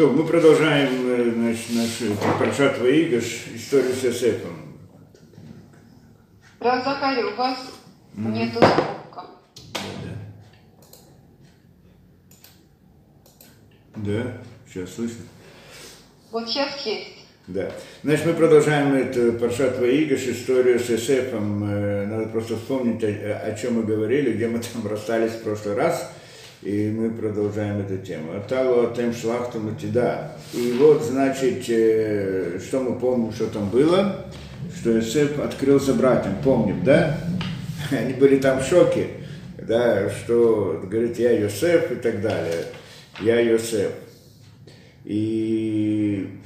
То, мы продолжаем э, значит, нашу Паршат Ваигаш, историю с Йосефом. Раз Захарий, у вас нету звука. Да, сейчас слышно? Вот сейчас есть. Да. Значит, мы продолжаем эту Паршат Ваигаш, историю с Эсефом. Э, Надо просто вспомнить, о, о чем мы говорили, где мы там расстались в прошлый раз. И мы продолжаем эту тему. Аталу тем шлахтом да. И вот, значит, э, что мы помним, что там было, что Эсеф открылся братьям, помним, да? Они были там в шоке, да, что, говорит, я Йосеф и так далее. Я Йосеф. И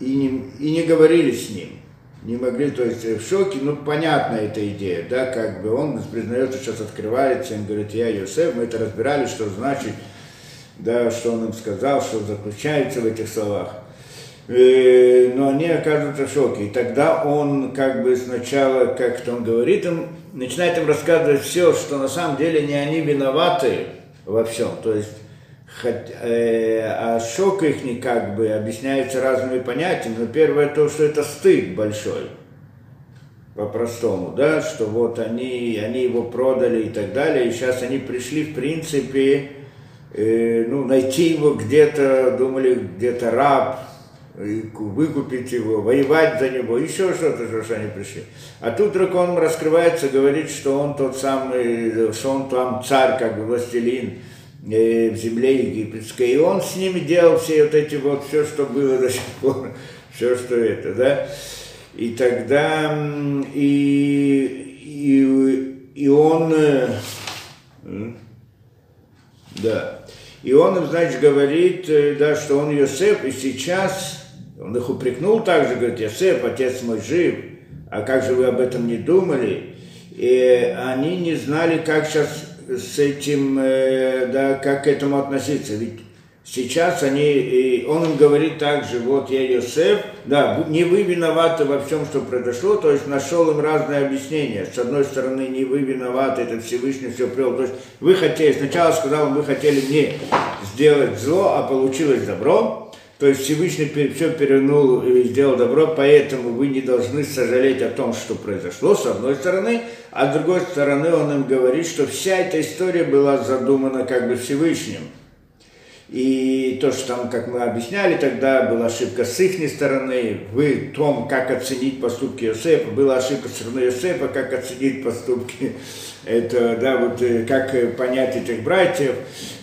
и не, и не говорили с ним. Не могли, то есть в шоке, ну, понятна эта идея, да, как бы он признает, что сейчас открывается, он говорит, я Йосеф, мы это разбирали, что значит, да, что он им сказал, что заключается в этих словах. Э, но они оказываются в шоке. И тогда он как бы сначала, как-то он говорит им, начинает им рассказывать все, что на самом деле не они виноваты во всем. То есть Хоть, э, а шок их как бы объясняется разными понятиями. Но первое то, что это стыд большой, по-простому, да, что вот они, они его продали и так далее, и сейчас они пришли, в принципе, э, ну, найти его где-то, думали, где-то раб, выкупить его, воевать за него, еще что-то, что они пришли. А тут вдруг раскрывается, говорит, что он тот самый, что он там царь, как бы властелин, Э, в земле египетской, и он с ними делал все вот эти вот, все, что было до сих пор, все, что это, да, и тогда, и, и, и он, э, да, и он значит, говорит, э, да, что он Йосеф, и сейчас, он их упрекнул также, говорит, Йосеф, отец мой жив, а как же вы об этом не думали? И они не знали, как сейчас с этим, э, да, как к этому относиться. Ведь сейчас они, он им говорит также, вот я Йосеф, да, не вы виноваты во всем, что произошло, то есть нашел им разные объяснения. С одной стороны, не вы виноваты, это Всевышний все привел. То есть вы хотели, сначала сказал, вы хотели мне сделать зло, а получилось добро. То есть Всевышний все перевернул и сделал добро, поэтому вы не должны сожалеть о том, что произошло, с одной стороны, а с другой стороны он им говорит, что вся эта история была задумана как бы Всевышним. И то, что там, как мы объясняли, тогда была ошибка с их стороны, вы том, как оценить поступки Иосифа, была ошибка с стороны Иосифа, как оценить поступки это, да, вот э, как э, понять этих братьев.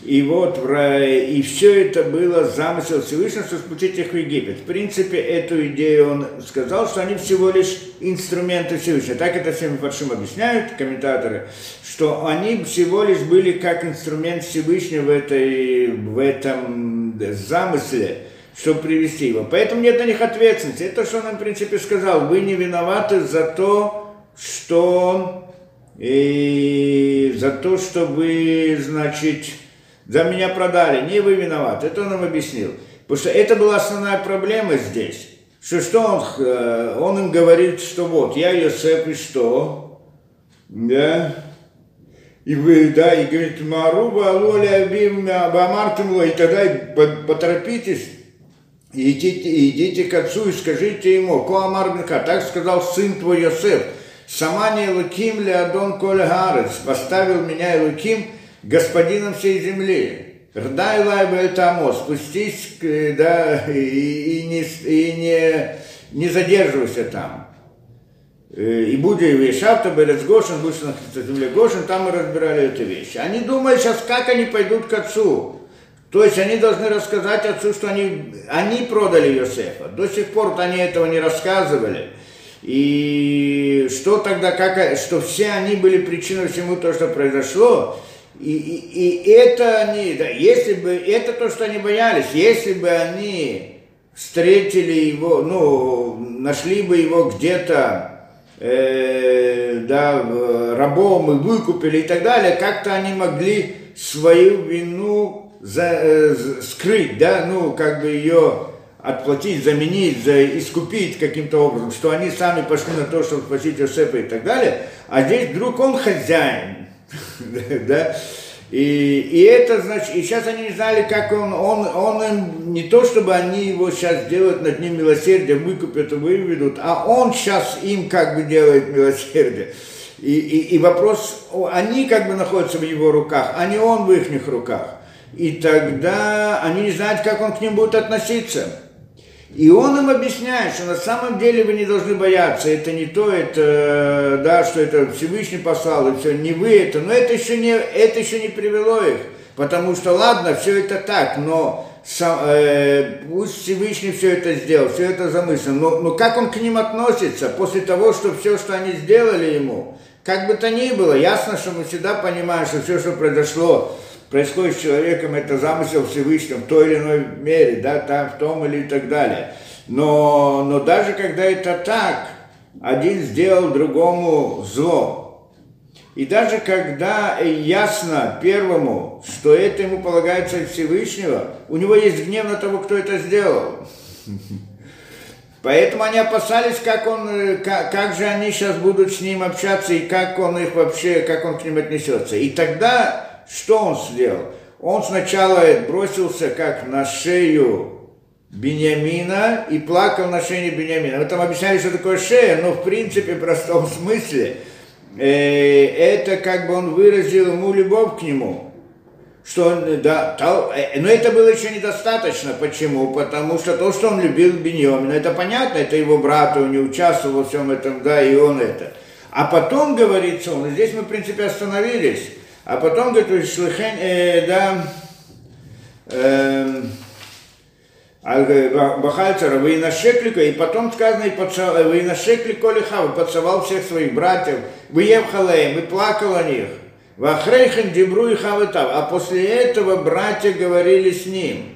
И вот, и все это было замысел Всевышнего, что спустить их в Египет. В принципе, эту идею он сказал, что они всего лишь инструменты Всевышнего. Так это всем большим объясняют комментаторы, что они всего лишь были как инструмент Всевышнего в, этой, в этом замысле, чтобы привести его. Поэтому нет на них ответственности. Это что он в принципе, сказал. Вы не виноваты за то, что и за то, что вы, значит, за меня продали, не вы виноваты. Это он нам объяснил. Потому что это была основная проблема здесь. Что, что он, э, он им говорит, что вот, я Йосеф, и что? Да? И вы, да, и говорит, Маруба, Алоля, Абим, Бамартумло, и тогда поторопитесь, и идите, идите к отцу и скажите ему, Коамар так сказал сын твой Йосеф, Самани Луким Леадон Коль Гарец, поставил меня Луким господином всей земли. Рдай лайбель тамо, спустись, да, и, и, не, и не, не задерживайся там. И будь Вешавта, Берец Гошин, будешь на земле Гошин, там мы разбирали эту вещь. Они думают сейчас, как они пойдут к отцу. То есть они должны рассказать отцу, что они, они продали Йосефа. До сих пор они этого не рассказывали. И что тогда, как, что все они были причиной всему то, что произошло, и, и, и это они, да, если бы, это то, что они боялись, если бы они встретили его, ну, нашли бы его где-то, э, да, рабом и выкупили и так далее, как-то они могли свою вину за, э, скрыть, да, ну, как бы ее отплатить, заменить, за, искупить каким-то образом, что они сами пошли на то, чтобы спасить Иосифа и так далее, а здесь вдруг он хозяин, да, И, и это, значит, и сейчас они не знали, как он, он, он им, не то чтобы они его сейчас делают над ним милосердие, выкупят и выведут, а он сейчас им как бы делает милосердие. И, и, и вопрос, они как бы находятся в его руках, а не он в их руках. И тогда они не знают, как он к ним будет относиться. И он им объясняет, что на самом деле вы не должны бояться, это не то, это, да, что это Всевышний послал, и все, не вы это, но это еще не, это еще не привело их, потому что, ладно, все это так, но сам, э, пусть Всевышний все это сделал, все это замыслил, но, но как он к ним относится после того, что все, что они сделали ему, как бы то ни было, ясно, что мы всегда понимаем, что все, что произошло, происходит с человеком, это замысел Всевышнего в той или иной мере, да, там, в том или и так далее. Но, но даже когда это так, один сделал другому зло. И даже когда ясно первому, что это ему полагается от Всевышнего, у него есть гнев на того, кто это сделал. Поэтому они опасались, как, он, как, как же они сейчас будут с ним общаться и как он их вообще, как он к ним отнесется. И тогда что он сделал? Он сначала бросился как на шею Бениамина и плакал на шее Бениамина. Мы там объясняли, что такое шея, но в принципе, в простом смысле, э, это как бы он выразил ему любовь к нему. Что он, да, то, э, но это было еще недостаточно. Почему? Потому что то, что он любил Беньомина, это понятно, это его брат, он не участвовал во всем этом, да, и он это. А потом, говорится он, здесь мы, в принципе, остановились, а потом, говорит, шлихен, э, да, э, вы на шеклика, и потом сказано, и вы на шеклик колиха, вы поцеловал всех своих братьев, вы ехалеем, и плакал о них. Вахрейхен дебру и хавытав. А после этого братья говорили с ним.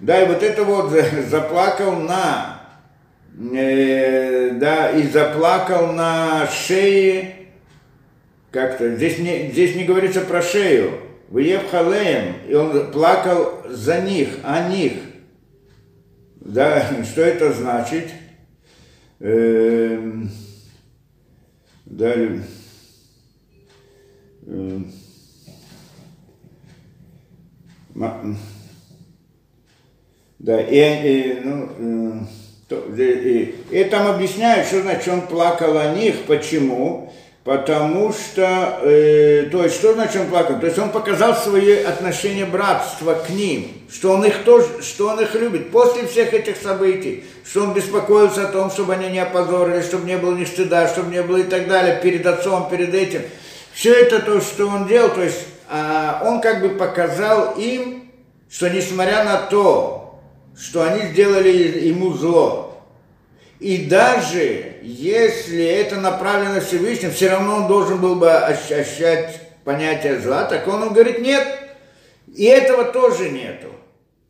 Да, и вот это вот заплакал на, э, да, и заплакал на шее как-то, здесь не, здесь не говорится про шею. Выев халеем, и он плакал за них, о них. Да, что это значит? Эм, далее. Эм, да, и, и ну, э, то, и, и там объясняют, что значит он плакал о них, почему. Потому что, э, то есть, что значит он плакал? То есть он показал свои отношения братства к ним, что он их тоже, что он их любит. После всех этих событий, что он беспокоился о том, чтобы они не опозорились, чтобы не было ни стыда, чтобы не было и так далее, перед отцом, перед этим. Все это то, что он делал, то есть э, он как бы показал им, что несмотря на то, что они сделали ему зло, и даже если это направлено Всевышним, все равно он должен был бы ощущать понятие зла, так он им говорит, нет, и этого тоже нету.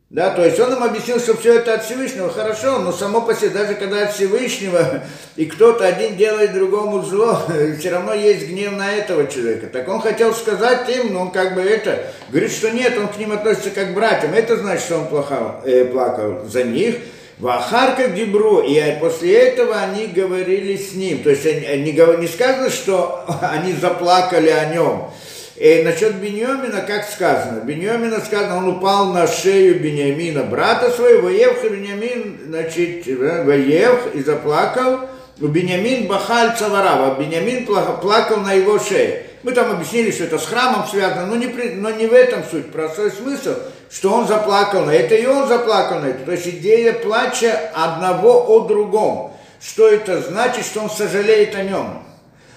Да, то есть он им объяснил, что все это от Всевышнего, хорошо, но само по себе, даже когда от Всевышнего, и кто-то один делает другому зло, все равно есть гнев на этого человека. Так он хотел сказать им, но он как бы это, говорит, что нет, он к ним относится как к братьям. Это значит, что он плохал, э, плакал за них, Вахарка Дебру, и после этого они говорили с ним. То есть не, не сказано, что они заплакали о нем. И насчет Беньомина, как сказано? Беньомина сказано, он упал на шею Беньямина, брата своего, Воев Беньямин, значит, Воев и заплакал. У Беньямин Бахаль Цаварава, Беньямин плакал на его шее. Мы там объяснили, что это с храмом связано, но не, но не в этом суть. Простой смысл – что он заплакал на это, и он заплакал на это. То есть идея плача одного о другом. Что это значит, что он сожалеет о нем?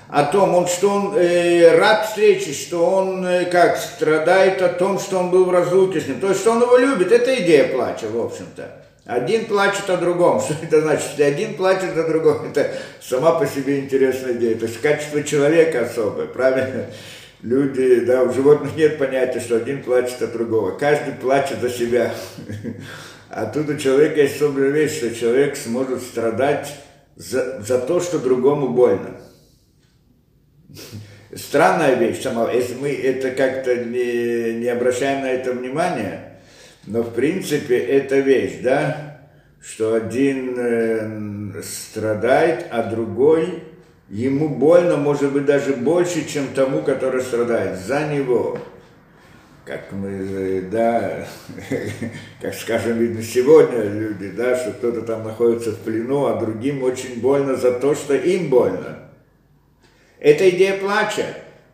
О том, он, что он э, рад встрече, что он э, как страдает о том, что он был в разлуке с ним. То есть, что он его любит. Это идея плача, в общем-то. Один плачет о другом. Что это значит? Если один плачет о другом, это сама по себе интересная идея. То есть качество человека особое, правильно? Люди, да, у животных нет понятия, что один плачет от другого. Каждый плачет за себя. А тут у человека есть особая вещь, что человек сможет страдать за, за то, что другому больно. Странная вещь сама, если мы это как-то не, не обращаем на это внимание, но в принципе это вещь, да, что один э, страдает, а другой ему больно, может быть, даже больше, чем тому, который страдает за него. как мы, да, как скажем, видно сегодня люди, да, что кто-то там находится в плену, а другим очень больно за то, что им больно. Это идея плача.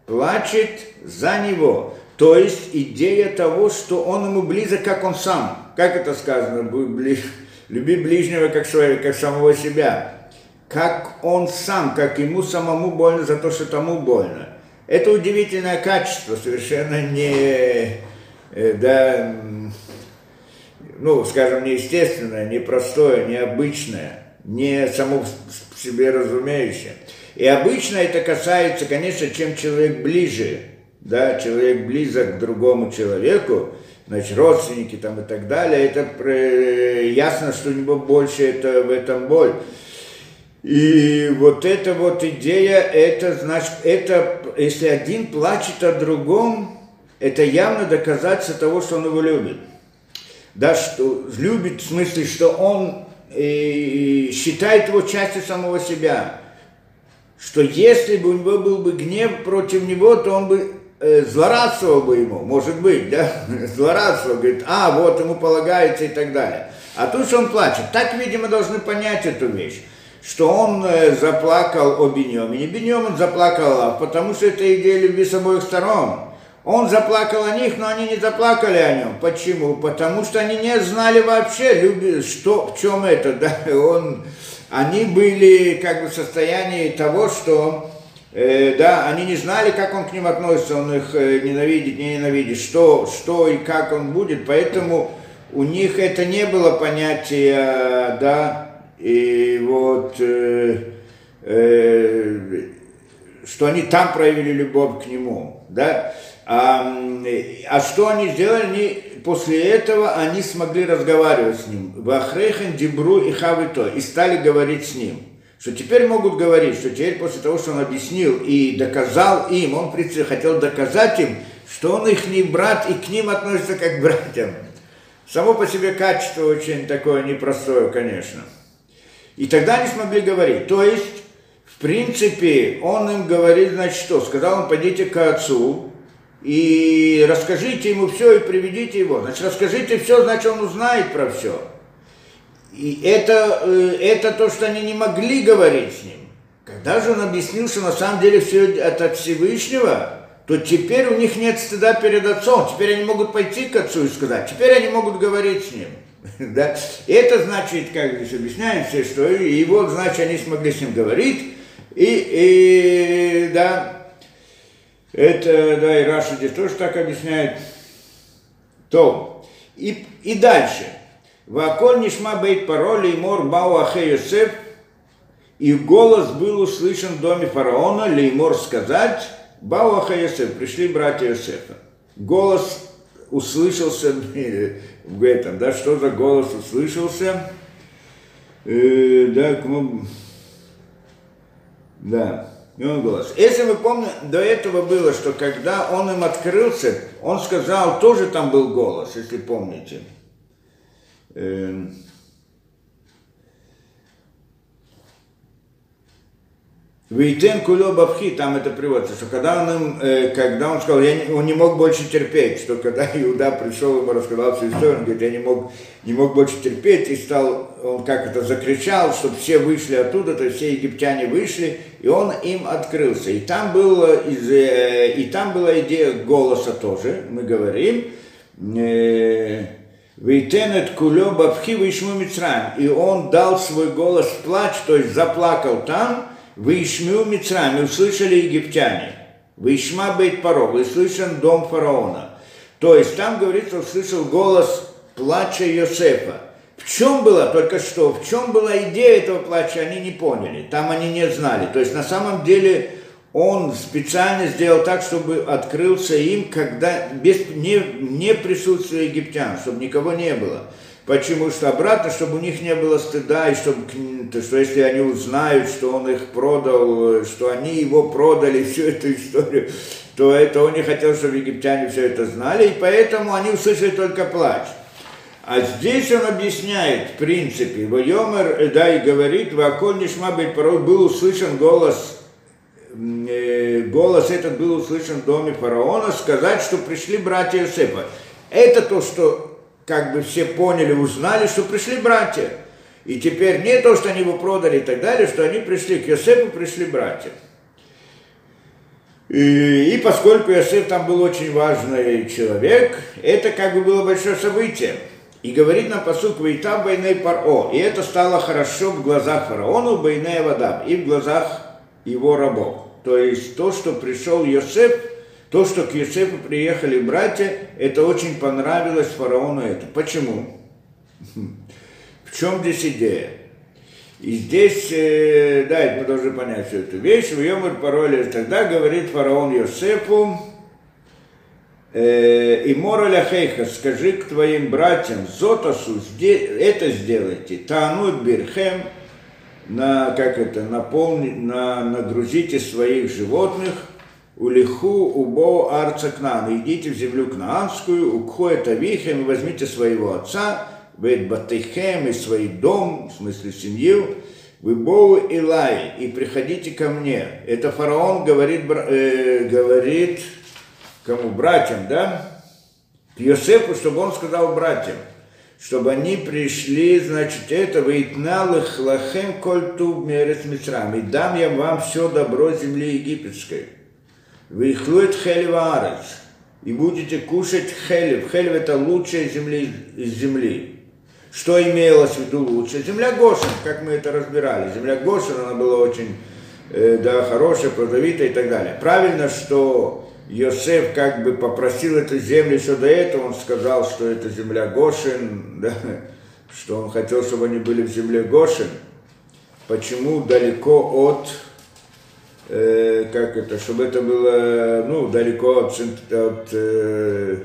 Плачет за него. То есть идея того, что он ему близок, как он сам. Как это сказано? Люби ближнего, как, своего, как самого себя. Как он сам, как ему самому больно за то, что тому больно. Это удивительное качество, совершенно не, э, да, ну, скажем, неестественное, непростое, необычное, не само в себе разумеющее. И обычно это касается, конечно, чем человек ближе, да, человек близок к другому человеку, значит, родственники там и так далее, это э, ясно, что у него больше это, в этом боль. И вот эта вот идея, это значит, это, если один плачет о другом, это явно доказательство того, что он его любит. Да, что любит в смысле, что он э, считает его частью самого себя. Что если бы у него был бы гнев против него, то он бы э, злорадствовал бы ему, может быть, да, злорадствовал, говорит, а, вот ему полагается и так далее. А тут что он плачет. Так, видимо, должны понять эту вещь что он э, заплакал о Беньомине. Беньомин заплакал, потому что это идея любви с обоих сторон. Он заплакал о них, но они не заплакали о нем. Почему? Потому что они не знали вообще, что, в чем это. Да? Он, они были как бы в состоянии того, что э, да, они не знали, как он к ним относится, он их э, ненавидит, не ненавидит, что, что и как он будет. Поэтому у них это не было понятия, да, и вот э, э, что они там проявили любовь к нему, да, а, а что они сделали? Они, после этого они смогли разговаривать с ним. Вахрейхан, Дебру и Хавито. И стали говорить с ним. Что теперь могут говорить, что теперь после того, что он объяснил и доказал им, он хотел доказать им, что он их не брат и к ним относится как к братьям. Само по себе качество очень такое непростое, конечно. И тогда они смогли говорить. То есть, в принципе, он им говорит, значит, что? Сказал он, пойдите к отцу и расскажите ему все и приведите его. Значит, расскажите все, значит, он узнает про все. И это, э, это то, что они не могли говорить с ним. Когда же он объяснил, что на самом деле все это от Всевышнего, то теперь у них нет стыда перед отцом. Теперь они могут пойти к отцу и сказать. Теперь они могут говорить с ним. да? Это значит, как здесь объясняется, что и вот, значит, они смогли с ним говорить, и, и да, это, да, и Раша здесь тоже так объясняет. То, и, и дальше. והקול נשמע בית פרעה לאמר באו יוסף, и голос был услышан в доме фараона, לאמר сказать, באו אחי יוסף, пришли братья Йосефа. Голос услышался в этом, да, что за голос услышался, э, да, кому, да, он голос. Если мы помним, до этого было, что когда он им открылся, он сказал, тоже там был голос, если помните. Э, Вейтен кулё бабхи, там это приводится, что когда он, им, э, когда он сказал, я не, он не мог больше терпеть, что когда Иуда пришел, ему рассказал всю историю, он говорит, я не мог, не мог больше терпеть, и стал, он как это закричал, чтобы все вышли оттуда, то есть все египтяне вышли, и он им открылся. И там, было, из, э, и там была идея голоса тоже, мы говорим, э, Вейтенет кулё бабхи вишму Мицраем. И он дал свой голос плач, то есть заплакал там, Вишмю Мицрами, услышали египтяне. Вишма Бейт Паро, услышан дом фараона. То есть там говорится, услышал голос плача Йосефа. В чем было только что, в чем была идея этого плача, они не поняли. Там они не знали. То есть на самом деле он специально сделал так, чтобы открылся им, когда без, не, не присутствия египтян, чтобы никого не было. Почему? Что обратно, чтобы у них не было стыда, и чтобы, что если они узнают, что он их продал, что они его продали, всю эту историю, то это он не хотел, чтобы египтяне все это знали, и поэтому они услышали только плач. А здесь он объясняет, в принципе, Вайомер, да, и говорит, Ваколь Нишма был услышан голос э, голос этот был услышан в доме фараона, сказать, что пришли братья Иосифа. Это то, что как бы все поняли, узнали, что пришли братья. И теперь не то, что они его продали и так далее, что они пришли к Иосифу, пришли братья. И, и поскольку Иосиф там был очень важный человек, это как бы было большое событие. И говорит нам посук Вейта Байней Паро. И это стало хорошо в глазах фараону Байней Вадаб и в глазах его рабов. То есть то, что пришел Йосеф, то, что к Йосефу приехали братья, это очень понравилось фараону это. Почему? В чем здесь идея? И здесь, э, да, это мы должны понять всю эту вещь. В Йомар пароле тогда говорит фараон Йосефу, э, и мораля хейха, скажи к твоим братьям, зотасу, это сделайте, танут бирхем, на, как это, наполнить, на, нагрузите своих животных, улиху убо арца кнана, идите в землю кнаанскую, укху это вихем, возьмите своего отца, вейт батыхем и свой дом, в смысле семью, вы Боу Илай, и приходите ко мне. Это фараон говорит, э, говорит кому? Братьям, да? К Йосефу, чтобы он сказал братьям, чтобы они пришли, значит, это вейтнал их лахем мерец мисрам, и дам я вам все добро земли египетской. Вы хлует хелеварец, и будете кушать хелев. Хелев это лучшая земля из земли. Что имелось в виду лучше? Земля Гошин, как мы это разбирали. Земля Гошин, она была очень э, да, хорошая, плодовитая и так далее. Правильно, что Йосеф как бы попросил эту землю еще до этого, он сказал, что это земля Гошин, да, что он хотел, чтобы они были в земле Гошин. Почему далеко от, э, как это, чтобы это было, ну, далеко от, от э,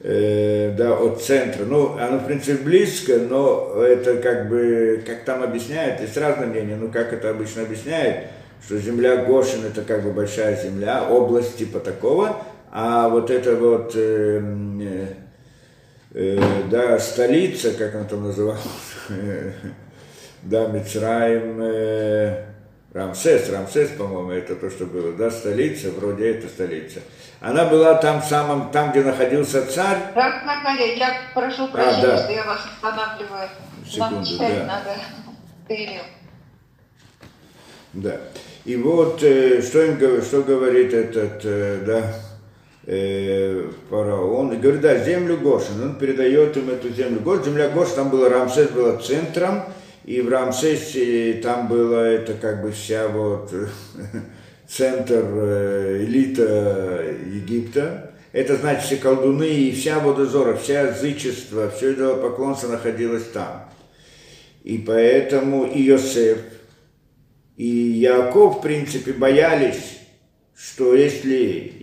э, да, от центра. Ну, оно, в принципе, близко, но это как бы, как там объясняют, есть разные мнения, ну, как это обычно объясняет, что земля Гошин это как бы большая земля, область типа такого, а вот это вот, э, э, да, столица, как она там называлась, да, Мицраим, э, Рамсес, Рамсес, по-моему, это то, что было, да, столица, вроде это столица. Она была там самом, там, где находился царь. Раб Маргария, я прошу прощения, а, да. что я вас останавливаю. Секунду, Нам читать да. надо. Ты Да. И вот, э, что, им, что говорит этот, э, да, э, фараон, и говорит, да, землю Гошин, он передает им эту землю Гошин, земля Гошин, там было, Рамсес была центром, и в Рамсесе там было это как бы вся вот центр э, элита Египта. Это значит все колдуны и вся водозора, вся язычество, все это поклонство находилось там. И поэтому и Йосеф, и Яков, в принципе, боялись что если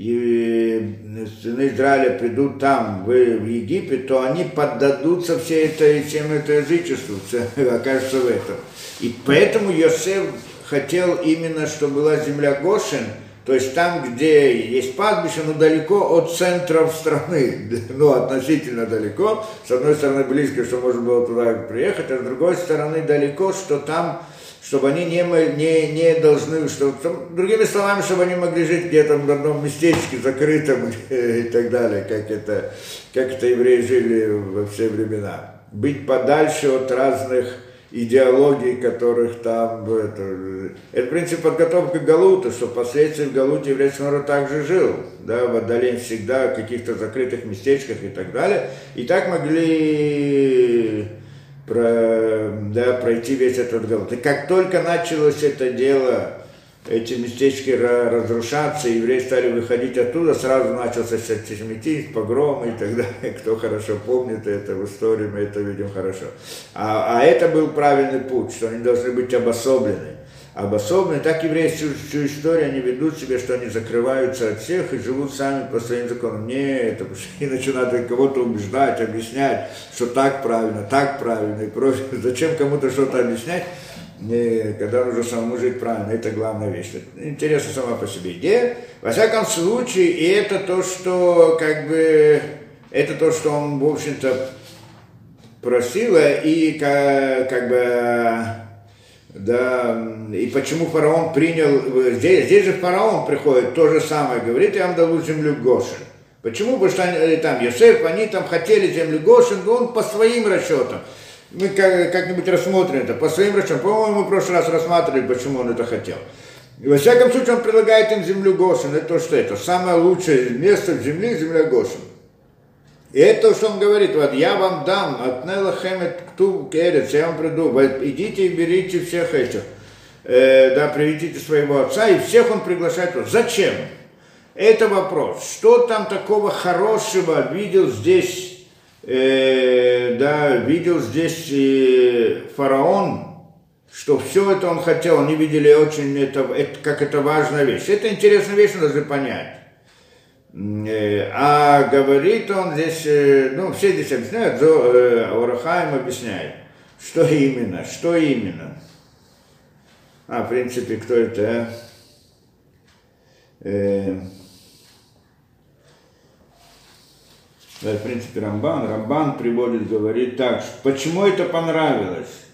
сыны Израиля придут там, в, Египет, то они поддадутся всей этой, всем это язычеству, окажется в этом. И поэтому Йосеф хотел именно, чтобы была земля Гошин, то есть там, где есть пастбище, но далеко от центров страны, ну, относительно далеко. С одной стороны, близко, что можно было туда приехать, а с другой стороны, далеко, что там чтобы они не, не, не должны, что, другими словами, чтобы они могли жить где-то в одном местечке закрытом и так далее, как это, как это евреи жили во все времена. Быть подальше от разных идеологий, которых там... Это, это принцип подготовки к Галуту, что впоследствии в Галуте еврейский народ также жил, да, в отдалении всегда в каких-то закрытых местечках и так далее. И так могли про, да, пройти весь этот год. И как только началось это дело, эти местечки разрушаться, евреи стали выходить оттуда, сразу начался антисемитизм, погромы и так далее. Кто хорошо помнит это в истории, мы это видим хорошо. А, а это был правильный путь, что они должны быть обособлены обособлены. Так евреи всю, всю историю они ведут себя, что они закрываются от всех и живут сами по своим законам. Нет, это иначе надо кого-то убеждать, объяснять, что так правильно, так правильно и прочее. Зачем кому-то что-то объяснять, не, когда нужно самому жить правильно, это главная вещь. Интересна сама по себе идея. Во всяком случае, и это то, что как бы, это то, что он, в общем-то, просил, и как, как бы Да, и почему фараон принял, здесь, здесь же фараон приходит, то же самое говорит, я вам дал землю Гошин. Почему? Потому что э, там Йосеф, они там хотели землю Гошин, он по своим расчетам. Мы как, как-нибудь рассмотрим это, по своим расчетам. По-моему, мы в прошлый раз рассматривали, почему он это хотел. И во всяком случае, он предлагает им землю Гошин. Это то, что это самое лучшее место в земле, земля Гошин. И это то, что он говорит, вот я вам дам, от Нелахемет кту керец, я вам приду, идите и берите всех этих, э, да, приведите своего отца, и всех он приглашает. Зачем? Это вопрос. Что там такого хорошего видел здесь, э, да, видел здесь э, фараон, что все это он хотел, они видели очень это, это, как это важная вещь. Это интересная вещь, надо понять. Э, а говорит он здесь, э, ну, все здесь объясняют, Урахаем объясняет, что именно, что именно. А, в принципе, кто это? Э, в принципе, Рамбан. Рамбан приводит, говорит так, почему это понравилось?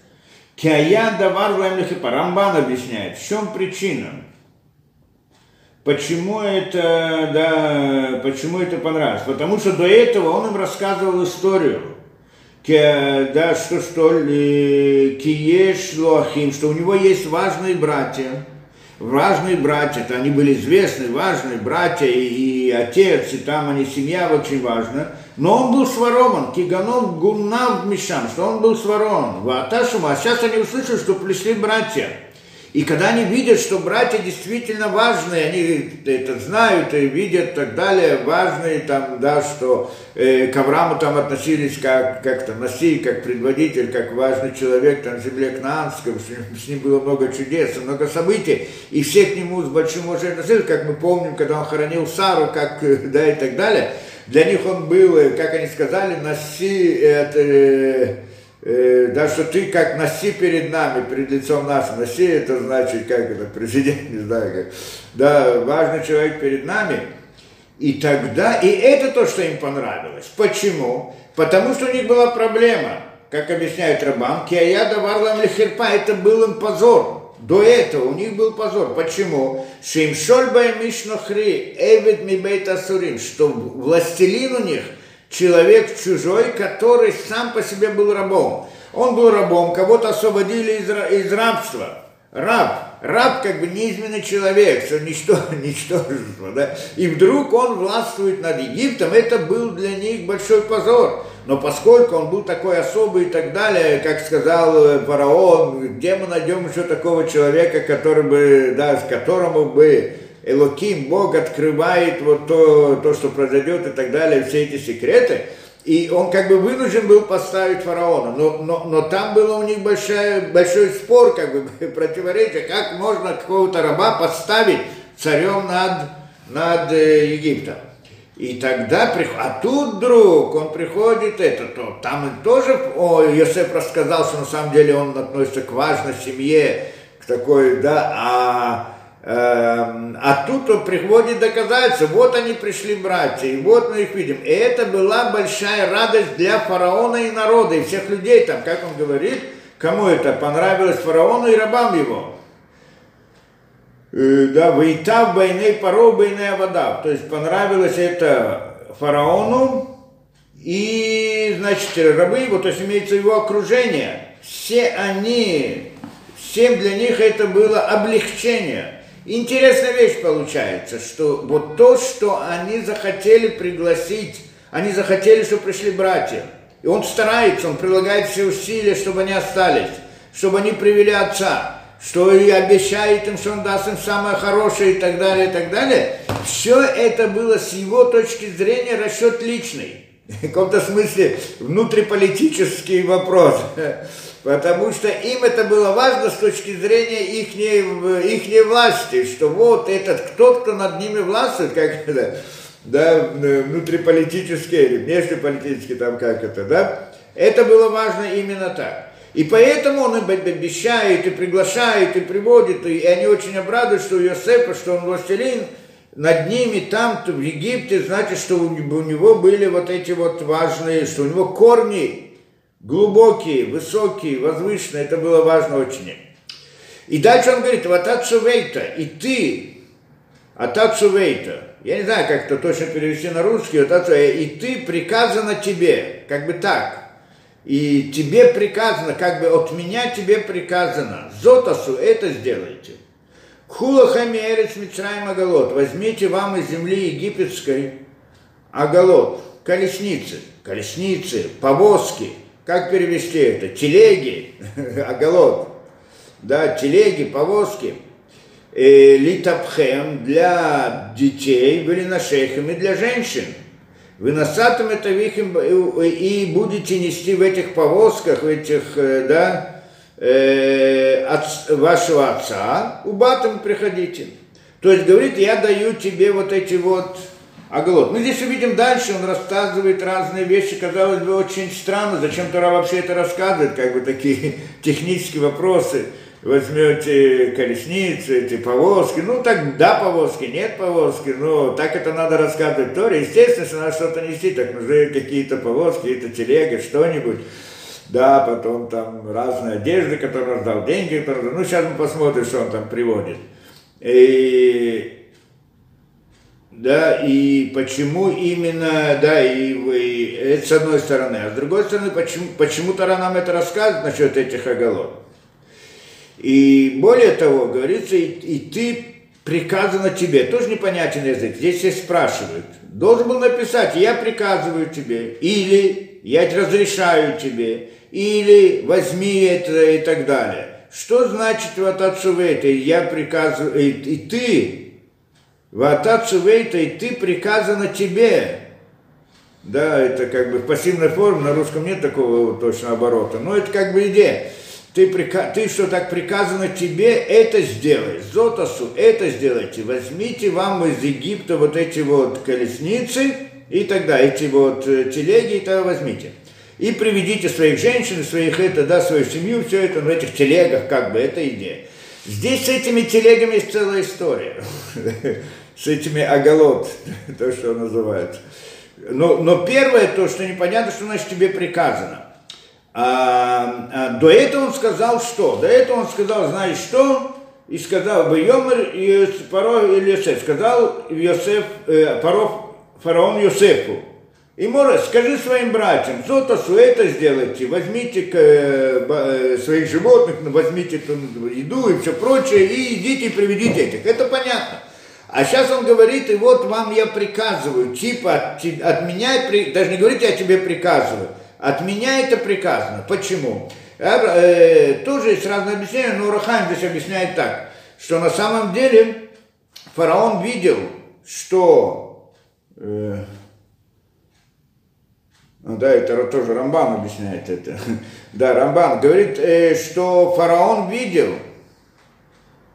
Кия давар Рамбан объясняет, в чем причина? Почему это, да, почему это понравилось? Потому что до этого он им рассказывал историю, да, что что ли, киеш лохим, что у него есть важные братья, важные братья, это они были известны, важные братья и, и отец, и там они, семья очень важна. Но он был сворован, киганов гуннав мишам, что он был сворован. Ваташума, а сейчас они услышали, что пришли братья. И когда они видят, что братья действительно важные, они это знают и видят так далее, важные там, да, что э, к Аврааму там относились как, как то Наси, как предводитель, как важный человек там в земле Кнаанской, с ним было много чудес, много событий, и все к нему с большим уважением относились, как мы помним, когда он хоронил Сару, как, да, и так далее. Для них он был, э, как они сказали, Наси, это... Э, да, что ты как носи перед нами, перед лицом нашим. Носи это значит, как это, президент, не знаю как. Да, важный человек перед нами. И тогда, и это то, что им понравилось. Почему? Потому что у них была проблема, как объясняет Рабан, Кияда Варлам Лехерпа, это был им позор. До этого у них был позор. Почему? Шимшольбай Мишнохри, Эвид Мибейт Асурим, что властелин у них – человек чужой, который сам по себе был рабом. Он был рабом, кого-то освободили из, из рабства. Раб, раб как бы неизменный человек, что ничто, ничтожество, да? И вдруг он властвует над Египтом, это был для них большой позор. Но поскольку он был такой особый и так далее, как сказал э, фараон, где мы найдем еще такого человека, который бы, да, с которому бы Элоким, Бог открывает вот то, то, что произойдет и так далее, все эти секреты. И он как бы вынужден был поставить фараона. Но, но, но там было у них большой, большой спор, как бы противоречие, как можно какого-то раба поставить царем над, над э, Египтом. И тогда, а тут вдруг он приходит, это, то, там тоже, о, Йосеф рассказал, что на самом деле он относится к важной семье, к такой, да, а а тут он приводит доказательства, вот они пришли братья, и вот мы их видим. И это была большая радость для фараона и народа, и всех людей там, как он говорит, кому это понравилось фараону и рабам его. Э, да, вейтав байней паро байней вода. То есть понравилось это фараону и, значит, рабы его, то есть имеется его окружение. Все они, всем для них это было облегчение – Интересная вещь получается, что вот то, что они захотели пригласить, они захотели, чтобы пришли братья. И он старается, он прилагает все усилия, чтобы они остались, чтобы они привели отца, что и обещает им, что он даст им самое хорошее и так далее, и так далее. Все это было с его точки зрения расчет личный. В каком-то смысле внутриполитический вопрос. Потому что им это было важно с точки зрения их ихней власти, что вот этот кто, кто над ними властвует, как это, да, внутриполитический или внешнеполитический, там как это, да, это было важно именно так. И поэтому он им обещает, и приглашает, и приводит, и они очень обрадуют, что у Йосефа, что он властелин, над ними там, в Египте, значит, что у него были вот эти вот важные, что у него корни глубокие, высокие, возвышенные, это было важно очень. И дальше он говорит, вот отцувейта, и ты, от отцувейта, я не знаю, как это точно перевести на русский, вот отцу, и ты приказано тебе, как бы так, и тебе приказано, как бы от меня тебе приказано, зотасу это сделайте. Хула хамерец Мицраем Агалот, возьмите вам из земли египетской Агалот, колесницы, колесницы, повозки, как перевести это, телеги, Агалот, да, телеги, повозки, э, литапхем для детей, были нашехем и для женщин. Вы насатым это вихим и будете нести в этих повозках, в этих, э, да, э, от вашего отца, у батом приходите. То есть говорит, я даю тебе вот эти вот оголод. Мы здесь увидим дальше, он рассказывает разные вещи, казалось бы, очень странно, зачем Тора вообще это рассказывает, как бы такие технические вопросы возьмете колесницу, эти повозки, ну так да повозки, нет повозки, но так это надо рассказывать Торе. Естественно, если надо что-то нести, так нужны какие-то повозки, это телега, что-нибудь. Да, потом там разные одежды, которые он дал, деньги, которые... Ну, сейчас мы посмотрим, что он там приводит. И, да, и почему именно, да, и, и это с одной стороны. А с другой стороны, почему, почему Тара нам это рассказывает насчет этих оголов? И более того, говорится, и, и ты приказано тебе, тоже непонятен язык, здесь все спрашивают. Должен был написать, я приказываю тебе, или я разрешаю тебе, или возьми это и так далее. Что значит вот это? Я приказываю, и, и ты, это, и ты приказано тебе. Да, это как бы в пассивной форме, на русском нет такого точно оборота, но это как бы идея ты, прика... ты что так приказано тебе, это сделай. Зотасу, это сделайте. Возьмите вам из Египта вот эти вот колесницы и тогда эти вот э, телеги, и тогда возьмите. И приведите своих женщин, своих это, да, свою семью, все это в этих телегах, как бы, это идея. Здесь с этими телегами есть целая история. С этими оголот, то, что называют. Но, но первое, то, что непонятно, что значит тебе приказано. А, а, до этого он сказал что? До этого он сказал, знаешь что? И сказал бы Йомер и Паро или Йосеф. Сказал Йосеф, э, Паро, фараон Йосефу. И может, скажи своим братьям, Зотасу это сделайте, возьмите э, э, своих животных, возьмите там, еду и все прочее, и идите и приведите этих. Это понятно. А сейчас он говорит, и вот вам я приказываю, типа от, от меня, даже не говорите, я тебе приказываю, от меня это приказано. Почему? Э, тоже есть разные объяснения, но Рахайм здесь объясняет так, что на самом деле фараон видел, что... Э, ну да, это тоже Рамбан объясняет это. да, Рамбан говорит, э, что фараон видел,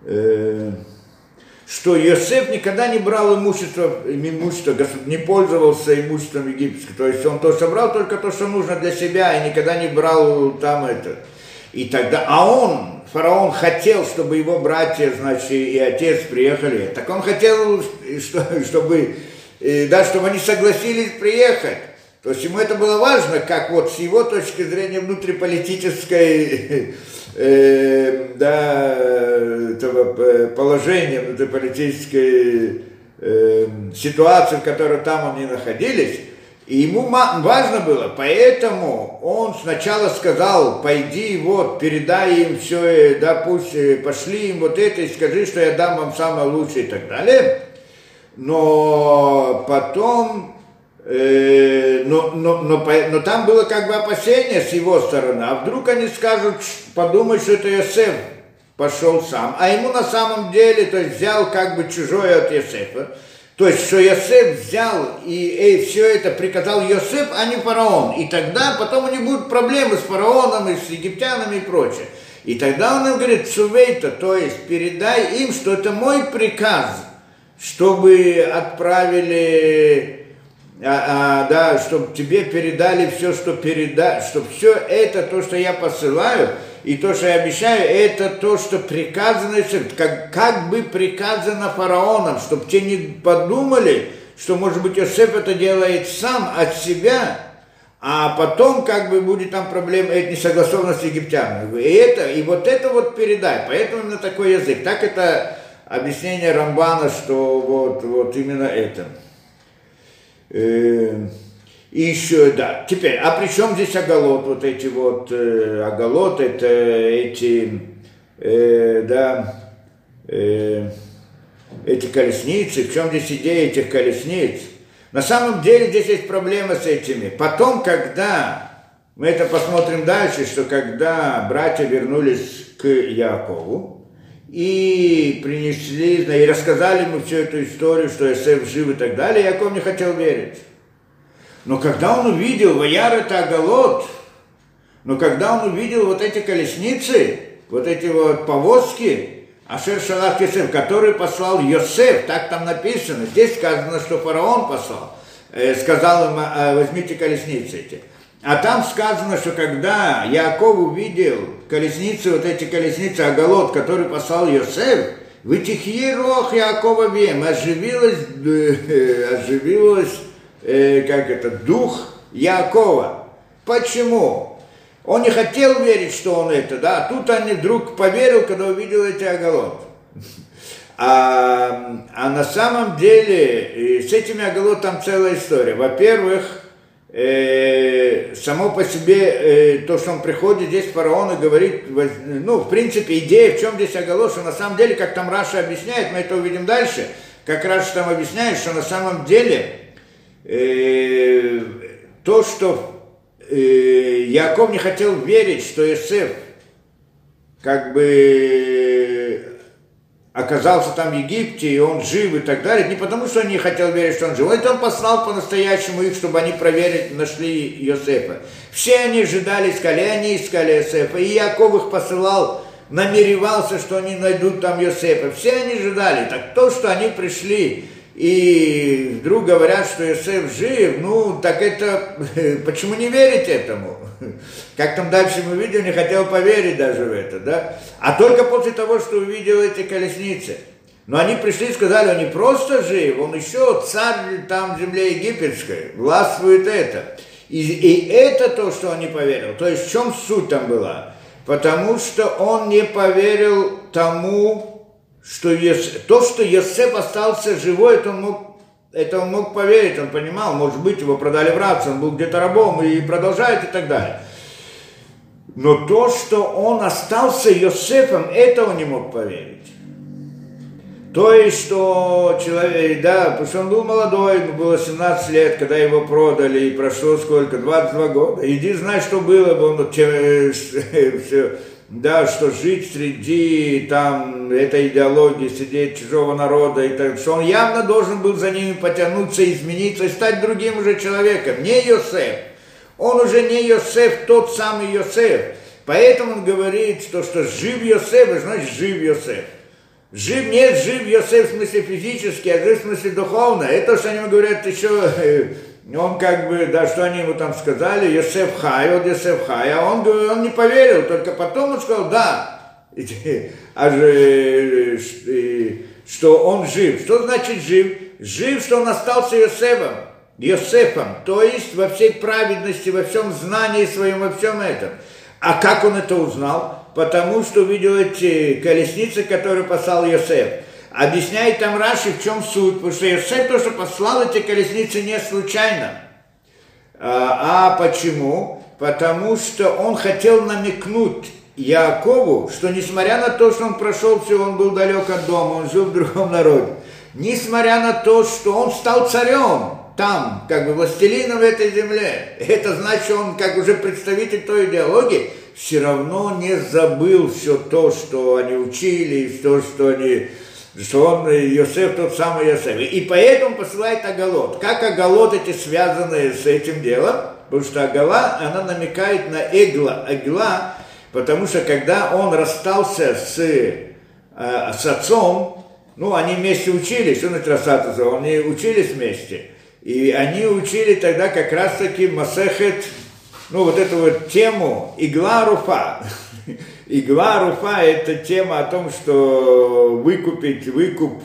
э, что Йосеф никогда не брал имущество, имущество, не пользовался имуществом египетским. То есть он то собрал только то, что нужно для себя, и никогда не брал там это. И тогда, а он, фараон, хотел, чтобы его братья, значит, и отец приехали. Так он хотел, чтобы, да, чтобы они согласились приехать. То есть ему это было важно, как вот с его точки зрения внутриполитической э, да, этого э, положения, внутриполитической э, ситуации, в которой там они находились, и ему важно было, поэтому он сначала сказал, пойди, вот, передай им все, э, да, пусть э, пошли им вот это и скажи, что я дам вам самое лучшее и так далее. Но потом но, но, но, но там было как бы опасение с его стороны, а вдруг они скажут, подумай, что это Йосеф пошел сам, а ему на самом деле, то есть взял как бы чужое от Йосефа, то есть, что Йосеф взял и, и все это приказал Йосеф, а не фараон. И тогда потом у них будут проблемы с фараоном и с египтянами и прочее. И тогда он им говорит, Сувейта, то есть передай им, что это мой приказ, чтобы отправили а, а, да, чтобы тебе передали все, что передать, чтобы все это, то, что я посылаю, и то, что я обещаю, это то, что приказано, как, как бы приказано фараоном, чтобы те не подумали, что, может быть, Иосиф это делает сам от себя, а потом как бы будет там проблема это несогласованность египтян. И это, и вот это вот передай, поэтому именно такой язык. Так это объяснение Рамбана, что вот, вот именно это. Э, и еще, да, теперь, а при чем здесь оголот, вот эти вот, э, оголот, это эти, э, да, э, эти колесницы, в чем здесь идея этих колесниц? На самом деле здесь есть проблема с этими. Потом, когда мы это посмотрим дальше, что когда братья вернулись к Якову и принесли, и рассказали ему всю эту историю, что Иосиф жив и так далее, Яков не хотел верить. Но когда он увидел Ваяр это Агалот, но когда он увидел вот эти колесницы, вот эти вот повозки, Ашер Шалах Йосеф, который послал Йосеф, так там написано. Здесь сказано, что фараон послал, э, сказал им, э, возьмите колесницы эти. А там сказано, что когда Яков увидел колесницы, вот эти колесницы Агалот, который послал Йосеф, Вытихи рох Якова вем, оживилось, э, оживилось, э, как это, дух Якова. Почему? Он не хотел верить, что он это, да, тут он вдруг поверил, когда увидел эти оголот. А, а на самом деле с этими оголот целая история. Во-первых, э, само по себе э, то, что он приходит здесь фараон и говорит, ну, в принципе, идея в чем здесь оголот, что на самом деле, как там Раша объясняет, мы это увидим дальше, как Раша там объясняет, что на самом деле э, то, что Яков не хотел верить, что Иосиф как бы оказался там в Египте, и он жив и так далее, не потому, что он не хотел верить, что он жив, это он послал по-настоящему их, чтобы они проверили, нашли Иосифа. Все они ожидали, искали, они искали Иосифа, и Яков их посылал, намеревался, что они найдут там Иосифа. Все они ожидали. Так то, что они пришли и вдруг говорят, что Иосиф жив, ну, так это, почему не верить этому? Как там дальше мы видим, не хотел поверить даже в это, да? А только после того, что увидел эти колесницы. Но они пришли и сказали, он не просто жив, он еще царь там земле египетской, властвует это. И, и это то, что он не поверил. То есть в чем суть там была? Потому что он не поверил тому, что Ес... то, что Йосеф остался живой, это он мог это он мог поверить, он понимал, может быть, его продали в рабство, он был где-то рабом и продолжает и так далее. Но то, что он остался Йосефом, это он не мог поверить. То есть, что человек, да, потому что он был молодой, ему было 17 лет, когда его продали, и прошло сколько, 22 года. Иди знай, что было бы, он, все, да, что жить среди там этой идеологии, среди чужого народа, и так, что он явно должен был за ними потянуться, измениться и стать другим уже человеком, не Йосеф. Он уже не Йосеф, тот самый Йосеф. Поэтому он говорит, что, что жив Йосеф, значит жив Йосеф. Жив, нет, жив Йосеф в смысле физически, а жив в смысле духовно. Это, что они говорят еще он как бы, да, что они ему там сказали, Йосеф Хай, вот Йосеф Хай, а он, он не поверил, только потом он сказал, да, а же, что он жив. Что значит жив? Жив, что он остался Йосефом, Йосефом, то есть во всей праведности, во всем знании своем, во всем этом. А как он это узнал? Потому что увидел эти колесницы, которые послал Йосеф. Объясняет там Раши, в чем суть, потому что Йосеф то, что послал эти колесницы не случайно. А, а почему? Потому что он хотел намекнуть Якову, что несмотря на то, что он прошел все, он был далек от дома, он жил в другом народе, несмотря на то, что он стал царем там, как бы властелином в этой земле, это значит, он как уже представитель той идеологии, все равно не забыл все то, что они учили, все, что они что он, Йосеф тот самый Йосеф. И поэтому посылает Агалот. Как Агалот эти связаны с этим делом? Потому что Агала, она намекает на Эгла. Эгла, потому что когда он расстался с, э, с отцом, ну, они вместе учились, что значит расстаться, они учились вместе. И они учили тогда как раз-таки Масехет, ну, вот эту вот тему Игла Руфа. Игла Руфа – это тема о том, что выкупить, выкуп,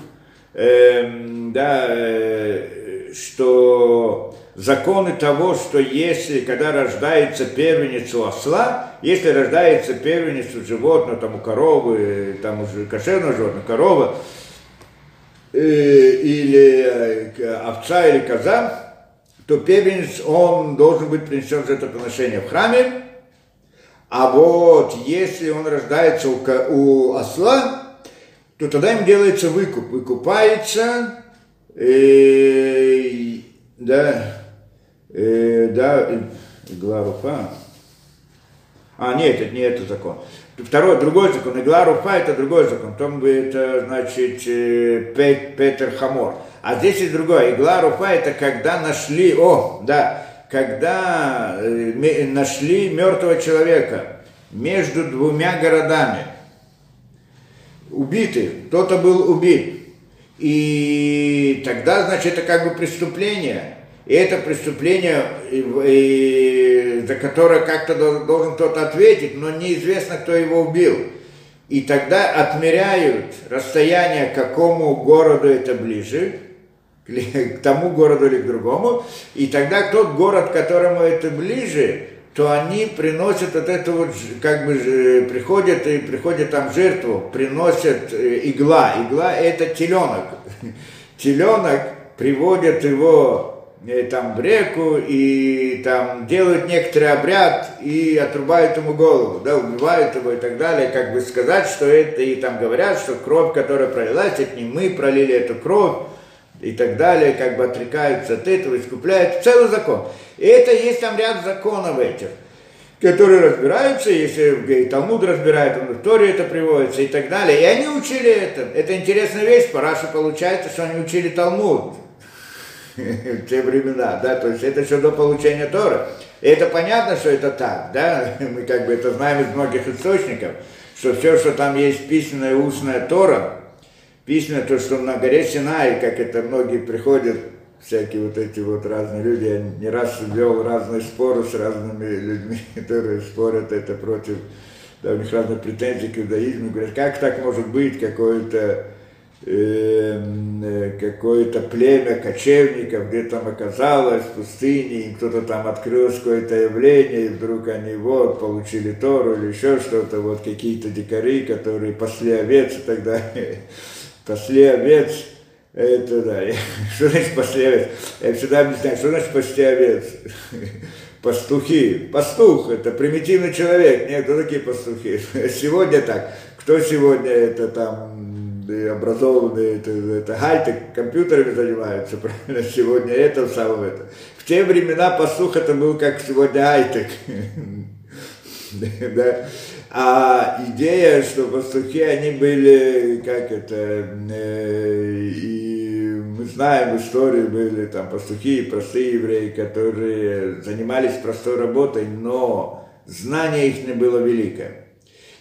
э, да, э, что законы того, что если, когда рождается первенец у осла, если рождается первенец у животного, там у коровы, там уже кошерного животного, корова, э, или э, овца, или коза, то первенец, он должен быть принесен жертвоприношение в храме, а вот если он рождается у, у осла, то тогда им делается выкуп. Выкупается, э, да, э, да, игла руфа. А, нет, это не это закон. Второй, другой закон. Игла руфа это другой закон. Там это, значит, э, Петер Хамор. А здесь есть другое. Игла руфа это когда нашли, о, да, когда э, нашли мертвого человека между двумя городами убиты, кто-то был убит. И тогда, значит, это как бы преступление. И это преступление, за которое как-то должен кто-то ответить, но неизвестно, кто его убил. И тогда отмеряют расстояние, к какому городу это ближе, к тому городу или к другому. И тогда тот город, которому это ближе, то они приносят вот это вот, как бы приходят и приходят там жертву, приносят э, игла. Игла это теленок. Теленок приводят его э, там в реку и там делают некоторый обряд и отрубают ему голову, да, убивают его и так далее, как бы сказать, что это, и там говорят, что кровь, которая пролилась, это не мы пролили эту кровь, и так далее, как бы отрекаются от этого, искупляют, целый закон. И это есть там ряд законов этих, которые разбираются, если Талмуд разбирает, он в Торе это приводится и так далее. И они учили это. Это интересная вещь, по Рашу получается, что они учили Талмуд в те времена, да, то есть это еще до получения Тора. И это понятно, что это так, да, мы как бы это знаем из многих источников, что все, что там есть письменная устная Тора, письменно то, что на горе Синай, как это многие приходят, всякие вот эти вот разные люди, я не раз вел разные споры с разными людьми, которые спорят это против, да, у них разные претензии к иудаизму, говорят, как так может быть? Какое-то эм, э, какое-то племя кочевников, где там оказалось в пустыне, им кто-то там открыл какое-то явление, и вдруг они вот получили Тору или еще что-то, вот какие-то дикари, которые пасли овец и так далее пасли овец, это да, что значит пасли овец? Я всегда объясняю, что значит пасти овец? Пастухи. Пастух – это примитивный человек. Нет, кто такие пастухи? Сегодня так. Кто сегодня это там образованные, это, это хай-тек, компьютерами занимаются, правильно? Сегодня это, в самом это. В те времена пастух это был как сегодня хай-тек. да. А идея, что пастухи, они были, как это, э, и мы знаем в истории были там пастухи, простые евреи, которые занимались простой работой, но знание их не было великое.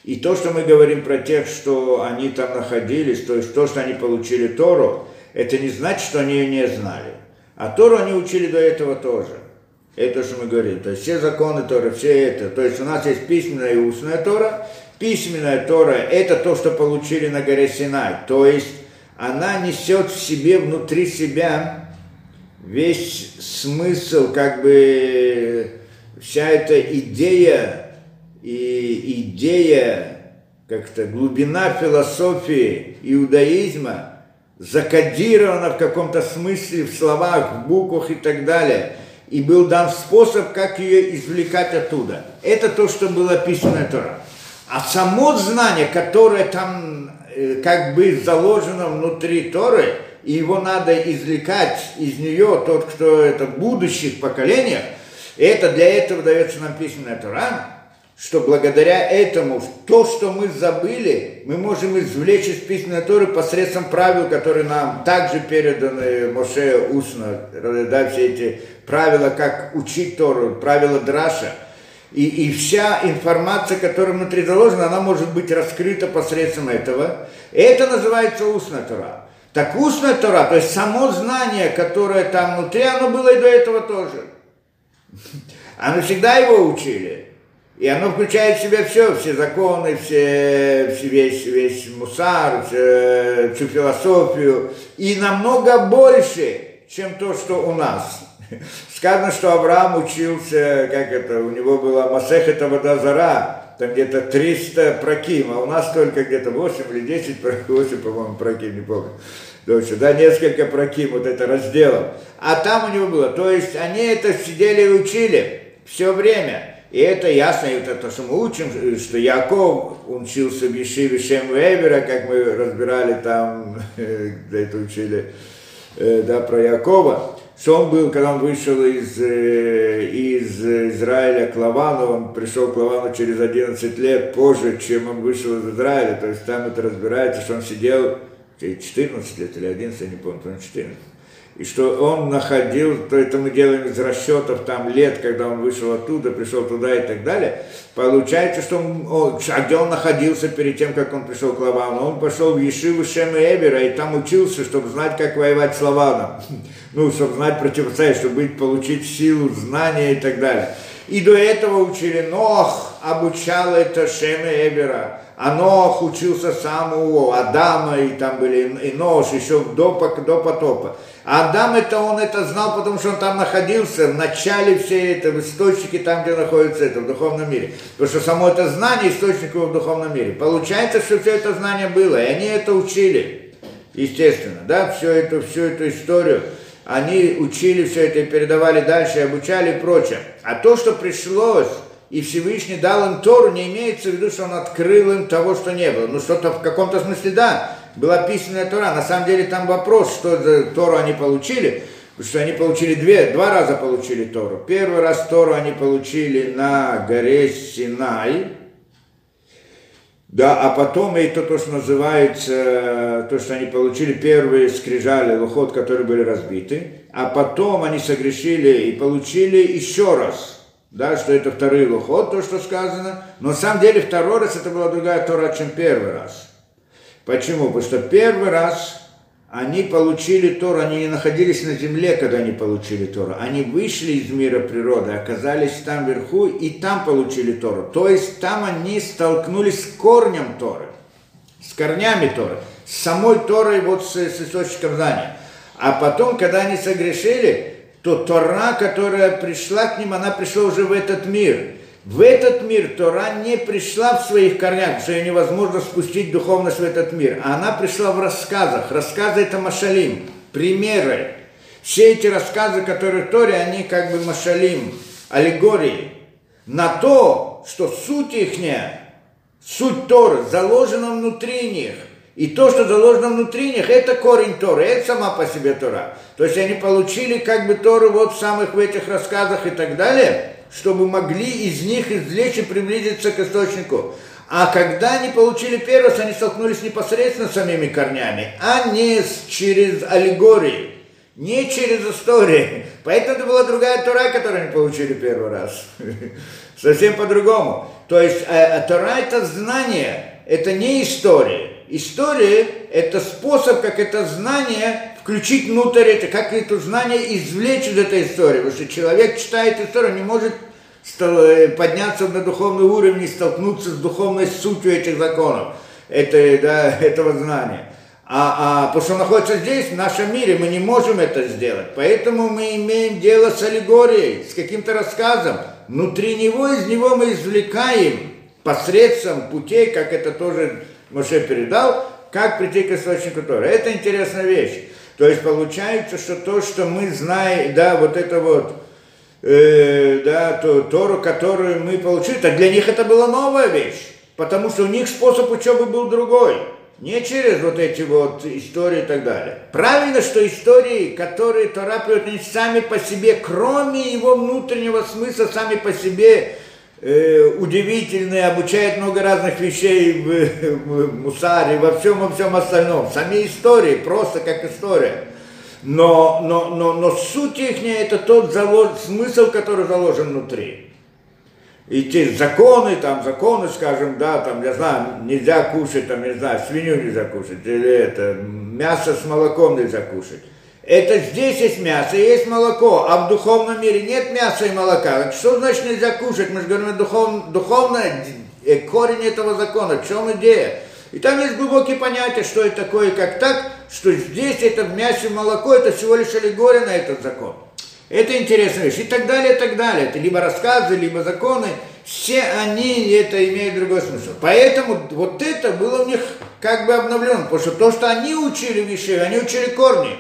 И то, что мы говорим про тех, что они там находились, то есть то, что они получили Тору, это не значит, что они ее не знали. А Тору они учили до этого тоже. Это что мы говорим. То есть все законы Торы, все это. То есть у нас есть письменная и устная Тора. Письменная Тора – это то, что получили на горе Синай. То есть она несет в себе, внутри себя весь смысл, как бы вся эта идея и идея, как-то глубина философии иудаизма закодирована в каком-то смысле в словах, в буквах и так далее – и был дан способ, как ее извлекать оттуда. Это то, что было описано Тора. А само знание, которое там э, как бы заложено внутри Торы, и его надо извлекать из нее тот, кто это в будущих поколениях, это для этого дается нам письменная Тора, что благодаря этому то, что мы забыли, мы можем извлечь из письменной Торы посредством правил, которые нам также переданы Моше устно, да, все эти правила, как учить Тору, правила Драша. И, и вся информация, которая внутри заложена, она может быть раскрыта посредством этого. Это называется устная Тора. Так устная Тора, то есть само знание, которое там внутри, оно было и до этого тоже. Оно всегда его учили. И оно включает в себя все, все законы, все, все весь, весь мусар, все, всю философию. И намного больше, чем то, что у нас. Сказано, что Авраам учился, как это, у него была Масехета Водозара, там где-то 300 проким, а у нас только где-то 8 или 10, 8, по-моему, проким, не помню. Точно, да, несколько проким, вот это разделов. А там у него было, то есть они это сидели и учили все время. И это ясно, и это то, что мы учим, что Яков учился в Ешиве Шем Вебера, как мы разбирали там, где это учили, э, да, про Якова, что он был, когда он вышел из, э, из Израиля к Лавану, он пришел к Лавану через 11 лет позже, чем он вышел из Израиля, то есть там это разбирается, что он сидел 14 лет или 11, я не помню, по 14 и что он находил, то это мы делаем из расчетов там лет, когда он вышел оттуда, пришел туда и так далее, получается, что он, он, а где он находился перед тем, как он пришел к Лавану? Он пошел в Ешиву Шем и Эбера и там учился, чтобы знать, как воевать с Лаваном, ну, чтобы знать противостоять, чтобы быть, получить силу, знания и так далее. И до этого учили Нох, обучал это Шем и Эбера. А Нох учился сам у Адама, и там были и Нож, еще до, до потопа. А Адам это он это знал, потому что он там находился, в начале всей этой, в источнике там, где находится это, в духовном мире. Потому что само это знание источник его в духовном мире. Получается, что все это знание было, и они это учили, естественно, да, всю эту, всю эту историю. Они учили все это и передавали дальше, и обучали и прочее. А то, что пришлось, и Всевышний дал им Тору, не имеется в виду, что он открыл им того, что не было. Ну, что-то в каком-то смысле да, была писанная Тора. На самом деле там вопрос, что за Тору они получили, потому что они получили две, два раза получили Тору. Первый раз Тору они получили на горе Синай, да, а потом и то, то, что называется, то, что они получили первые скрижали, лухот, которые были разбиты, а потом они согрешили и получили еще раз, да, что это второй лухот, то, что сказано, но на самом деле второй раз это была другая Тора, чем первый раз. Почему? Потому что первый раз они получили Тору, они не находились на земле, когда они получили Тору. Они вышли из мира природы, оказались там вверху и там получили Тору. То есть там они столкнулись с корнем Торы, с корнями Торы, с самой Торой, вот с, с источником знания. А потом, когда они согрешили, то Тора, которая пришла к ним, она пришла уже в этот мир. В этот мир Тора не пришла в своих корнях, что ее невозможно спустить духовность в этот мир, а она пришла в рассказах. Рассказы это машалим, примеры. Все эти рассказы, которые в Торе, они как бы машалим, аллегории. На то, что суть их, суть Торы заложена внутри них. И то, что заложено внутри них, это корень Торы, это сама по себе Тора. То есть они получили как бы Тору вот в самых в этих рассказах и так далее – чтобы могли из них извлечь и приблизиться к источнику. А когда они получили первый они столкнулись непосредственно с самими корнями, а не через аллегории, не через истории. Поэтому это была другая Тора, которую они получили первый раз. Совсем по-другому. То есть э, Тора это знание, это не история. История – это способ, как это знание включить внутрь это, как это знание извлечь из этой истории. Потому что человек читает историю, не может э, подняться на духовный уровень и столкнуться с духовной сутью этих законов, это, да, этого знания. А, а потому что находится здесь, в нашем мире, мы не можем это сделать. Поэтому мы имеем дело с аллегорией, с каким-то рассказом. Внутри него, из него мы извлекаем посредством путей, как это тоже Моше передал, как прийти к источнику Тора. Это интересная вещь. То есть получается, что то, что мы знаем, да, вот это вот, э, да, то, Тору, которую мы получили, так для них это была новая вещь, потому что у них способ учебы был другой. Не через вот эти вот истории и так далее. Правильно, что истории, которые Тора приводит, они сами по себе, кроме его внутреннего смысла, сами по себе э, удивительные, обучает много разных вещей в, в мусаре, во всем, во всем остальном. Сами истории, просто как история. Но, но, но, но суть их это тот залож, смысл, который заложен внутри. И те законы, там законы, скажем, да, там, я знаю, нельзя кушать, там, не знаю, свинью нельзя кушать, или это, мясо с молоком нельзя кушать. Это здесь есть мясо и есть молоко, а в духовном мире нет мяса и молока. Что значит нельзя кушать? Мы же говорим, духов, духовное, э, корень этого закона, в чем идея? И там есть глубокие понятия, что это такое и как так, что здесь это в мясе молоко, это всего лишь аллегория на этот закон. Это интересная вещь. И так далее, и так далее. Это либо рассказы, либо законы. Все они это имеют другой смысл. Поэтому вот это было у них как бы обновлено. Потому что то, что они учили вещи, они учили корни.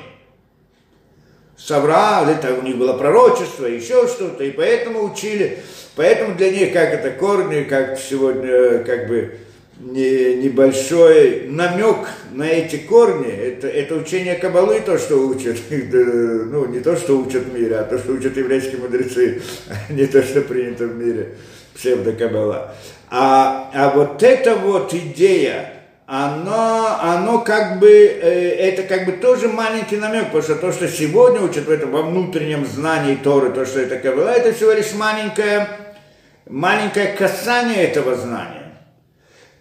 Савра, это у них было пророчество, еще что-то, и поэтому учили. Поэтому для них как это корни, как сегодня, как бы не, небольшой намек на эти корни, это, это учение Кабалы, то, что учат, ну, не то, что учат в мире, а то, что учат еврейские мудрецы, а не то, что принято в мире, псевдокабала. А, а вот эта вот идея, оно, оно как бы, э, это как бы тоже маленький намек, потому что то, что сегодня учат в этом, во внутреннем знании Торы, то, что это Кабала, это всего лишь маленькое, маленькое касание этого знания.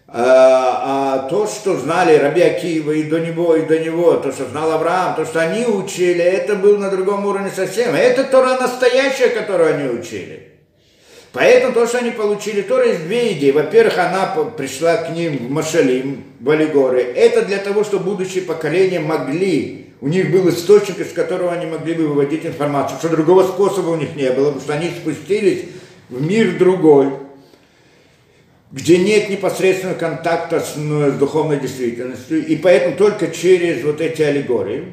А, а то, что знали Раби Акива и до него, и до него, то, что знал Авраам, то, что они учили, это было на другом уровне совсем. Это Тора настоящая, которую они учили. Поэтому то, что они получили Тора, есть две идеи. Во-первых, она пришла к ним в Машалим, в Алигоры. Это для того, чтобы будущие поколения могли, у них был источник, из которого они могли бы выводить информацию, что другого способа у них не было, потому что они спустились в мир другой где нет непосредственного контакта с, ну, с духовной действительностью, и поэтому только через вот эти аллегории.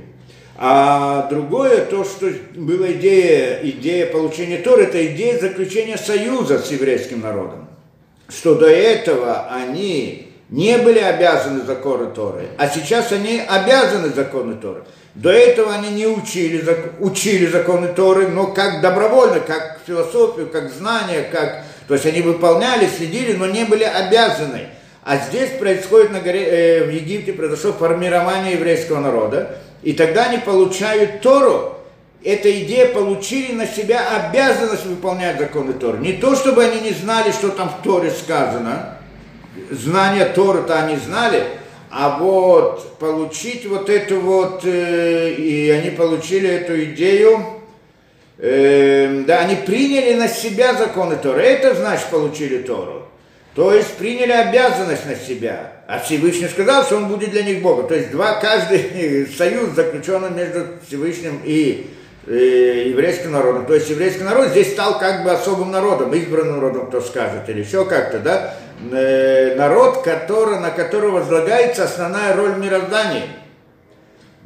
А другое, то, что была идея, идея получения Торы, это идея заключения союза с еврейским народом. Что до этого они не были обязаны законы Торы, а сейчас они обязаны законы Торы. До этого они не учили, учили законы Торы, но как добровольно, как философию, как знание, как то есть они выполняли, следили, но не были обязаны. А здесь происходит на горе, э, в Египте произошло формирование еврейского народа, и тогда они получают Тору. Эта идея получили на себя обязанность выполнять законы Торы. Не то, чтобы они не знали, что там в Торе сказано, знание Торы-то они знали, а вот получить вот эту вот, э, и они получили эту идею, э, да, они приняли на себя законы Торы. Это значит получили Тору. То есть приняли обязанность на себя. А Всевышний сказал, что он будет для них Богом. То есть два, каждый союз заключен между Всевышним и э, еврейским народом. То есть еврейский народ здесь стал как бы особым народом, избранным народом, кто скажет, или еще как-то, да? Э, народ, который, на которого возлагается основная роль мироздания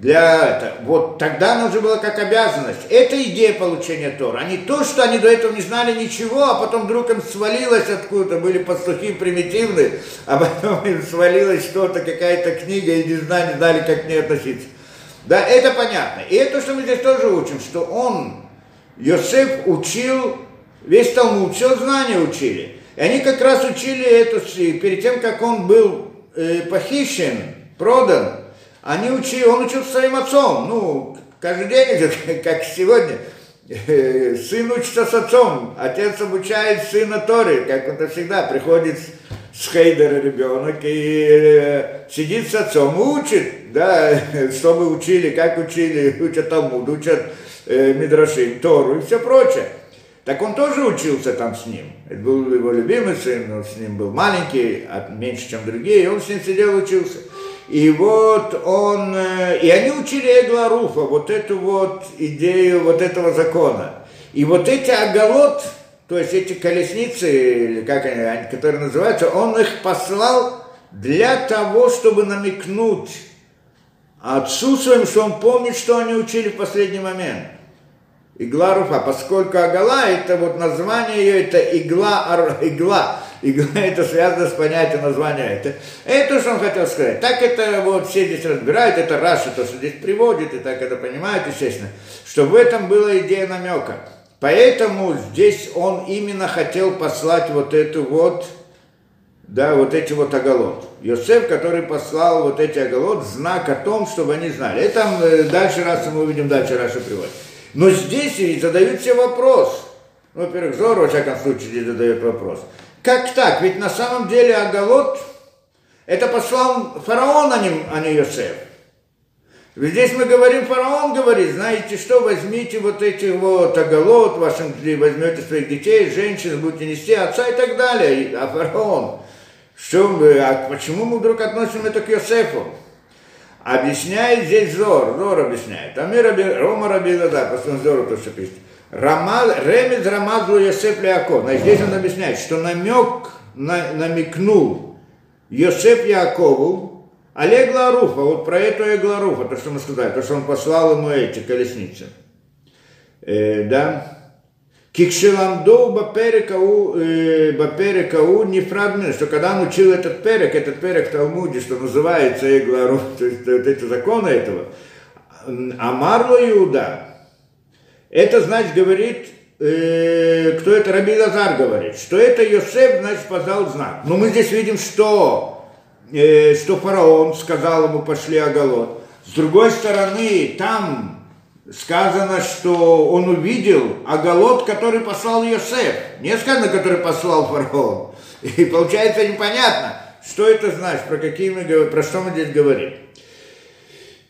для этого. Вот тогда уже было как обязанность. Это идея получения Тора, а не то, что они до этого не знали ничего, а потом вдруг им свалилось откуда-то, были пастухи примитивные, а потом им свалилось что-то, какая-то книга, и не знали, знали, как к ней относиться. Да, это понятно. И это, что мы здесь тоже учим, что он, Йосеф, учил, весь Талмуд, все знания учили. И они как раз учили эту, перед тем, как он был э, похищен, продан, они учили, он учил своим отцом, ну, каждый день, как сегодня. Сын учится с отцом, отец обучает сына Тори, как это всегда, приходит с Хейдера ребенок и э, сидит с отцом и учит, да, что мы учили, как учили, учат Талмуд, учат э, Мидрашим, Тору и все прочее. Так он тоже учился там с ним. Это был его любимый сын, он с ним был маленький, меньше, чем другие, и он с ним сидел учился. И вот он, э, и они учили Эгларуфа, вот эту вот идею вот этого закона. И вот эти оголот, то есть эти колесницы, как они, которые называются, он их послал для того, чтобы намекнуть отцу своим, что он помнит, что они учили в последний момент. Игла Руфа, поскольку Агала, это вот название ее, это игла, игла, игла это связано с понятием названия. Это, это что он хотел сказать. Так это вот все здесь разбирают, это Раша, то, что здесь приводит, и так это понимают, естественно, что в этом была идея намека. Поэтому здесь он именно хотел послать вот эту вот, да, вот эти вот оголот. Йосеф, который послал вот эти оголот, знак о том, чтобы они знали. Это э, дальше раз мы увидим, дальше Раша приводит. Но здесь и задают себе вопрос. Ну, во-первых, Зор, во всяком случае, здесь задает вопрос. Как так? Ведь на самом деле Агалот это послал фараон, а не, а не Йосеф. Ведь здесь мы говорим, фараон говорит, знаете что, возьмите вот эти вот оголот, вашим, возьмете своих детей, женщин, будете нести отца и так далее. А фараон, что мы, а почему мы вдруг относим это к Йосефу? Объясняет здесь Зор, Зор объясняет. А мы Раби, Рома Раби да, посмотрим Зору то, что пишет. Рамаз, Ремез Рамазу Йосеф Леаков. Значит, здесь он объясняет, что намек на, намекнул Йосеф Якову, Олег Ларуфа, вот про эту Эгларуфа, то, что мы сказали, то, что он послал ему эти колесницы. Э, да? Кикшеламдоу баперек ау нефрагмен, что когда он учил этот перек, этот перек в Талмуде, что называется Эгларуф, то есть вот эти законы этого, Амарло Иуда, это значит, говорит, э, кто это, Раби Лазар говорит, что это Йосеф, значит, позвал знак. Но мы здесь видим, что, э, что фараон сказал ему, пошли оголод. С другой стороны, там сказано, что он увидел оголод, который послал Йосеф. Не сказано, который послал фараон. И получается непонятно, что это значит, про, какие мы, про что мы здесь говорим.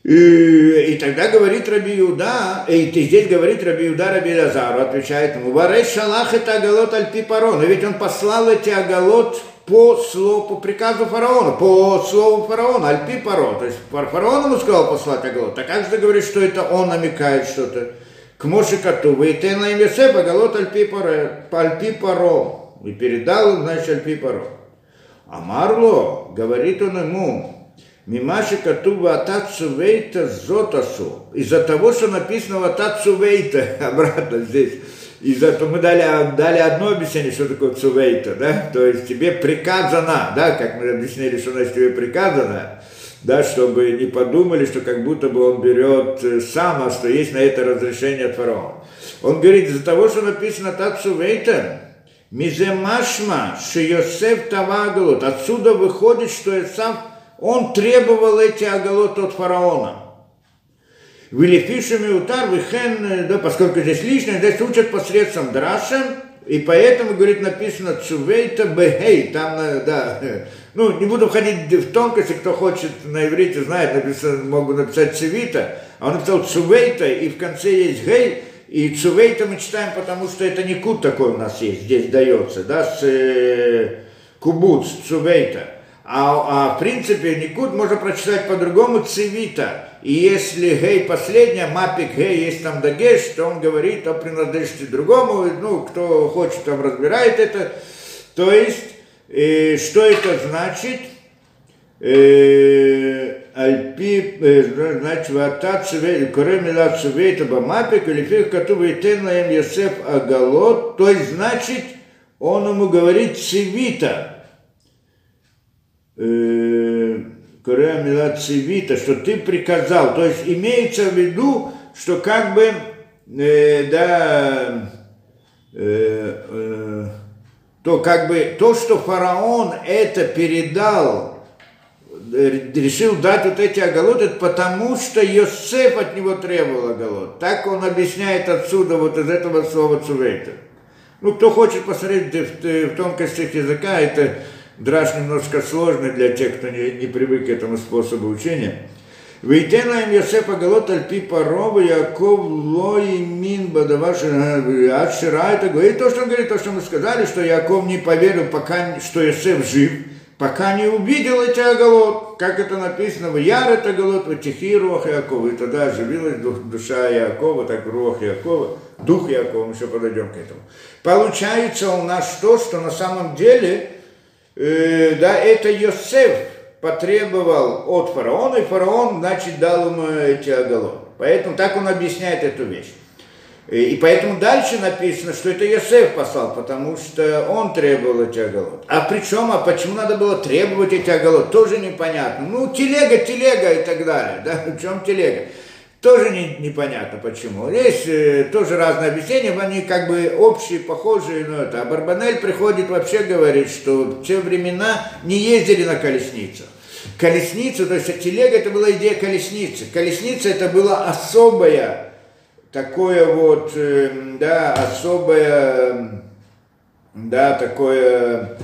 И, и тогда говорит Раби Юда, и здесь говорит Раби Юда Раби Лазару, отвечает ему, Варей шалах это агалот аль но ведь он послал эти агалот по слову, по приказу фараона, по слову фараона, альпи паро. То есть фараон ему сказал послать агалот. А как же ты говоришь, что это он намекает что-то? К Моше Кату, вы ты на имя Сеп, агалот альпи паро, альпи паро. И передал значит, альпи паро. А Марло, говорит он ему, Мимаши Катува Атацу Вейта Зотасу. Из-за того, что написано в Атацу Вейта, обратно здесь, из-за того мы дали, дали одно объяснение, что такое цувейта, да, то есть тебе приказано, да, как мы объяснили, что значит тебе приказано, да, чтобы не подумали, что как будто бы он берет э, сам, а что есть на это разрешение от фараона. Он говорит, из-за того, что написано так цувейта, Миземашма, Шиосеф Тавагалут. Отсюда выходит, что сам он требовал эти оголот от фараона. Вилифишами утар, вихен, да, поскольку здесь лишнее, здесь учат посредством драшем, и поэтому, говорит, написано цувейта бехей, там, э, да, ну, не буду входить в тонкости, кто хочет на иврите знает, написано, могу написать цивита, а он написал цувейта, и в конце есть гей, и цувейта мы читаем, потому что это не кут такой у нас есть, здесь дается, да, с э, кубуц, цувейта. А, а в принципе Никуд можно прочитать по-другому цивита. И если гей последняя, мапик гей, есть там дагеш, то он говорит о принадлежности другому, ну, кто хочет, там разбирает это. То есть, э, что это значит? Э, Альпи, э, значит, вата цвей, кроме ла цвей, мапик, или фих, который тен лаем Йосеф Агалот, то есть, значит, он ему говорит цивита, Мила Цивита, что ты приказал. То есть имеется в виду, что как бы, э, да, э, э, то как бы то, что фараон это передал, э, решил дать вот эти оголоты, потому что Йосеф от него требовал оголот. Так он объясняет отсюда вот из этого слова цувейта. Ну, кто хочет посмотреть в, в тонкостях языка, это Драж немножко сложный для тех, кто не, не привык к этому способу учения. Вейтена им Йосефа Галот Альпи Парова, Яков Лои Мин Бадаваш Адшира. Это говорит то, что он говорит, то, что мы сказали, что Яков не поверил, пока, что Йосеф жив, пока не увидел эти оголот, как это написано, в Яр это оголот, в Тихи Руах Якова. И тогда оживилась душа Якова, так Руах Якова, дух Якова, мы еще подойдем к этому. Получается у нас то, что на самом деле э, да, это Йосеф потребовал от фараона, и фараон, значит, дал ему эти оголоны. Поэтому так он объясняет эту вещь. И поэтому дальше написано, что это Йосеф послал, потому что он требовал эти оголод. А причем, а почему надо было требовать эти оголод, тоже непонятно. Ну, телега, телега и так далее. Да? В чем телега? Тоже не, непонятно почему. Есть э, тоже разные объяснения, они как бы общие, похожие, но это. А Барбанель приходит вообще говорит, что в те времена не ездили на колесницах. Колесница, то есть телега это была идея колесницы. Колесница это была особая, такое вот, э, да, особое, да, такое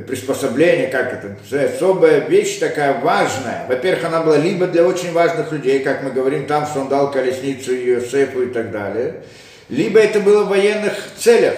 приспособление, как это, особая вещь такая важная. Во-первых, она была либо для очень важных людей, как мы говорим там, что он дал колесницу Иосифу и так далее, либо это было в военных целях.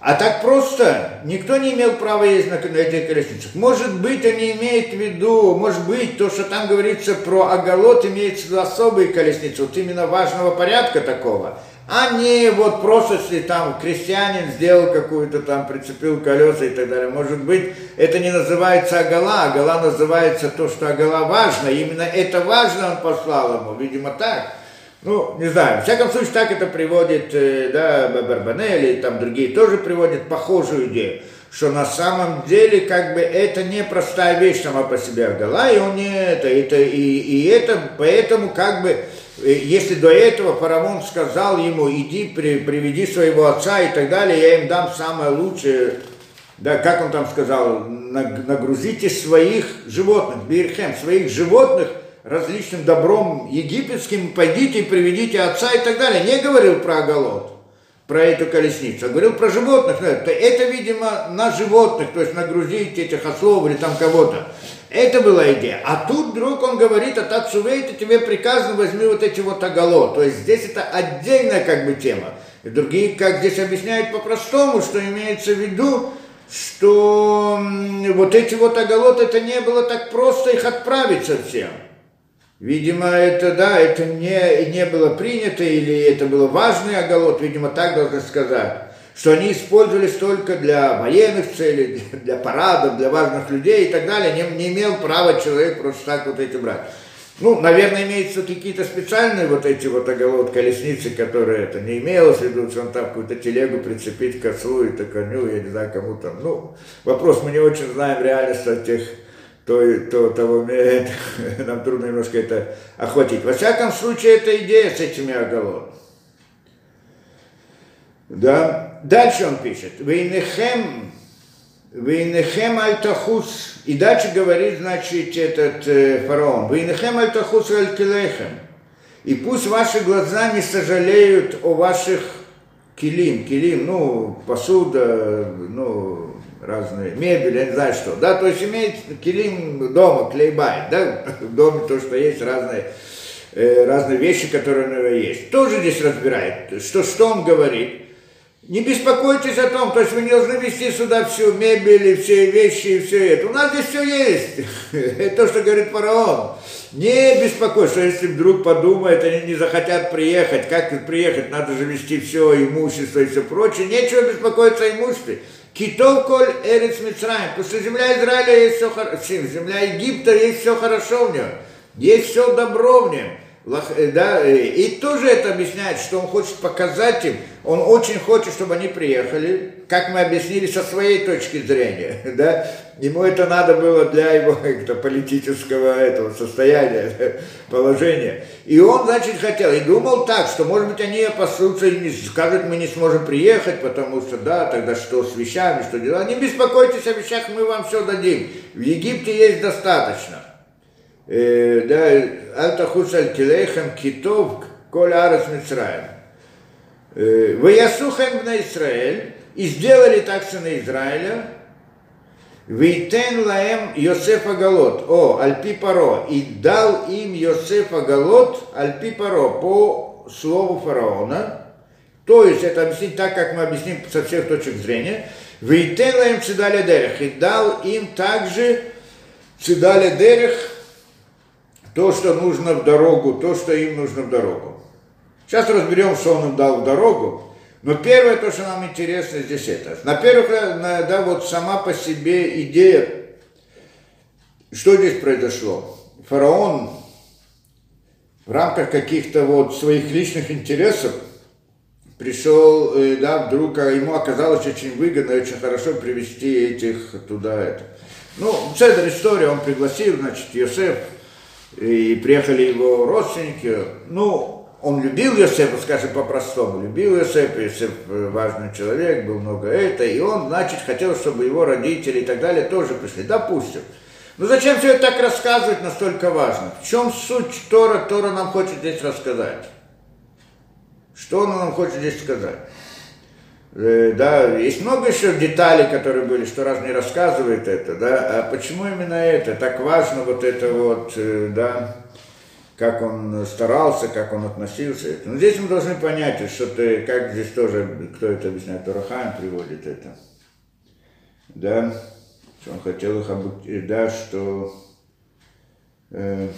А так просто никто не имел права ездить на, этих колесницах. Может быть, они имеют в виду, может быть, то, что там говорится про оголот, имеется в виду особые колесницы, вот именно важного порядка такого, а не вот просто, если там крестьянин сделал какую-то там, прицепил колеса и так далее. Может быть, это не называется огола, огола называется то, что огола важно, именно это важно он послал ему, видимо, так. Ну, не знаю, в всяком случае, так это приводит, э, да, Барбанелли и там другие тоже приводят похожую идею, что на самом деле, как бы, это не простая вещь сама по себе Агала, и он не это, это и, и это, поэтому, как бы, э, если до этого фараон сказал ему, иди, при, приведи своего отца и так далее, я им дам самое лучшее, да, как он там сказал, нагрузите своих животных, бирхем, своих животных – различным добром египетским, пойдите и приведите отца и так далее. Не говорил про оголод, про эту колесницу, а говорил про животных. Это, это, видимо, на животных, то есть нагрузить этих ослов или там кого-то. Это была идея. А тут вдруг он говорит, а так это тебе приказано, возьми вот эти вот оголо. То есть здесь это отдельная как бы тема. И другие, как здесь объясняют по-простому, что имеется в виду, что вот эти вот оголот, это не было так просто их отправить совсем. Видимо, это, да, это не, не было принято, или это было важный оголот, видимо, так должны сказать, что они использовались только для военных целей, для парадов, для важных людей и так далее, не, не имел права человек просто так вот эти брать. Ну, наверное, имеются какие-то специальные вот эти вот оголот колесницы, которые это не имелось в виду, что он там какую-то телегу прицепить к отцу и к коню, я не знаю, кому там. Ну, вопрос, мы не очень знаем реальность от тех то, то того умеет, нам трудно немножко это охватить. Во всяком случае, это идея с этими оголовами. Да. Дальше он пишет. Вейнехем, Вейнехем альтахус. И дальше говорит, значит, этот э, фараон. Вейнехем альтахус альтилехем. И пусть ваши глаза не сожалеют о ваших килим. Килим, ну, посуда, ну, разные мебель, я не знаю что, да, то есть имеет килим дома, клейбай, да, в доме то, что есть разные, э, разные вещи, которые у него есть. Тоже здесь разбирает, что, что он говорит. Не беспокойтесь о том, то есть вы не должны вести сюда всю мебель и все вещи и все это. У нас здесь все есть. Это то, что говорит фараон. Не беспокойся, что если вдруг подумают, они не захотят приехать, как приехать, надо же вести все имущество и все прочее. Нечего беспокоиться о имуществе. Китов коль эрец Мицраем, потому что земля Израиля есть все хорошо, земля Египта есть все хорошо в нем, есть все добро в нем. Э, да, э, и тоже это объясняет, что он хочет показать им, он очень хочет, чтобы они приехали, как мы объяснили, со своей точки зрения, да, ему это надо было для его это, политического этого состояния, положения. И он, значит, хотел, и думал так, что, может быть, они опасутся и скажут, мы не сможем приехать, потому что, да, тогда что с вещами, что дела. Не беспокойтесь о вещах, мы вам все дадим. В Египте есть достаточно. Э, да, Альтахус Аль-Килейхам Китов Коль Арас Мицраем. Э, Ваясухем на Израиль, и сделали так сыны Израиля, Вейтен лаем Йосефа Галот, о, Альпи Паро, и дал им Йосефа Галот, Альпи Паро, по слову фараона, то есть это объяснить так, как мы объясним со всех точек зрения, Вейтен лаем Цидали Дерех, и дал им также Цидали Дерех, то, что нужно в дорогу, то, что им нужно в дорогу. Сейчас разберем, что он им дал в дорогу. Но первое, то, что нам интересно здесь это. На первых, да, вот сама по себе идея, что здесь произошло. Фараон в рамках каких-то вот своих личных интересов пришел, э, да, вдруг а ему оказалось очень выгодно, очень хорошо привести этих туда. Это. Ну, центр история, он пригласил, значит, Йосеф, и приехали его родственники. Ну, он любил Йосефа, скажем по-простому, любил Йосефа, Йосеф э, важный человек, был много это, и он, значит, хотел, чтобы его родители и так далее тоже пришли. Допустим. Но зачем все это так рассказывать настолько важно? В чем суть Тора? Тора нам хочет здесь рассказать. Что он нам хочет здесь сказать? Э, да, есть много еще деталей, которые были, что раз не рассказывает это, да, а почему именно это, так важно вот это вот, э, да, как он старался, как он относился. Но здесь мы должны понять, что ты, как здесь тоже, кто это объясняет, Турахаем приводит это. Да, что он хотел их обучить, да, что э,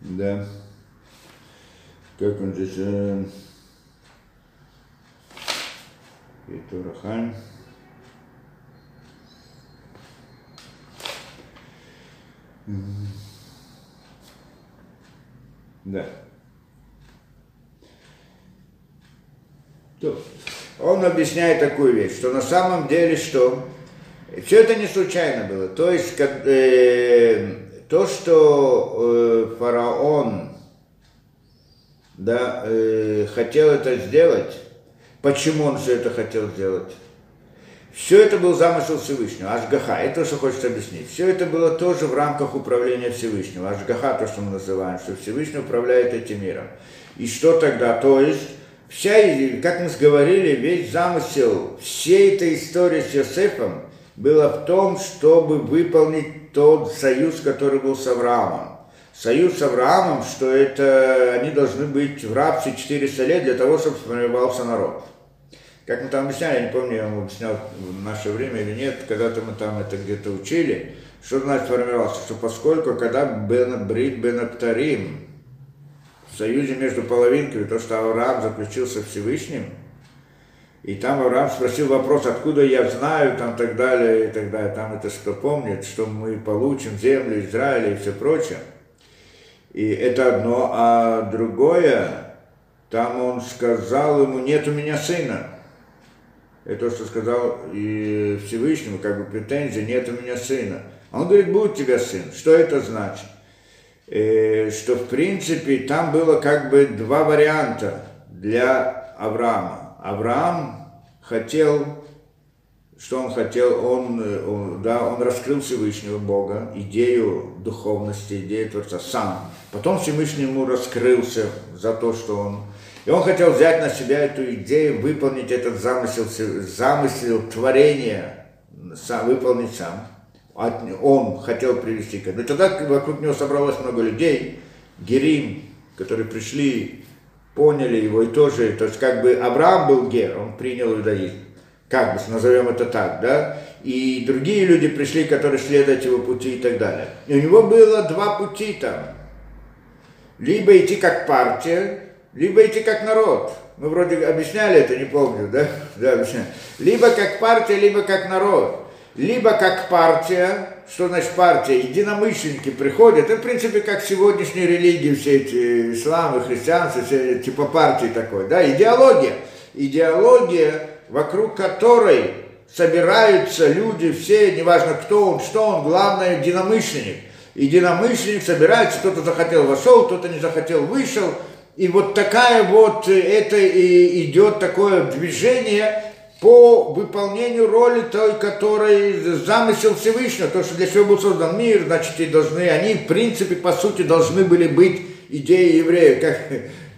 да, как он здесь, э, и Турахаем, Да. Он объясняет такую вещь, что на самом деле что? Все это не случайно было. То есть как, э, то, что э, фараон да, э, хотел это сделать, почему он все это хотел сделать? Все это был замысел Всевышнего, Ашгаха, это что хочется объяснить. Все это было тоже в рамках управления Всевышнего. Ашгаха, то, что мы называем, что Всевышний управляет этим миром. И что тогда? То есть, вся, как мы говорили, весь замысел всей этой истории с Йосефом было в том, чтобы выполнить тот союз, который был с Авраамом. Союз с Авраамом, что это они должны быть в рабстве 400 лет для того, чтобы сформировался народ. Как мы там объясняли, я не помню, я вам объяснял в наше время или нет, когда-то мы там это где-то учили, что значит формировался, что поскольку когда Бен Брит Бен Аптарим, в союзе между половинками, то, что Авраам заключился Всевышним, и там Авраам спросил вопрос, откуда я знаю, там так далее, и так далее. Там это что помнит, что мы получим землю Израиля и все прочее. И это одно. А другое, там он сказал ему, нет у меня сына это то, что сказал и Всевышнему, как бы претензии, нет у меня сына. Он говорит, будет у тебя сын. Что это значит? Э, что в принципе там было как бы два варианта для Авраама. Авраам хотел, что он хотел, он, он, да, он раскрыл Всевышнего Бога, идею духовности, идею Творца сам. Потом Всевышний ему раскрылся за то, что он и он хотел взять на себя эту идею, выполнить этот замысел, замысел творения, сам, выполнить сам. Он хотел привести к этому. И тогда вокруг него собралось много людей, Герим, которые пришли, поняли его, и тоже, то есть как бы Авраам был гер, он принял иудаизм, как бы назовем это так, да, и другие люди пришли, которые следуют его пути и так далее. И у него было два пути там. Либо идти как партия, либо идти как народ. Мы вроде объясняли это, не помню, да? Да, объясняли. Либо как партия, либо как народ. Либо как партия, что значит партия? Единомышленники приходят, это в принципе как сегодняшние религии, все эти ислам и христианство, все, типа партии такой, да, идеология. Идеология, вокруг которой собираются люди все, неважно кто он, что он, главное единомышленник. Единомышленник собирается, кто-то захотел вошел, кто-то не захотел вышел, и вот такая вот, э, это и идет такое движение по выполнению роли той, которой замысел Всевышнего, то, что для чего был создан мир, значит, и должны, они, в принципе, по сути, должны были быть идеи евреев, как,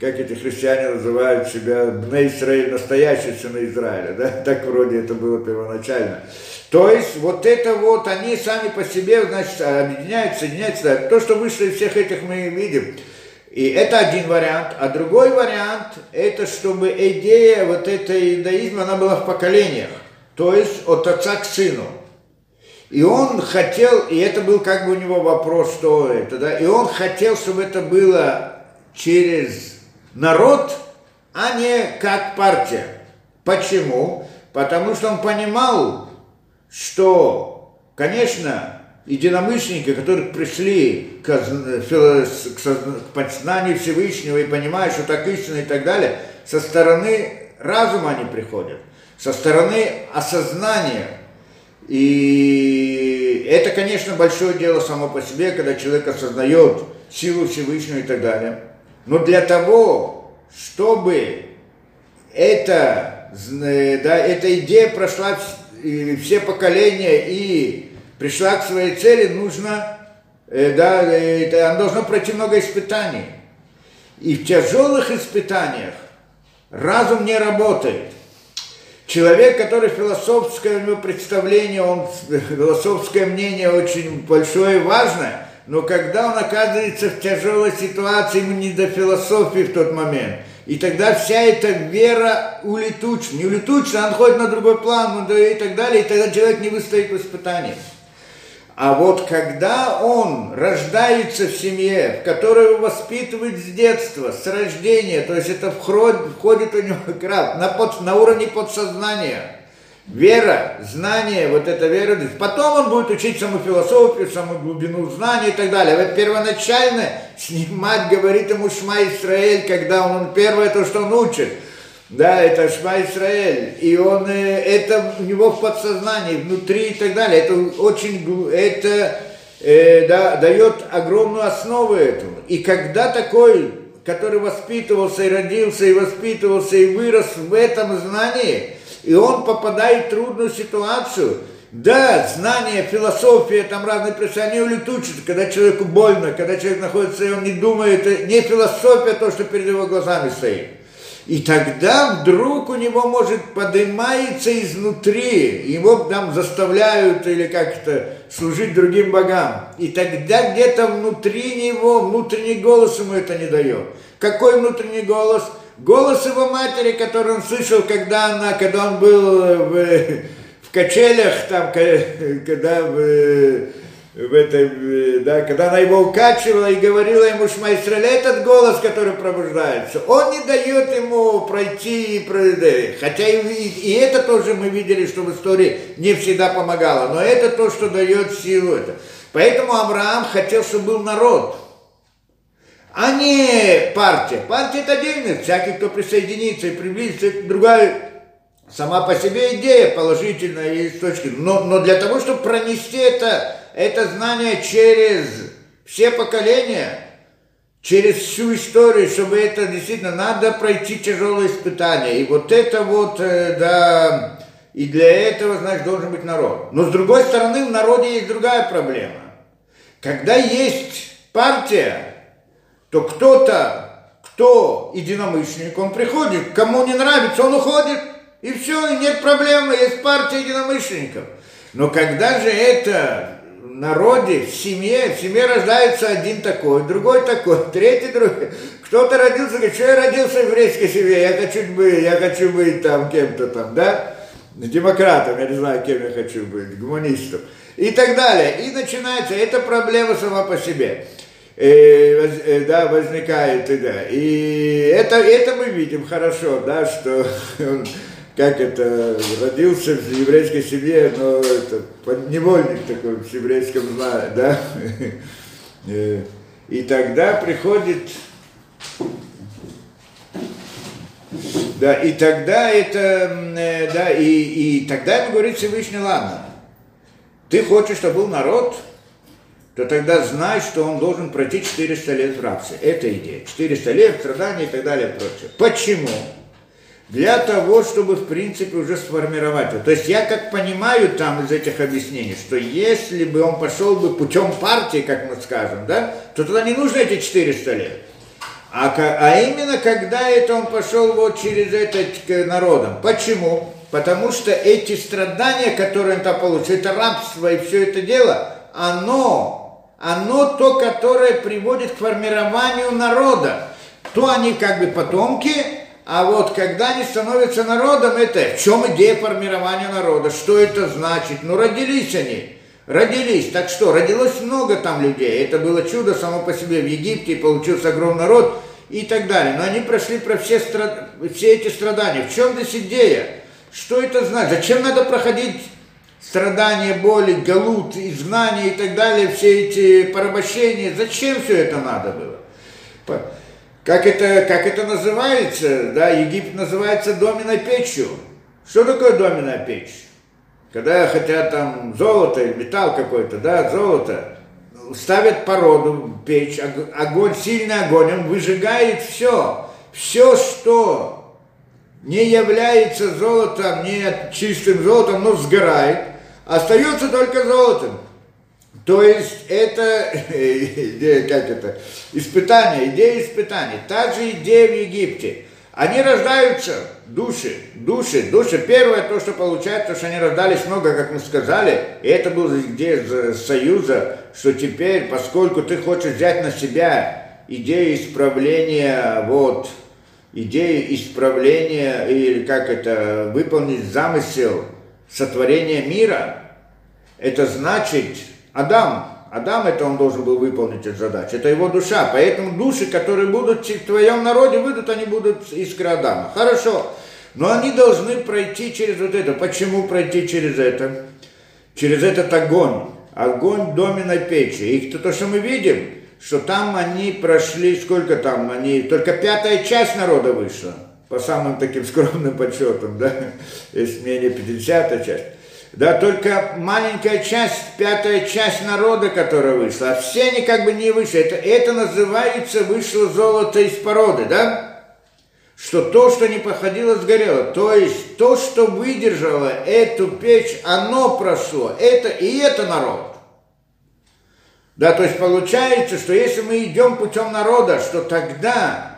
как эти христиане называют себя Бней Израиль, настоящие сыны Израиля, да, так вроде это было первоначально. То есть вот это вот, они сами по себе, значит, объединяются, соединяются, то, что вышло из всех этих мы видим, и это один вариант. А другой вариант, это чтобы идея вот этой иудаизма, она была в поколениях. То есть от отца к сыну. И он хотел, и это был как бы у него вопрос, что это, да, и он хотел, чтобы это было через народ, а не как партия. Почему? Потому что он понимал, что, конечно, единомышленники, которые пришли к, познанию Всевышнего и понимают, что так истинно и так далее, со стороны разума они приходят, со стороны осознания. И это, конечно, большое дело само по себе, когда человек осознает силу Всевышнего и так далее. Но для того, чтобы это, да, эта идея прошла все поколения и пришла к своей цели, нужно, э, да, э, это, она должна пройти много испытаний. И в тяжелых испытаниях разум не работает. Человек, который философское у него представление, он, философское мнение очень большое и важное, но когда он оказывается в тяжелой ситуации, ему не до философии в тот момент. И тогда вся эта вера улетучена. Не улетучена, она ходит на другой план ну, и так далее, и тогда человек не выстоит в испытаниях. А вот когда он рождается в семье, в которой его воспитывают с детства, с рождения, то есть это входит, у него краб, на, под, на уровне подсознания, вера, знание, вот эта вера, потом он будет учить саму философию, саму глубину знания и так далее. Вот первоначально с ним мать говорит ему Шма Исраэль, когда он, он первое то, что он учит – да, это Шма Исраэль, и он, э, это у него в подсознании, внутри и так далее, это очень, это э, да, дает огромную основу этому. И когда такой, который воспитывался и родился, и воспитывался, и вырос в этом знании, и он попадает в трудную ситуацию, да, знания, философия, там разные причины, они улетучатся, когда человеку больно, когда человек находится, и он не думает, не философия, а то, что перед его глазами стоит. И тогда вдруг у него, может, поднимается изнутри, его там заставляют или как-то служить другим богам. И тогда где-то внутри него, внутренний голос ему это не дает. Какой внутренний голос? Голос его матери, который он слышал, когда, она, когда он был в, в качелях, там, когда в, в этой, да, когда она его укачивала и говорила ему Шма этот голос, который пробуждается, он не дает ему пройти, хотя и, и это тоже мы видели, что в истории не всегда помогало, но это то, что дает силу это. Поэтому Авраам хотел, чтобы был народ, а не партия. Партия это отдельно, всякий, кто присоединится и приблизится, это другая сама по себе идея положительная и с точки. Но, но для того, чтобы пронести это это знание через все поколения, через всю историю, чтобы это действительно надо пройти тяжелые испытания. И вот это вот, э, да, и для этого, значит, должен быть народ. Но с другой стороны, в народе есть другая проблема. Когда есть партия, то кто-то, кто единомышленник, он приходит, кому не нравится, он уходит, и все, нет проблемы, есть партия единомышленников. Но когда же это народе, в семье, в семье рождается один такой, другой такой, третий другой. Кто-то родился, говорит, что я родился в еврейской семье, я хочу быть, я хочу быть там кем-то там, да, демократом, я не знаю, кем я хочу быть, гуманистом. И так далее. И начинается, эта проблема сама по себе. Э, э, да, возникает, да. И это, это мы видим хорошо, да, что как это, родился в еврейской семье, но это невольник такой в еврейском знае, да, э, и тогда приходит, да, и тогда это, э, да, и, и тогда ему говорит Всевышний, ладно, ты хочешь, чтобы был народ, то тогда знай, что он должен пройти 400 лет в рабстве. Это идея. 400 лет, страдания и так далее прочее. Почему? для того, чтобы, в принципе, уже сформировать его. То есть я как понимаю там из этих объяснений, что если бы он пошел бы путем партии, как мы скажем, да, то тогда не нужно эти 400 лет. А, а именно когда это он пошел вот через это к народам. Почему? Потому что эти страдания, которые он там получил, это рабство и все это дело, оно, оно то, которое приводит к формированию народа. То они как бы потомки, а вот когда они становятся народом, это в чем идея формирования народа? Что это значит? Ну, родились они. Родились. Так что, родилось много там людей. Это было чудо само по себе в Египте, получился огромный народ и так далее. Но они прошли про все, страд... все эти страдания. В чем здесь идея? Что это значит? Зачем надо проходить страдания, боли, галут, изгнание и так далее, все эти порабощения? Зачем все это надо было? как это, как это называется, да, Египет называется доменной печью. Что такое доменная печь? Когда хотят там золото или металл какой-то, да, золото, ставят породу, печь, огонь, сильный огонь, он выжигает все. Все, что не является золотом, не чистым золотом, но сгорает, остается только золотом. То есть это идея, как это, испытание, идея испытаний. Та же идея в Египте. они рождаются, души, души, души. Первое, то, что получается, что они рождались много, как мы сказали, и это была идея союза, что теперь, поскольку ты хочешь взять на себя идею исправления, вот, идею исправления, или как это, выполнить замысел сотворения мира, это значит, Адам, Адам это он должен был выполнить эту задачу. Это его душа. Поэтому души, которые будут в твоем народе, выйдут, они будут искры Адама. Хорошо. Но они должны пройти через вот это. Почему пройти через это? Через этот огонь. Огонь в доме на печи. И то, что мы видим, что там они прошли, сколько там они, только пятая часть народа вышла, по самым таким скромным подсчетам, да, если менее 50 часть да, только маленькая часть, пятая часть народа, которая вышла, а все они как бы не вышли. Это, это называется вышло золото из породы, да? Что то, что не походило, сгорело. То есть то, что выдержало эту печь, оно прошло. Это и это народ. Да, то есть получается, что если мы идем путем народа, что тогда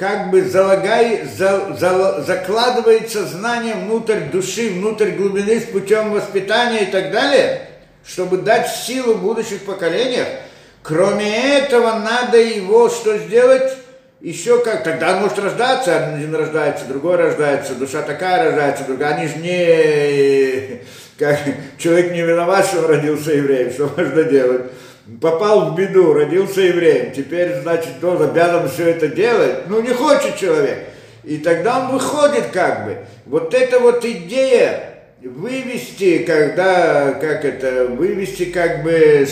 как бы залагай, за, за, закладывается знание внутрь души, внутрь глубины с путем воспитания и так далее, чтобы дать силу будущих поколениях. Кроме этого, надо его что сделать? Еще как, тогда он может рождаться, один рождается, другой рождается, душа такая рождается, другая, они же не, как, человек не виноват, что он родился евреем, что можно делать? Попал в беду, родился евреем, теперь, значит, он обязан все это делать. Ну, не хочет человек. И тогда он выходит как бы. Вот эта вот идея вывести, когда, как это, вывести как бы,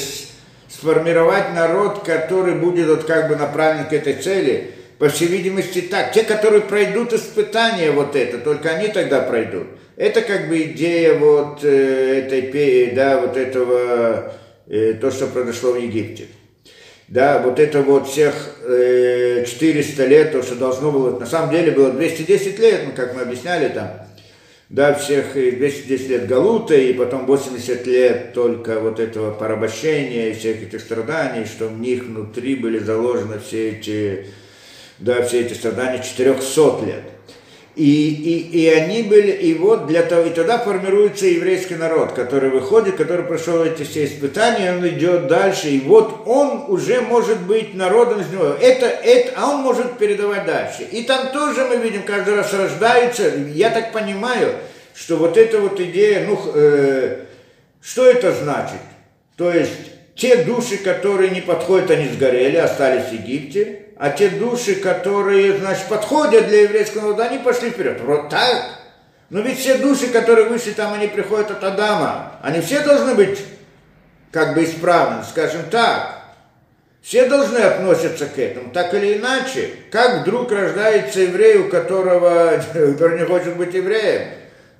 сформировать народ, который будет вот как бы направлен к этой цели, по всей видимости так. Те, которые пройдут испытания вот это, только они тогда пройдут. Это как бы идея вот э, этой, да, вот этого э, то, что произошло в Египте. Да, вот это вот всех э, 400 лет, то, что должно было, на самом деле было 210 лет, ну, как мы объясняли там, да, всех 210 лет Галута, и потом 80 лет только вот этого порабощения и всех этих страданий, что в них внутри были заложены все эти, да, все эти страдания 400 лет. И, и, и они были, и вот для того, и тогда формируется еврейский народ, который выходит, который прошел эти все испытания, он идет дальше, и вот он уже может быть народом из него. Это, это, а он может передавать дальше. И там тоже мы видим, каждый раз рождается, я так понимаю, что вот эта вот идея, ну, э, что это значит? То есть те души, которые не подходят, они сгорели, остались в Египте, а те души, которые, значит, подходят для еврейского народа, они пошли вперед. Вот так. Но ведь все души, которые вышли там, они приходят от Адама. Они все должны быть как бы исправны, скажем так. Все должны относиться к этому, так или иначе. Как вдруг рождается еврей, у которого, который не хочет быть евреем?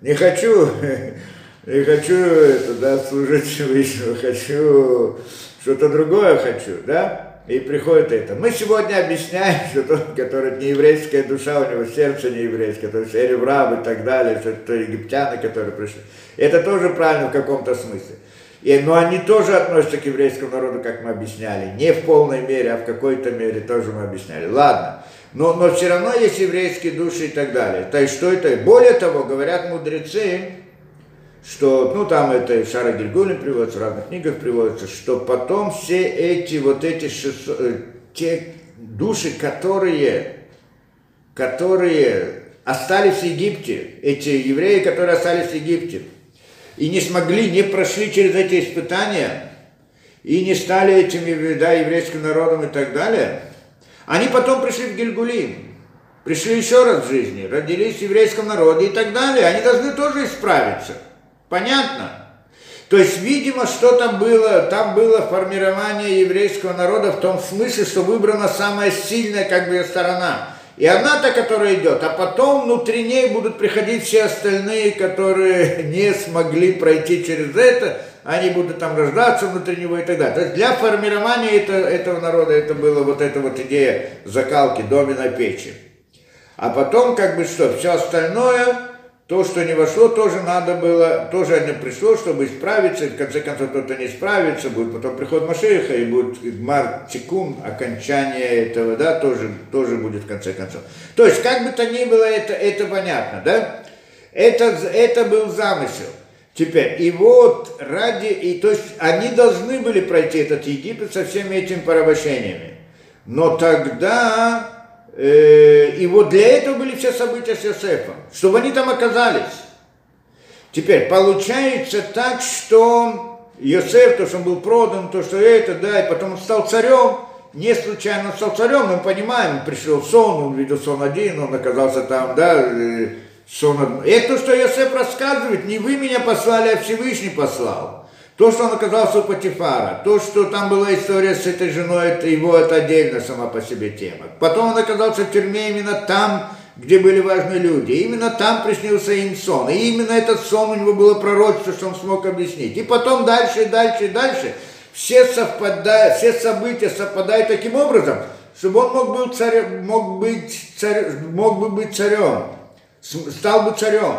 Не хочу, не хочу туда служить Высшего, хочу что-то другое хочу, да? И приходит это. Мы сегодня объясняем, что тот, который не еврейская душа, у него сердце не еврейское, то есть Эреврав и так далее, что это египтяне, которые пришли. Это тоже правильно в каком-то смысле. И, но они тоже относятся к еврейскому народу, как мы объясняли. Не в полной мере, а в какой-то мере тоже мы объясняли. Ладно. Но, но все равно есть еврейские души и так далее. То есть что это? Более того, говорят мудрецы, что, ну там это в Шара Гильгулин приводится, в разных книгах приводится, что потом все эти вот эти 600, э, те души, которые, которые остались в Египте, эти евреи, которые остались в Египте, и не смогли, не прошли через эти испытания, и не стали этим да, еврейским народом и так далее, они потом пришли в Гильгулим, пришли еще раз в жизни, родились в еврейском народе и так далее, они должны тоже исправиться – Понятно? То есть, видимо, что там было, там было формирование еврейского народа в том смысле, что выбрана самая сильная как бы сторона. И она та, которая идет, а потом внутри ней будут приходить все остальные, которые не смогли пройти через это, они будут там рождаться внутри него и так далее. То есть для формирования это, этого народа это была вот эта вот идея закалки домена печи. А потом как бы что, все остальное то, что не вошло, тоже надо было, тоже не пришло, чтобы исправиться, и в конце концов кто-то не справится, будет потом приход Машеха, и будет Мар Тикун, окончание этого, да, тоже, тоже будет в конце концов. То есть, как бы то ни было, это, это понятно, да? Это, это был замысел. Теперь, и вот ради, и то есть они должны были пройти этот Египет со всеми этими порабощениями. Но тогда и вот для этого были все события с Йосефом, чтобы они там оказались. Теперь получается так, что Йосеф, то, что он был продан, то, что это, да, и потом он стал царем, не случайно стал царем, мы понимаем, он пришел в сон, он видел сон один, он оказался там, да, э, сон. Это то, что Йосеф рассказывает, не вы меня послали, а Всевышний послал. То, что он оказался у Патифара, то, что там была история с этой женой, это его, это отдельно сама по себе тема. Потом он оказался в тюрьме именно там, где были важные люди. Именно там приснился им сон. И именно этот сон у него было пророчество, что он смог объяснить. И потом дальше, дальше, дальше. Все, совпадают, все события совпадают таким образом, чтобы он мог, был царь, мог, быть царь, мог бы быть царем, стал бы царем.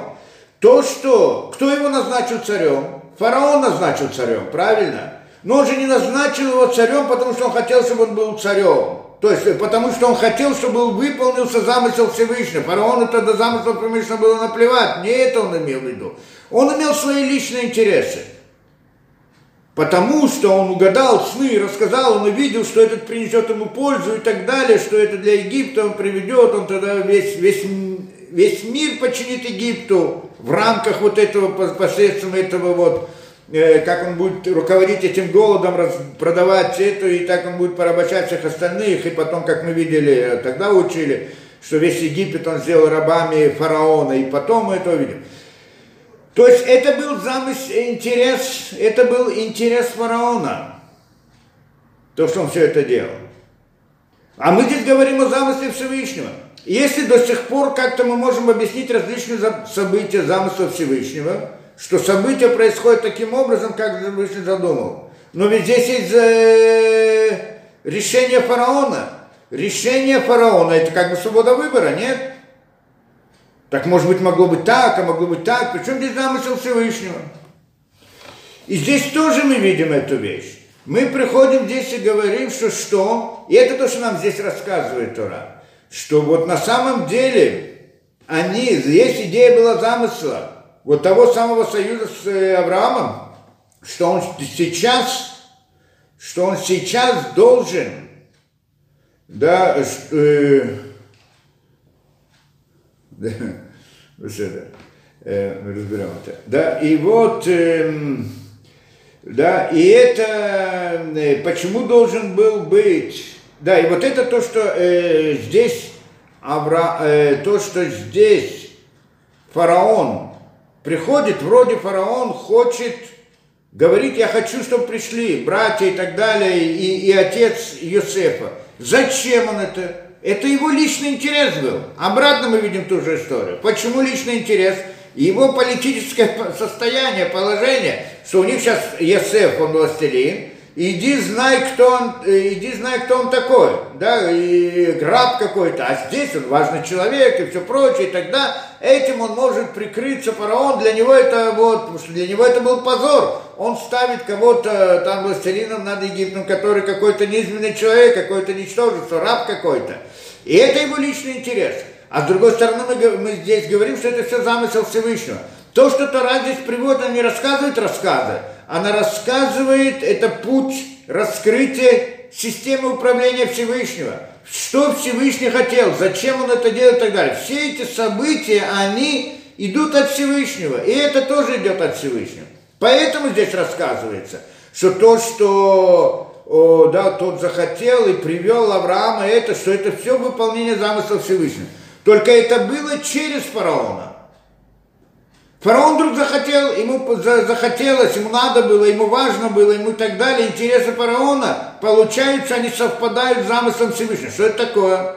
То, что, кто его назначил царем, Фараон назначил царем, правильно? Но он же не назначил его царем, потому что он хотел, чтобы он был царем. То есть, потому что он хотел, чтобы выполнился замысел Всевышнего. Фараону тогда замысел Всевышнего было наплевать. Не это он имел в виду. Он имел свои личные интересы. Потому что он угадал сны, рассказал, он увидел, что этот принесет ему пользу и так далее, что это для Египта он приведет, он тогда весь, весь, весь мир подчинит Египту в рамках вот этого, посредством этого вот, э, как он будет руководить этим голодом, продавать это, и так он будет порабощать всех остальных, и потом, как мы видели, э, тогда учили, что весь Египет он сделал рабами фараона, и потом мы это увидим. То есть это был замысел, интерес, это был интерес фараона, то, что он все это делал. А мы здесь говорим о замысле Всевышнего. Если до сих пор как-то мы можем объяснить различные события замысла Всевышнего, что события происходят таким образом, как Всевышний задумал. Но ведь здесь есть э, решение фараона. Решение фараона это как бы свобода выбора, нет? Так может быть могло быть так, а могло быть так. Причем здесь замысел Всевышнего? И здесь тоже мы видим эту вещь. Мы приходим здесь и говорим, что что? И это то, что нам здесь рассказывает Тора что вот на самом деле они, есть идея была замысла вот того самого союза с э, Авраамом, что он сейчас, что он сейчас должен, да, э, да, э, разберем это, да, и вот, э, да, и это, э, почему должен был быть да, и вот это то, что э, здесь Авра, э, то, что здесь фараон приходит, вроде фараон хочет говорить, я хочу, чтобы пришли братья и так далее, и, и отец Юсефа. Зачем он это? Это его личный интерес был. Обратно мы видим ту же историю. Почему личный интерес? Его политическое состояние, положение, что у них сейчас Есеф, он властелин, иди знай, кто он, э, иди знай, кто он такой, да, и раб какой-то, а здесь он важный человек и все прочее, и тогда этим он может прикрыться, фараон, для него это вот, потому что для него это был позор, он ставит кого-то там властелином над Египтом, который какой-то низменный человек, какой-то ничтожество, раб какой-то, и это его личный интерес. А с другой стороны, мы, мы здесь говорим, что это все замысел Всевышнего. То, что Тора здесь приводит, он не рассказывает рассказы, она рассказывает, это путь раскрытия системы управления Всевышнего. Что Всевышний хотел, зачем он это делает и так далее. Все эти события, они идут от Всевышнего, и это тоже идет от Всевышнего. Поэтому здесь рассказывается, что то, что о, да, тот захотел и привел Авраама, это, что это все выполнение замысла Всевышнего. Только это было через фараона. Фараон вдруг захотел, ему захотелось, ему надо было, ему важно было, ему и так далее. Интересы фараона, получаются, они совпадают с замыслом Всевышнего. Что это такое?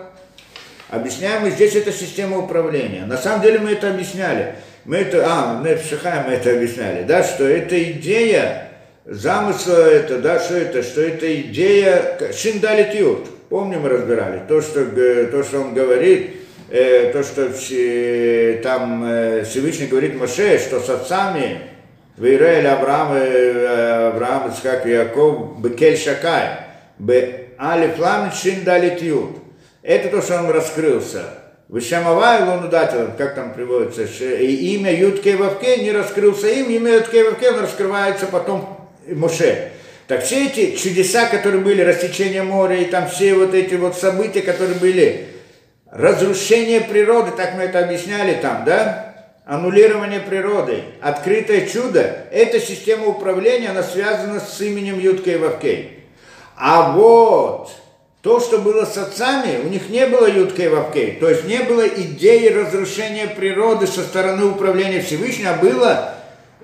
Объясняем мы здесь, это система управления. На самом деле мы это объясняли. Мы это, а, мы в Шихае мы это объясняли, да, что это идея, замысла это, да, что это, что это идея Шиндалитют. Помним, мы разбирали, то, что, то, что он говорит, то, что э, там э, Всевышний говорит Моше, что с отцами в Израиле Авраам, э, Авраам, Ицхак и Яков, Бекель Шакай, Бе Алиф Ламит Шин Далит Юд. Это то, что он раскрылся. Вишамавай Лунудателем, как там приводится, и имя Ютке Вавке не раскрылся им, имя Ютке Вавке, раскрывается потом Моше. Так все эти чудеса, которые были, рассечение моря, и там все вот эти вот события, которые были, разрушение природы, так мы это объясняли там, да? Аннулирование природы, открытое чудо, эта система управления, она связана с именем Юткей Вавкей. А вот то, что было с отцами, у них не было юткой вавкей, то есть не было идеи разрушения природы со стороны управления Всевышнего, а было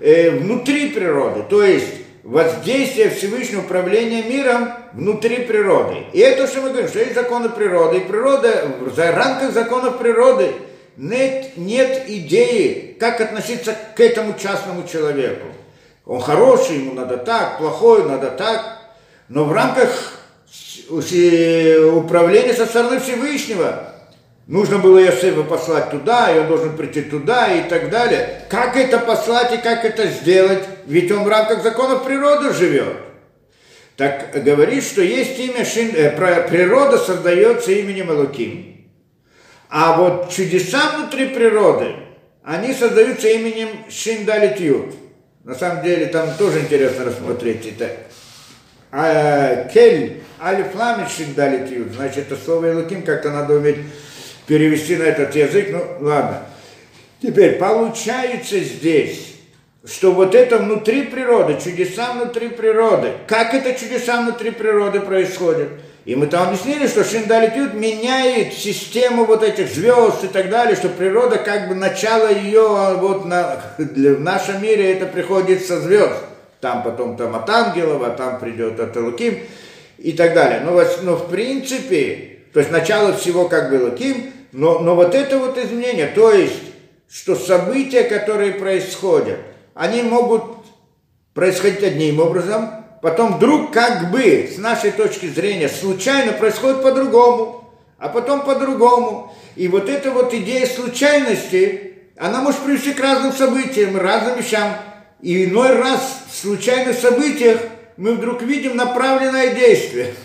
э, внутри природы, то есть воздействие Всевышнего управления миром внутри природы. И это, что мы говорим, что есть законы природы, и природа, в рамках законов природы нет, нет идеи, как относиться к этому частному человеку. Он хороший, ему надо так, плохой, надо так, но в рамках управление со стороны Всевышнего. Нужно было Иосифа послать туда, и он должен прийти туда, и так далее. Как это послать и как это сделать? Ведь он в рамках законов природы живет. Так говорит, что есть имя Шин, э, природа создается именем Элоким. А вот чудеса внутри природы, они создаются именем Шиндалитют. На самом деле там тоже интересно рассмотреть это. А, кель Алиф ламит шиндали тиют. Значит, это слово Элуким как-то надо уметь перевести на этот язык. Ну, ладно. Теперь, получается здесь, что вот это внутри природы, чудеса внутри природы. Как это чудеса внутри природы происходят? И мы там объяснили, что Шиндалитют меняет систему вот этих звезд и так далее, что природа как бы начало ее вот на, в нашем мире это приходит со звезд. Там потом там от ангелов, а там придет от Луким и так далее. Но, но в принципе, то есть начало всего как было Ким, но, но вот это вот изменение, то есть, что события, которые происходят, они могут происходить одним образом, потом вдруг как бы, с нашей точки зрения, случайно происходит по-другому, а потом по-другому. И вот эта вот идея случайности, она может привести к разным событиям, разным вещам. И иной раз в случайных событиях – мы вдруг видим направленное действие.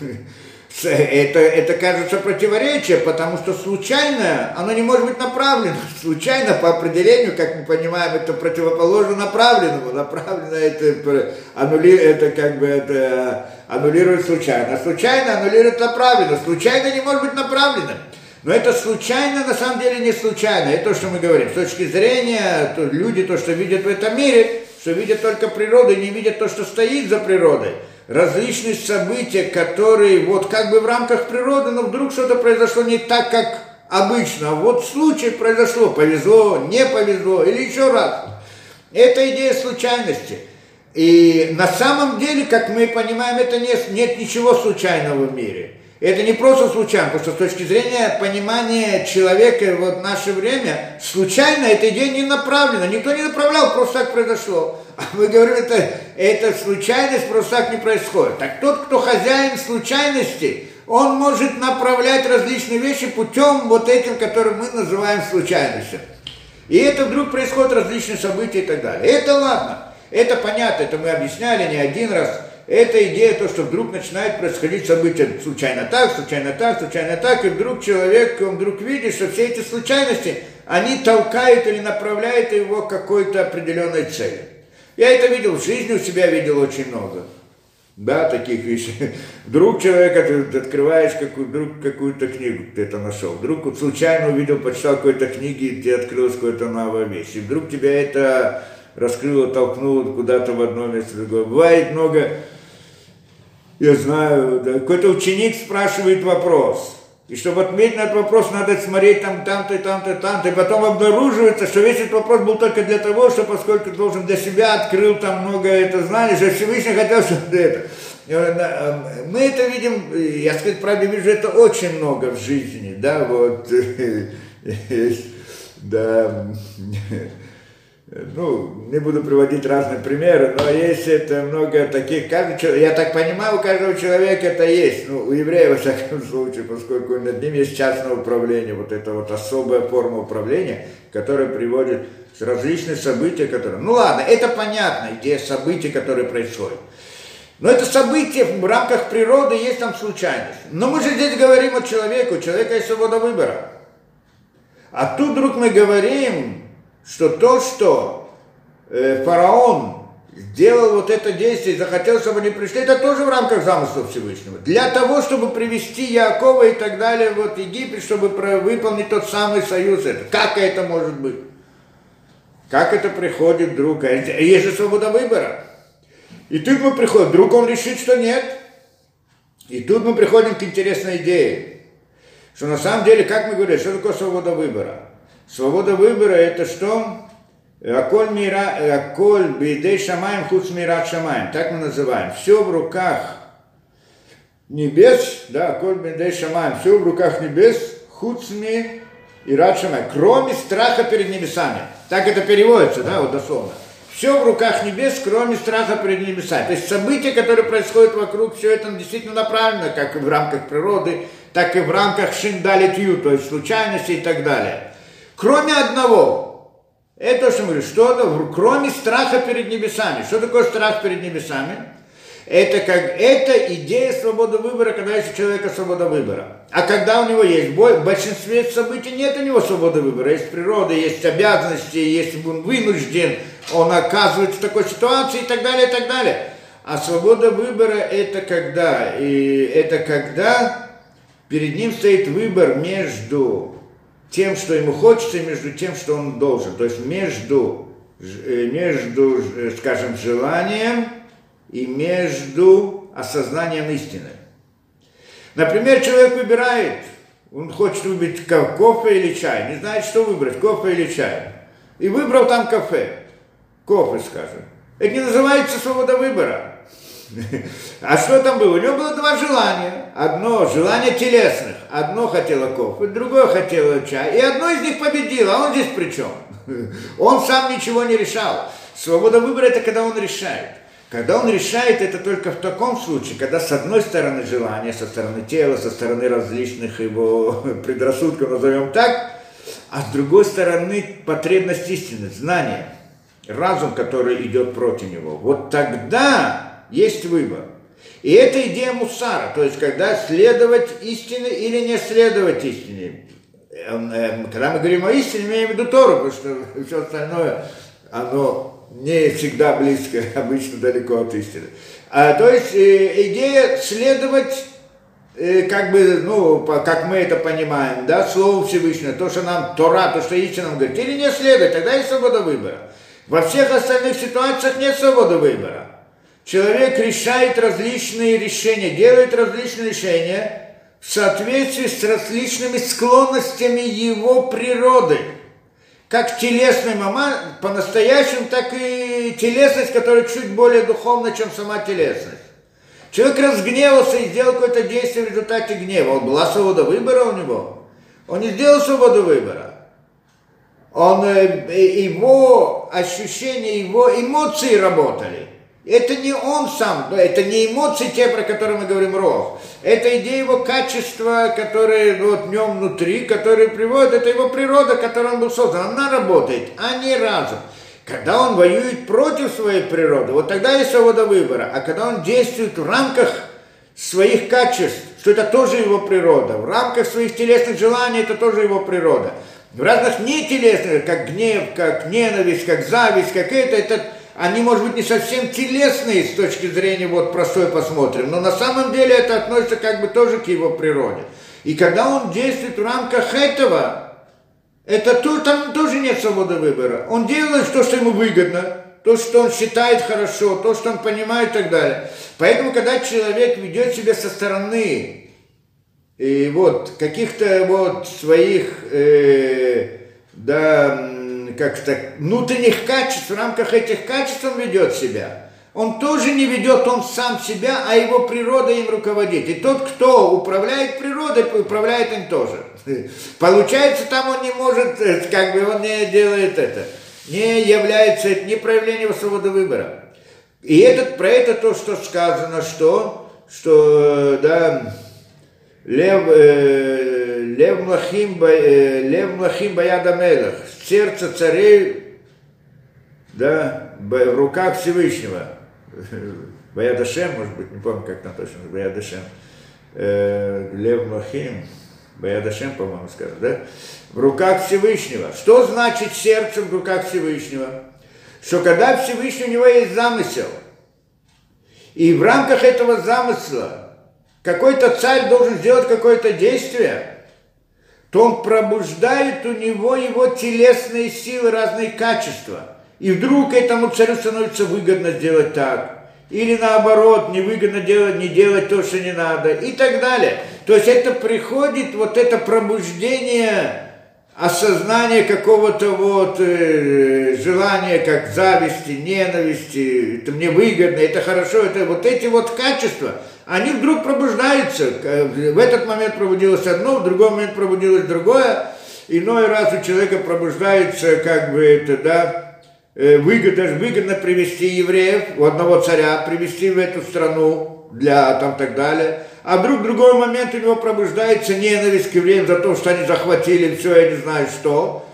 Это, это кажется противоречие, потому что случайно оно не может быть направлено. Случайно по определению, как мы понимаем, это противоположно направленному. Направлено это, аннули, это как бы это аннулирует случайно. А случайно аннулирует направленно. Случайно не может быть направлено. Но это случайно, на самом деле не случайно. Это то, что мы говорим. С точки зрения то люди, то, что видят в этом мире, что видят только природу и не видят то, что стоит за природой. Различные события, которые вот как бы в рамках природы, но вдруг что-то произошло не так, как обычно. А вот случай произошло, повезло, не повезло или еще раз. Это идея случайности. И на самом деле, как мы понимаем, это нет, нет ничего случайного в мире. Это не просто случайно, потому что с точки зрения понимания человека вот в наше время, случайно эта идея не направлена. Никто не направлял, просто так произошло. А мы говорим, это, это случайность просто так не происходит. Так тот, кто хозяин случайности, он может направлять различные вещи путем вот этим, который мы называем случайностью. И это вдруг происходят различные события и так далее. Это ладно, это понятно, это мы объясняли не один раз это идея, то, что вдруг начинает происходить события случайно так, случайно так, случайно так, и вдруг человек, он вдруг видит, что все эти случайности, они толкают или направляют его к какой-то определенной цели. Я это видел в жизни, у себя видел очень много. Да, таких вещей. Вдруг человек, ты открываешь какую, вдруг какую-то книгу ты это нашел, вдруг случайно увидел, почитал какой-то книги, и тебе открылась какая-то новая вещь. И вдруг тебя это раскрыло, толкнуло куда-то в одно место, в другое. Бывает много я знаю, да, какой-то ученик спрашивает вопрос. И чтобы отметить на этот вопрос, надо смотреть там, там-то, там-то, там-то. И потом обнаруживается, что весь этот вопрос был только для того, что поскольку должен для себя открыл там много это знаний, что Всевышний хотел, чтобы это. Эм, мы это видим, я сказать правда, вижу это очень много в жизни, да, вот, да, ну, не буду приводить разные примеры, но есть это много таких, каждый, я так понимаю, у каждого человека это есть, ну, у еврея, во всяком случае, поскольку над ним есть частное управление, вот это вот особая форма управления, которая приводит к различные события, которые, ну ладно, это понятно, идея событий, которые происходят. Но это событие в рамках природы, есть там случайность. Но мы же здесь говорим о человеке, у человека есть свобода выбора. А тут вдруг мы говорим, что то, что э, фараон сделал вот это действие захотел, чтобы они пришли, это тоже в рамках замысла Всевышнего. Для того, чтобы привести Якова и так далее вот Египет, чтобы выполнить тот самый союз. Это. Как это может быть? Как это приходит вдруг? А есть же свобода выбора. И тут мы приходим, вдруг он решит, что нет. И тут мы приходим к интересной идее, что на самом деле, как мы говорим, что такое свобода выбора? Свобода выбора это что? Аколь мира, аколь бейдей шамаем хуц мира шамаем. Так мы называем. Все в руках небес, да, аколь бейдей шамаем. Все в руках небес, хуц ми и рад шамаем. Кроме страха перед небесами. Так это переводится, да, вот дословно. Все в руках небес, кроме страха перед небесами. То есть события, которые происходят вокруг, все это действительно направлено, как и в рамках природы, так и в рамках шиндалитью, то есть случайности и так далее. Кроме одного. Это что мы говорим, что кроме страха перед небесами. Что такое страх перед небесами? Это как это идея свободы выбора, когда есть у человека свобода выбора. А когда у него есть бой, в большинстве событий нет у него свободы выбора. Есть природа, есть обязанности, есть он вынужден, он оказывается в такой ситуации и так далее, и так далее. А свобода выбора это когда? И это когда перед ним стоит выбор между тем, что ему хочется, и между тем, что он должен. То есть между, э, между э, скажем, желанием и между осознанием истины. Например, человек выбирает, он хочет выбрать кофе или чай, не знает, что выбрать, кофе или чай. И выбрал там кафе, кофе, скажем. Это не называется свобода выбора. А что там было? У него было два желания. Одно желание телесных. Одно хотело кофе, другое хотело чай. И одно из них победило, а он здесь при чем? Он сам ничего не решал. Свобода выбора это когда он решает. Когда он решает, это только в таком случае, когда с одной стороны желание, со стороны тела, со стороны различных его предрассудков, назовем так, а с другой стороны потребность истины, знание, разум, который идет против него. Вот тогда есть выбор. И это идея мусара, то есть когда следовать истине или не следовать истине. Эм, эм, когда мы говорим о истине, имеем в виду Тору, потому что все остальное, оно не всегда близко, обычно далеко от истины. А, то есть э, идея следовать э, как бы, ну, как мы это понимаем, да, Слово Всевышнего, то, что нам Тора, то, что истина нам говорит, или не следовать, тогда есть свобода выбора. Во всех остальных ситуациях нет свободы выбора. Человек решает различные решения, делает различные решения в соответствии с различными склонностями его природы. Как телесная мама, по-настоящему, так и телесность, которая чуть более духовна, чем сама телесность. Человек разгневался и сделал какое-то действие в результате гнева. Он была свобода выбора у него. Он не сделал свободу выбора. Он, э, его ощущения, его эмоции работали. Это не он сам, это не эмоции те, про которые мы говорим Рох. Это идея его качества, которые вот, в нем внутри, которые приводят, это его природа, которой он был создан. Она работает, а не разум. Когда он воюет против своей природы, вот тогда есть свобода выбора. А когда он действует в рамках своих качеств, что это тоже его природа, в рамках своих телесных желаний, это тоже его природа. В разных нетелесных, как гнев, как ненависть, как зависть, как это, это они, может быть, не совсем телесные с точки зрения вот простой посмотрим, но на самом деле это относится как бы тоже к его природе. И когда он действует в рамках этого, это то, там тоже нет свободы выбора. Он делает то, что ему выгодно, то, что он считает хорошо, то, что он понимает и так далее. Поэтому, когда человек ведет себя со стороны и вот каких-то вот своих, э, да, как-то внутренних качеств, в рамках этих качеств он ведет себя. Он тоже не ведет он сам себя, а его природа им руководит. И тот, кто управляет природой, управляет им тоже. Получается, там он не может, э, как бы он не делает это. не является, это не проявление свободы выбора. И этот, про это то, что сказано, что, что да, Лев, э, лев Млахим, э, лев Млахим Баяда Мелах, сердце царей, да, в руках Всевышнего. Баядашем, может быть, не помню, как там точно, Баядашем. Э, лев Млахим, Баядашем, по-моему, скажут, да? В руках Всевышнего. Что значит сердце в руках Всевышнего? Что когда Всевышний у него есть замысел, и в рамках этого замысла какой-то царь должен сделать какое-то действие, то он пробуждает у него его телесные силы, разные качества. И вдруг этому царю становится выгодно сделать так. Или наоборот, невыгодно делать, не делать то, что не надо. И так далее. То есть это приходит, вот это пробуждение осознание какого-то вот э, желания, как зависти, ненависти, это мне выгодно, это хорошо, это вот эти вот качества – они вдруг пробуждаются. В этот момент пробудилось одно, в другой момент пробудилось другое. Иной раз у человека пробуждается, как бы это, да, э, выгодно, выгодно привести евреев, у одного царя, привести в эту страну для там так далее. А вдруг в другой момент у него пробуждается ненависть к евреям за то, что они захватили все, я не знаю что.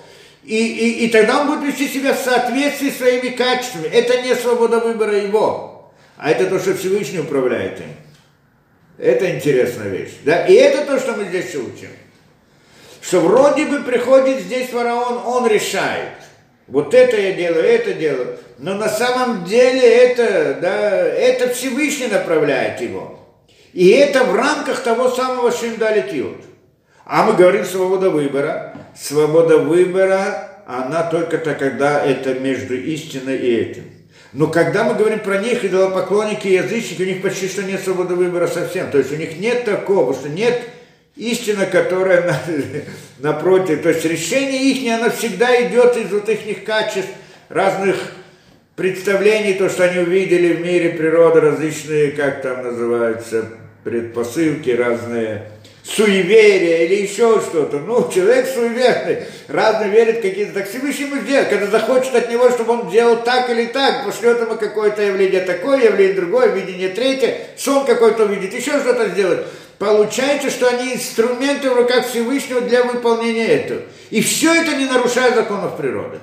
И, и, и тогда он будет вести себя в соответствии с своими качествами. Это не свобода выбора его, а это то, что Всевышний управляет им. Это интересная вещь. Да? И это то, что мы здесь учим. Что вроде бы приходит здесь фараон, он решает. Вот это я делаю, это делаю. Но на самом деле это, да, это Всевышний направляет его. И это в рамках того самого Шиндалитиот. А мы говорим свобода выбора. Свобода выбора, она только-то, когда это между истиной и этим. Но когда мы говорим про них, идолопоклонники и язычники, у них почти что нет свободы выбора совсем. То есть у них нет такого, что нет истина, которая на, напротив. То есть решение их, оно всегда идет из вот их качеств, разных представлений, то, что они увидели в мире природы, различные, как там называются, предпосылки разные суеверие или еще что-то. Ну, человек суеверный, разно верит какие-то, так Всевышний ему сделает, когда захочет от него, чтобы он делал так или так, пошлет ему какое-то явление такое, явление другое, видение третье, сон какой-то увидит, еще что-то сделать. Получается, что они инструменты в руках Всевышнего для выполнения этого. И все это не нарушает законов природы.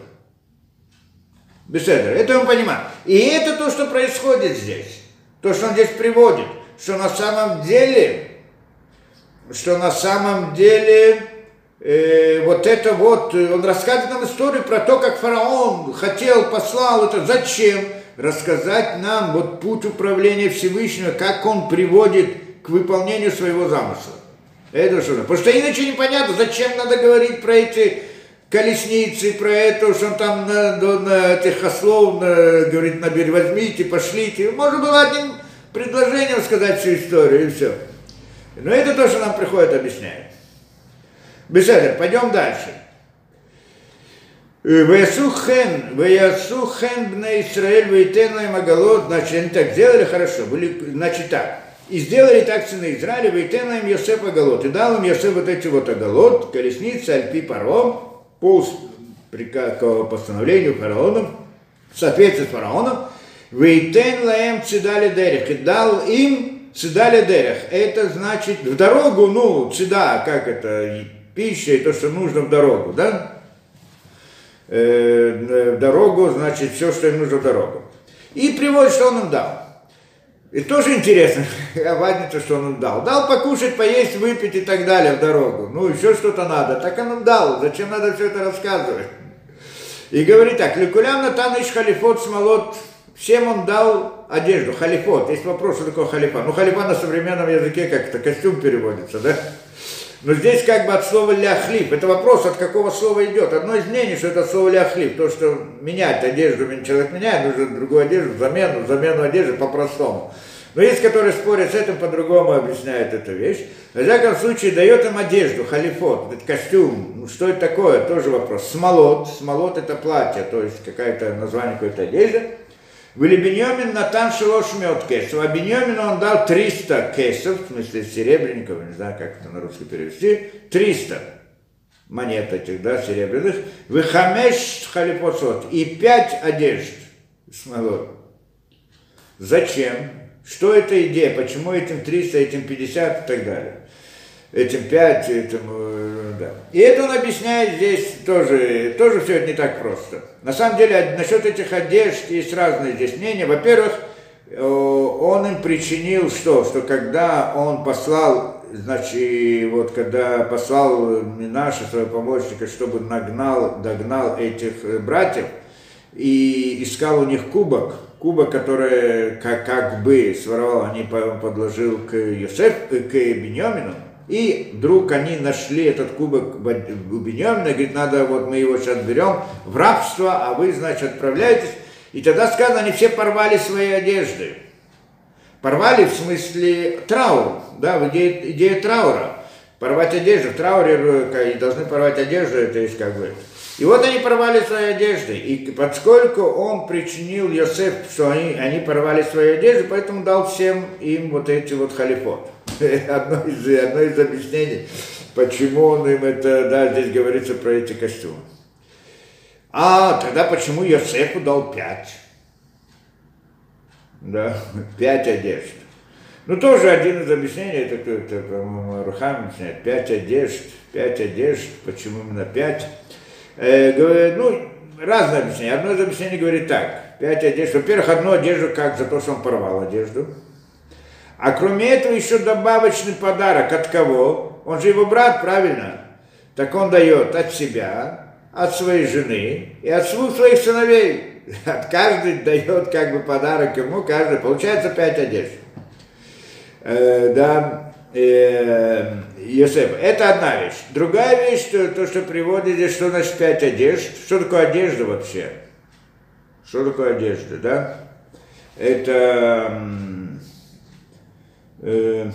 Беседер, это мы понимаем. И это то, что происходит здесь. То, что он здесь приводит. Что на самом деле что на самом деле э, вот это вот, э, он рассказывает нам историю про то, как фараон хотел, послал это, зачем? Рассказать нам вот путь управления Всевышнего, как он приводит к выполнению своего замысла. Это что? Потому что иначе непонятно, зачем надо говорить про эти колесницы, про это, что он там на, на, этих ослов на, говорит, набери, возьмите, пошлите. Можно было одним предложением сказать всю историю, и все. Но это то, что нам приходит объяснять. Беседер, пойдем дальше. Ваясухен, Ваясухен бна Исраэль, Вейтен Магалот, значит, они так сделали хорошо, были, значит так. И сделали так сыны Израиля, Вейтен им Йосеф Агалот. И дал им Йосеф вот эти вот Агалот, колесницы, Альпи Паро, по, по постановлению фараона, в соответствии с фараоном, Вейтен лаем цидали дерех, и дал им Цедаля дерех, это значит в дорогу, ну, цеда, как это, пища и то, что нужно в дорогу, да? Э, в дорогу, значит, все, что им нужно в дорогу. И приводит, что он им дал. И тоже интересно, обадница, что он им дал. Дал покушать, поесть, выпить и так далее в дорогу. Ну, еще что-то надо. Так он им дал. Зачем надо все это рассказывать? И говорит так, Лекулям Натан Иш Халифот Смолот Всем он дал одежду, халифот. Есть вопрос, что такое халифа. Ну, халифа на современном языке как-то костюм переводится, да? Но здесь как бы от слова ляхлип. Это вопрос, от какого слова идет. Одно из мнений, что это слово ляхлип. То, что менять одежду, человек меняет, нужно другую одежду, замену, замену одежды по-простому. Но есть, которые спорят с этим, по-другому объясняют эту вещь. В всяком случае, дает им одежду, халифот, костюм. Ну, что это такое, тоже вопрос. Смолот, смолот это платье, то есть какое-то название какой-то одежды. Вели Беньямин Натан Шелош Мед Кесов. А Беньямину он дал 300 кесов, в смысле серебряников, не знаю, как это на русский перевести, 300. монет этих, да, серебряных, выхамеш халипосот, и пять одежд смолот. Зачем? Что это идея? Почему этим 300, этим 50 и так далее? Этим 5, этим, э, да. И это он объясняет здесь тоже, тоже все не так просто. На самом деле, насчет этих одежд есть разные здесь мнения. Во-первых, э, он им причинил что? Что когда он послал, значит, вот когда послал Минаша, своего помощника, чтобы нагнал, догнал этих э, братьев, и искал у них кубок, кубок, который как, как бы своровал, они подложил к Йосеф, к Беньямину, и вдруг они нашли этот кубок у Беньямина, говорит, надо, вот мы его сейчас берем в рабство, а вы, значит, отправляетесь. И тогда сказано, они все порвали свои одежды. Порвали в смысле траур, да, в идее, идея траура. Порвать одежду, в трауре и должны порвать одежду, это есть как бы. И вот они порвали свои одежды. И поскольку он причинил Йосеф, что они, они порвали свои одежды, поэтому дал всем им вот эти вот халифот. одно из, одно из объяснений, почему он им это, да, здесь говорится про эти костюмы. А тогда почему Йосефу дал пять? Да, пять одежд. Ну, тоже один из объяснений, это кто-то, по-моему, Рухам объясняет, пять одежд, пять одежд, почему именно пять? Э, говорит, ну, разные объяснения. Одно из объяснений говорит так, пять одежд. Во-первых, одну одежду как за то, что он порвал одежду. А кроме этого еще добавочный подарок от кого? Он же его брат, правильно? Так он дает от себя, от своей жены и от двух своих сыновей. От каждый дает как бы подарок ему, каждый. Получается пять одежд. Э, да, э. Это одна вещь. Другая вещь, то, то, что приводит здесь, что значит пять одежд. Что такое одежда вообще? Что такое одежда, да? Это Э,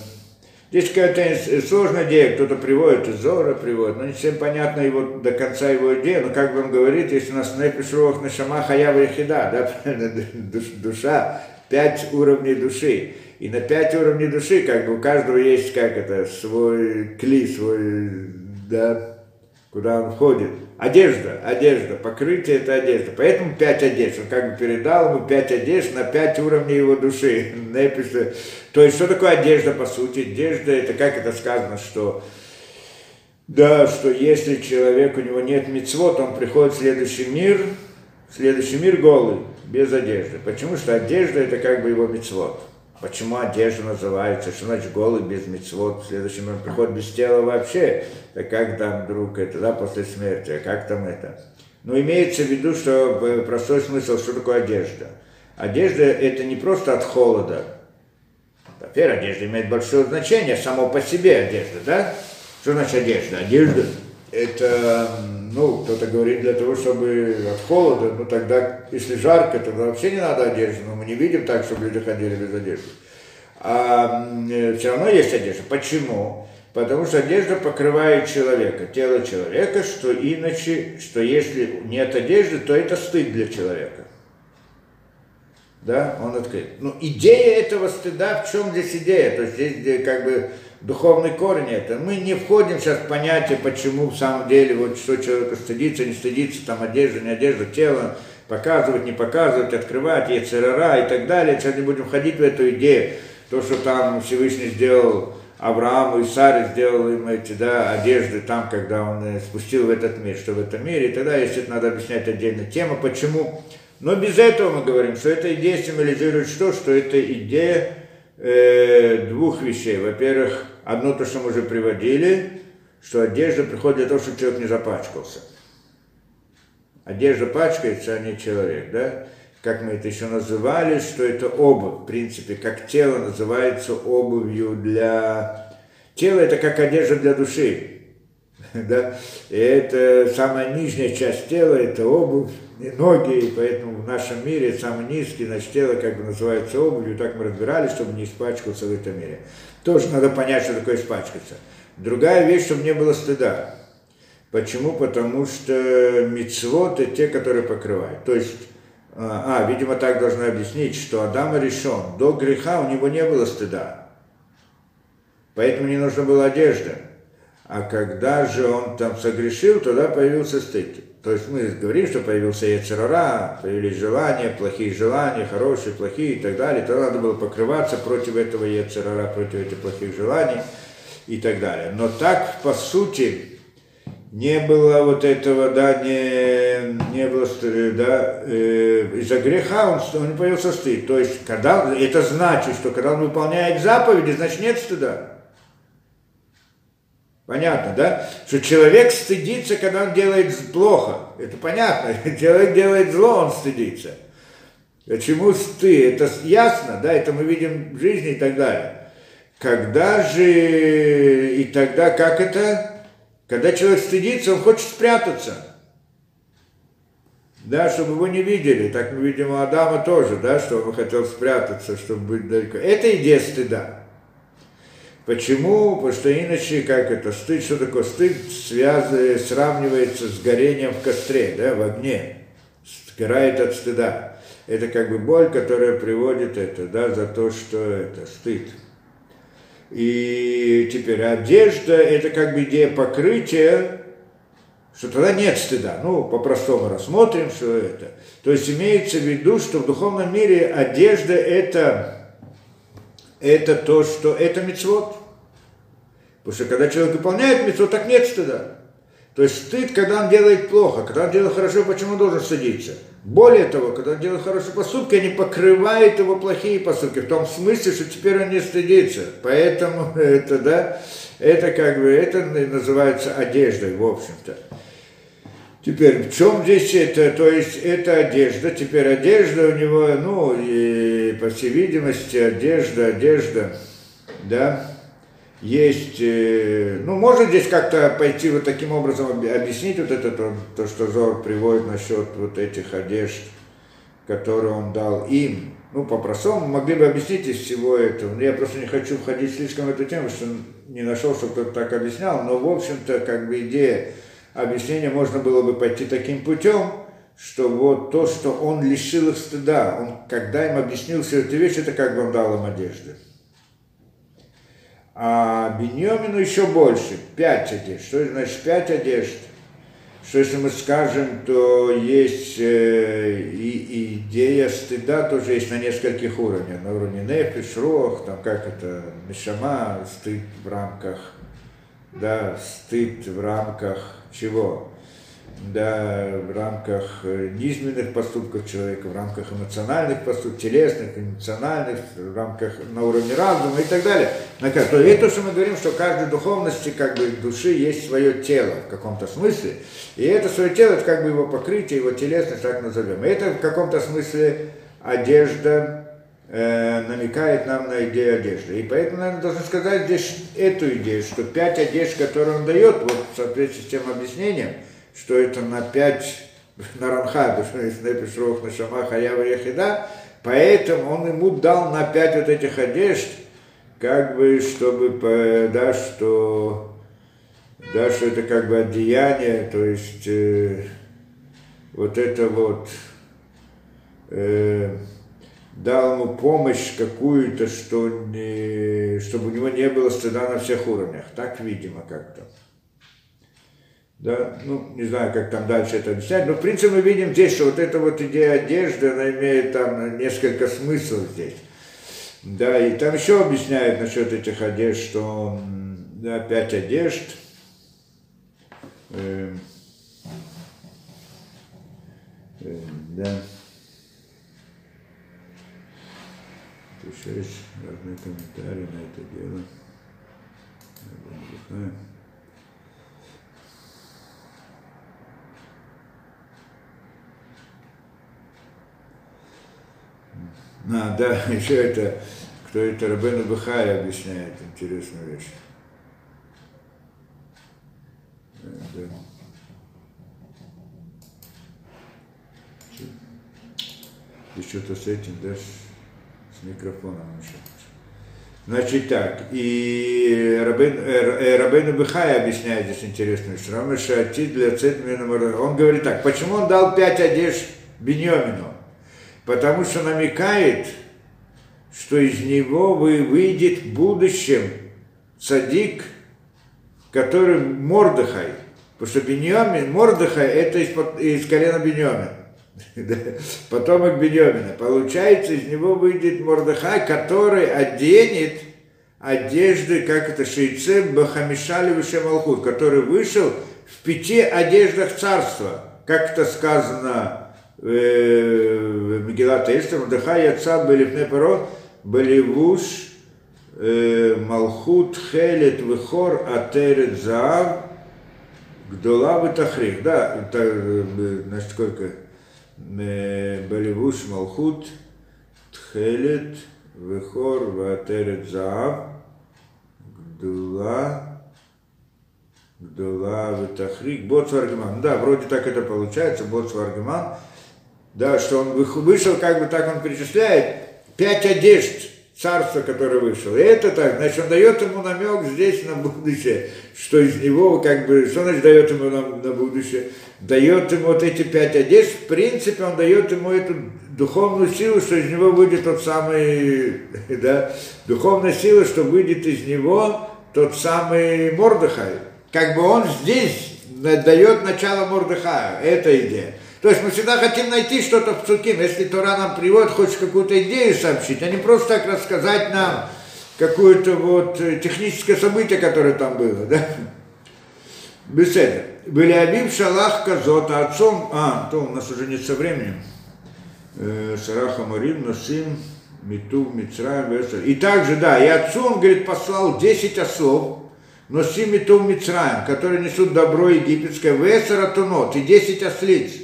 здесь какая-то сложная идея, кто-то приводит из Зора, приводит, но не всем понятно его, до конца его идея, но как бы он говорит, если у нас Непиш Рох Нашама Хаява да, душа, пять уровней души. И на пять уровней души, как бы у каждого есть, как это, свой кли, свой, да, куда он входит. Одежда, одежда, покрытие это одежда. Поэтому пять одежд. Он как бы передал ему пять одежд на пять уровней его души. Неписа. То есть, что такое одежда, по сути? Одежда, это как это сказано, что да, что если человек, у него нет мецвод, он приходит в следующий мир, в следующий мир голый, без одежды. Почему? Что одежда это как бы его мецвод. Почему одежда называется, что значит голый без мецвод, в следующем он приходит без тела вообще, так как там вдруг это, да, после смерти, а как там это. Но имеется в виду, что э, простой смысл, что такое одежда. Одежда это не просто от холода. Во-первых, одежда имеет большое значение, само по себе одежда, да? Что значит одежда? Одежда это, ну, кто-то говорит для того, чтобы от холода, ну тогда, если жарко, тогда вообще не надо одежды, но мы не видим так, чтобы люди ходили без одежды. А э, все равно есть одежда. Почему? Потому что одежда покрывает человека, тело человека, что иначе, что если нет одежды, то это стыд для человека. Да, он открыт. Ну, идея этого стыда, в чем здесь идея? То есть здесь как бы духовный корень это. Мы не входим сейчас в понятие, почему в самом деле, вот что человек стыдится, не стыдится, там одежда, не одежда, тело, показывать, не показывать, открывать, яцерара и так далее. Сейчас не будем входить в эту идею. То, что там Всевышний сделал Аврааму и Саре, сделал им эти да, одежды там, когда он э, спустил в этот мир, что в этом мире. И тогда, если это надо объяснять отдельно тема, почему. Но без этого мы говорим, что эта идея символизирует что? Что это идея э, двух вещей. Во-первых, Одно то, что мы уже приводили, что одежда приходит для того, чтобы человек не запачкался. Одежда пачкается, а не человек, да? Как мы это еще называли, что это обувь, в принципе, как тело называется обувью для... Тело это как одежда для души, да? И это самая нижняя часть тела, это обувь, и ноги, и поэтому в нашем мире самый низкий, значит, тело как бы называется обувью, так мы разбирали, чтобы не испачкаться в этом мире. Тоже надо понять, что такое испачкаться. Другая вещь, чтобы не было стыда. Почему? Потому что мицвод это те, которые покрывают. То есть, а, а, видимо, так должны объяснить, что Адам решен. До греха у него не было стыда. Поэтому не нужна была одежда. А когда же он там согрешил, тогда появился стыд. То есть мы говорим, что появился яцерара, появились желания, плохие желания, хорошие, плохие и так далее. Тогда надо было покрываться против этого яцерара, против этих плохих желаний и так далее. Но так, по сути, не было вот этого, да, не, не было, да, э, из-за греха он, он появился стыд. То есть, когда, это значит, что когда он выполняет заповеди, значит нет стыда. Понятно, да? Что человек стыдится, когда он делает плохо. Это понятно. Человек делает зло, он стыдится. Почему стыд? Это ясно, да? Это мы видим в жизни и так далее. Когда же и тогда как это? Когда человек стыдится, он хочет спрятаться. Да, чтобы его не видели. Так мы видим у Адама тоже, да, что он хотел спрятаться, чтобы быть далеко. Это идея стыда. Почему? Потому что иначе, как это, стыд, что такое стыд, связывает, сравнивается с горением в костре, да, в огне, сгорает от стыда. Это как бы боль, которая приводит это, да, за то, что это стыд. И теперь одежда – это как бы идея покрытия, что тогда нет стыда. Ну, по-простому рассмотрим, что это. То есть имеется в виду, что в духовном мире одежда – это это то, что это мецвод. Потому что когда человек выполняет мецвод, так нет стыда. То есть стыд, когда он делает плохо, когда он делает хорошо, почему он должен стыдиться? Более того, когда он делает хорошие поступки, они покрывают его плохие поступки, в том смысле, что теперь он не стыдится. Поэтому это, да, это как бы, это называется одеждой, в общем-то. Теперь, в чем здесь это? То есть, это одежда. Теперь одежда у него, ну, и, по всей видимости, одежда, одежда, да, есть, э, ну, можно здесь как-то пойти вот таким образом объяснить вот это, то, то что Зор приводит насчет вот этих одежд, которые он дал им. Ну, по-простому, могли бы объяснить из всего этого. Но я просто не хочу входить слишком в эту тему, что не нашел, чтобы кто-то так объяснял. Но, в общем-то, как бы идея объяснение можно было бы пойти таким путем, что вот то, что он лишил их стыда, он, когда им объяснил всю эту вещь, это как бы он дал им одежды. А Беньомину еще больше, пять одежд. Что значит пять одежд? Что если мы скажем, то есть э, и, идея стыда тоже есть на нескольких уровнях. На уровне нефиш, рох, там как это, мишама, стыд в рамках, да, стыд в рамках чего? Да, в рамках э, низменных поступков человека, в рамках эмоциональных поступков, телесных, эмоциональных, в рамках на уровне разума и так далее. То есть это, что мы говорим, что каждой духовности, как бы, души есть свое тело в каком-то смысле. И это свое тело, это как бы его покрытие, его телесность, так назовем. И это в каком-то смысле одежда, э, намекает нам на идею одежды. И поэтому, наверное, должен сказать здесь эту идею, что пять одежд, которые он дает, вот в соответствии с тем объяснением, что это на пять, на ранха, Нефиш Рох, на Шама, Хаява Яхида, поэтому он ему дал на пять вот этих одежд, как бы, чтобы, да, что, да, что это как бы одеяние, то есть э, вот это вот, э, дал ему помощь какую-то, что не, чтобы у него не было стыда на всех уровнях. Так, видимо, как-то. Да, ну, не знаю, как там дальше это объяснять, но в принципе мы видим здесь, что вот эта вот идея одежды, она имеет там несколько смыслов здесь. Да, и там еще объясняют насчет этих одежд, что да, пять одежд. Э, э, да. Есть разные комментарии на это дело. А, да, еще это, кто это, Рабену Бахай объясняет интересную вещь. Да. И что-то с этим, да, микрофоном еще. Значит так, и Рабен, э Рабейну Бихай объясняет здесь интересную. Шати для Он говорит так, почему он дал пять одежд Беньомину? Потому что намекает, что из него вы выйдет в будущем садик, который Мордыхай. Потому что Беньямин, Мордыхай это из, из колена Беньямина. Потомок Беньямина. Получается, из него выйдет Мордыхай, который оденет одежды, как это, шейце Бахамишали Вишемалхут, который вышел в пяти одеждах царства. Как это сказано в Мегилат Эстер, Мордыхай Яца Белифне Перо, Беливуш, Малхут, Хелет, Вихор, Атерет, Заав, Гдола, Витахрих. Да, это, значит, сколько? Беливуш, Малхут, Тхелет, Вихор, Ватерет, Заав, Гдула, Гдула, Витахрик, Боцваргиман. Да, вроде так это получается, Боцваргиман. Да, что он вышел, как бы так он перечисляет, пять одежд царства, которое вышло. И это так, значит, он дает ему намек здесь на будущее, что из него, как бы, что значит дает ему на, на будущее? Дает ему вот эти пять одежд, в принципе, он дает ему эту духовную силу, что из него выйдет тот самый, да, духовная сила, что выйдет из него тот самый Мордыхай. Как бы он здесь дает начало Мордыхаю, это идея. То есть мы всегда хотим найти что-то в Цуким. Если Тора нам приводит, хочешь какую-то идею сообщить, а не просто так рассказать нам какое-то вот э, техническое событие, которое там было, да? Беседа. Были Абиб Шалах Казот, а отцом, а, то у нас уже нет со временем, э, Шараха Марим, Носим, Миту, Мицраем, И также, да, и отцу он, говорит, послал 10 ослов, Носим, Миту, Мицраем, которые несут добро египетское, Весера Тунот, и 10 ослиц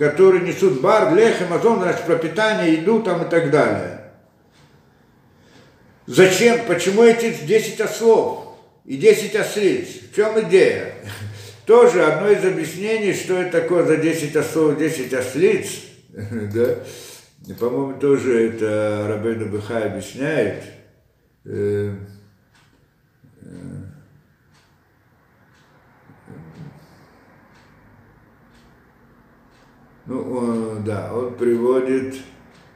которые несут бар, лех, амазон, значит, пропитание, еду там и так далее. Зачем? Почему эти 10 ослов и 10 ослиц? В чем идея? Тоже одно из объяснений, что это такое за 10 ослов, 10 ослиц, да? По-моему, тоже это Рабейну Быхай объясняет. Э, э, Ну, да, он приводит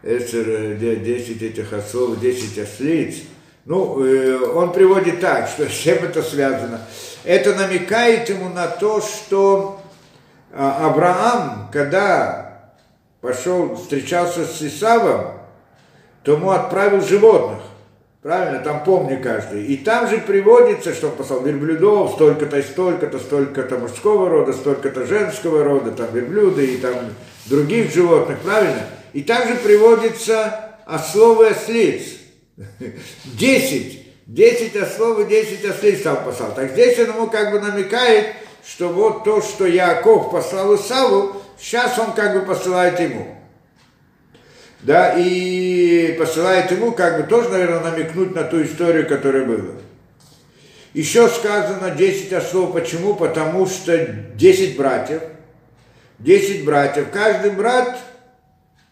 эсер, 10 этих ослов, 10 ослиц. Ну, э, он приводит так, что с чем это связано. Это намекает ему на то, что а, Авраам, когда пошел, встречался с Исавом, то ему отправил животных. Правильно, там помни каждый. И там же приводится, что послал верблюдов, столько-то и столько-то, столько-то мужского рода, столько-то женского рода, там верблюды и там других животных, правильно? И также приводится ослов и ослиц. Десять. Десять ослов и десять ослиц там послал. Так здесь он ему как бы намекает, что вот то, что Яков послал Исаву, сейчас он как бы посылает ему да, и посылает ему, как бы тоже, наверное, намекнуть на ту историю, которая была. Еще сказано 10 ослов. Почему? Потому что 10 братьев, 10 братьев, каждый брат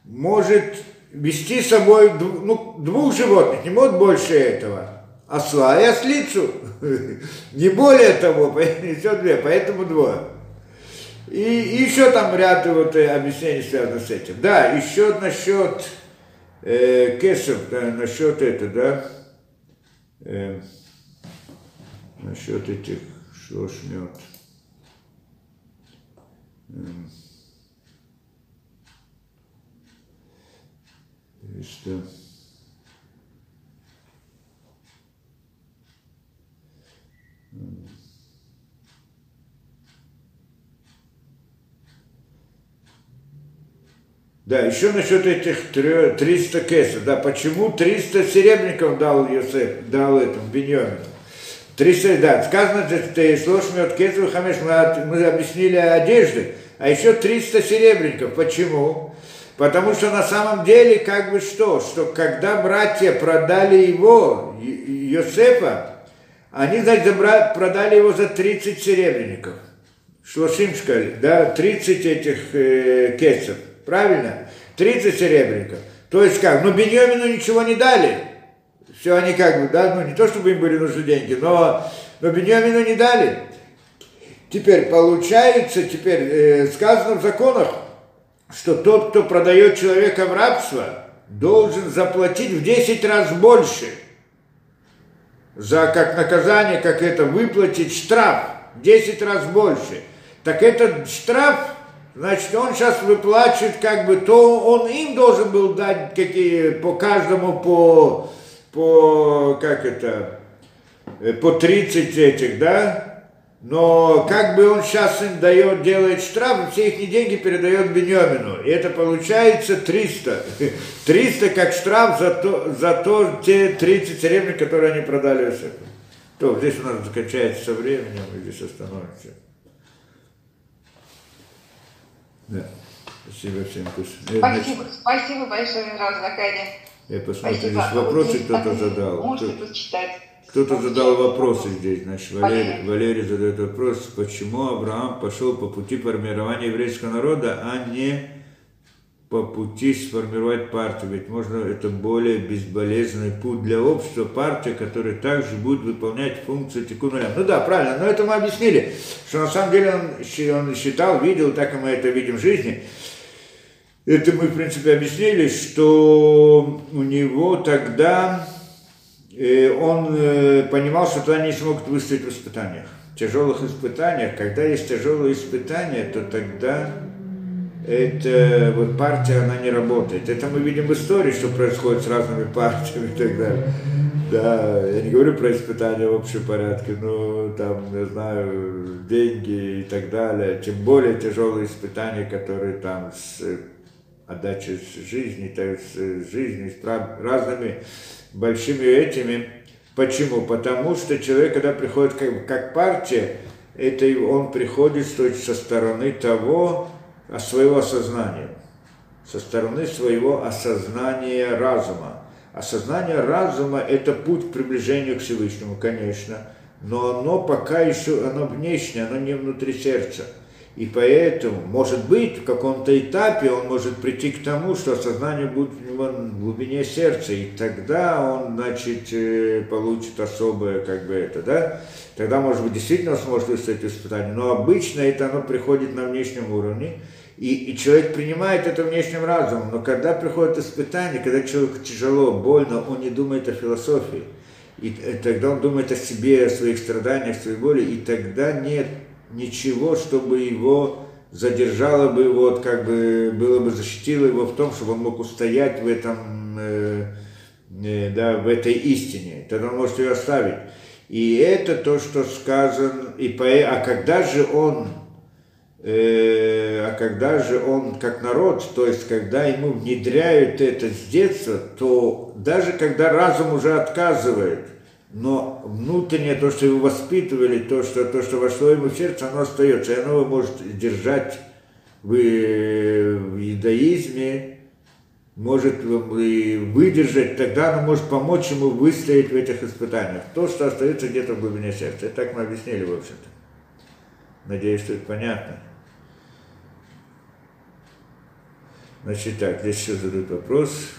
может вести с собой ну, двух животных, не может больше этого. Осла и ослицу. Не более того, все две, поэтому двое. И, и еще там ряд вот э, объяснений связано с этим. Да, еще насчет э, кесов, да, насчет это, да, э, насчет этих шлошмет. Э, Да, еще насчет этих 300 кесов. Да, почему 300 серебряников дал Йосеф, дал этому Беньямину? 300, да, сказано, ты слушай от кесов хамеш, мы, мы объяснили одежды, а еще 300 серебряников. Почему? Потому что на самом деле, как бы что, что когда братья продали его, Йосефа, они, значит, продали его за 30 серебряников. Шлошим да, 30 этих э, кесов. Правильно? 30 серебряников. То есть как? Ну, Беньямину ничего не дали. Все они как бы, да, ну не то, чтобы им были нужны деньги, но, но Беньямину не дали. Теперь получается, теперь э, сказано в законах, что тот, кто продает человека в рабство, должен заплатить в 10 раз больше. за как наказание, как это выплатить штраф 10 раз больше. Так этот штраф, значит, он сейчас выплачивает как бы, то он им должен был дать какие, по каждому по, по, как это, э, по 30 этих, да, но как бы он сейчас им дает, делает штраф, все их деньги передает Бенемину. И это получается 300. 300 как штраф за то, за то те 30 серебряных, которые они продали. То здесь у нас закачается со временем, и здесь остановимся. Да. Спасибо всем. Спасибо, спасибо большое, Равзаканя. Я посмотрю, здесь вопросы кто-то задал. Можете тут читать. Кто-то задал вопросы здесь, значит, Валерий, Валерий задает вопрос, почему Авраам пошел по пути формирования еврейского народа, а не по пути сформировать партию. Ведь можно это более безболезненный путь для общества, партия, которая также будет выполнять функцию текуна. Ну да, правильно, но это мы объяснили, что на самом деле он, он считал, видел, так и мы это видим в жизни. Это мы, в принципе, объяснили, что у него тогда он э, понимал, что туда не смогут выстоять в испытаниях. В тяжелых испытаниях, когда есть тяжелые испытания, то тогда эта вот партия, она не работает. Это мы видим в истории, что происходит с разными партиями и так далее. Да, я не говорю про испытания в общем порядке, но там, я знаю, деньги и так далее. Тем более тяжелые испытания, которые там с отдачей жизни, так, с жизнью, с разными большими этими. Почему? Потому что человек, когда приходит как, как партия, это он приходит то есть, со стороны того, своего осознания, со стороны своего осознания разума. Осознание разума – это путь к приближению к Всевышнему, конечно, но оно пока еще, оно внешнее, оно не внутри сердца – и поэтому, может быть, в каком-то этапе он может прийти к тому, что сознание будет у него в глубине сердца, и тогда он, значит, э, получит особое, как бы это, да? Тогда, может быть, действительно он сможет выстоять испытание. Но обычно это оно приходит на внешнем уровне, и, и человек принимает это внешним разумом. Но когда приходит испытание, когда человеку тяжело, больно, он не думает о философии. И, и тогда он думает о себе, о своих страданиях, своей боли, и тогда нет ничего, чтобы его задержало бы, вот как бы было бы защитило его в том, чтобы он мог устоять в этом, э, э, да, в этой истине. Тогда он может ее оставить. И это то, что сказано, и по, а когда же он, а когда же он как народ, то есть когда ему внедряют это с детства, то даже когда разум уже отказывает, но внутреннее, то, что его воспитывали, то, что, то, что вошло ему в сердце, оно остается, и оно его может держать в, в иудаизме, может выдержать, тогда оно может помочь ему выстоять в этих испытаниях. То, что остается где-то в глубине сердца. Это так мы объяснили, в общем-то. Надеюсь, что это понятно. Значит так, здесь еще задают вопрос.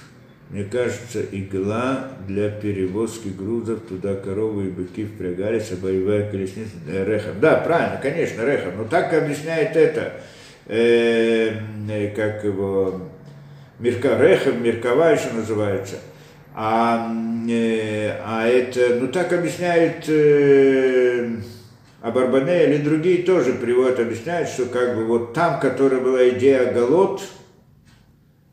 Мне кажется, игла для перевозки грузов туда коровы и быки впрягались, а боевая колесница э, рехом. Да, правильно, конечно, рехом. Но так объясняет это, э, э, как его, Мирка, рехом, Миркова еще называется. А, э, а это, ну так объясняет э, Абарбане или другие тоже приводят, объясняют, что как бы вот там, которая была идея голод,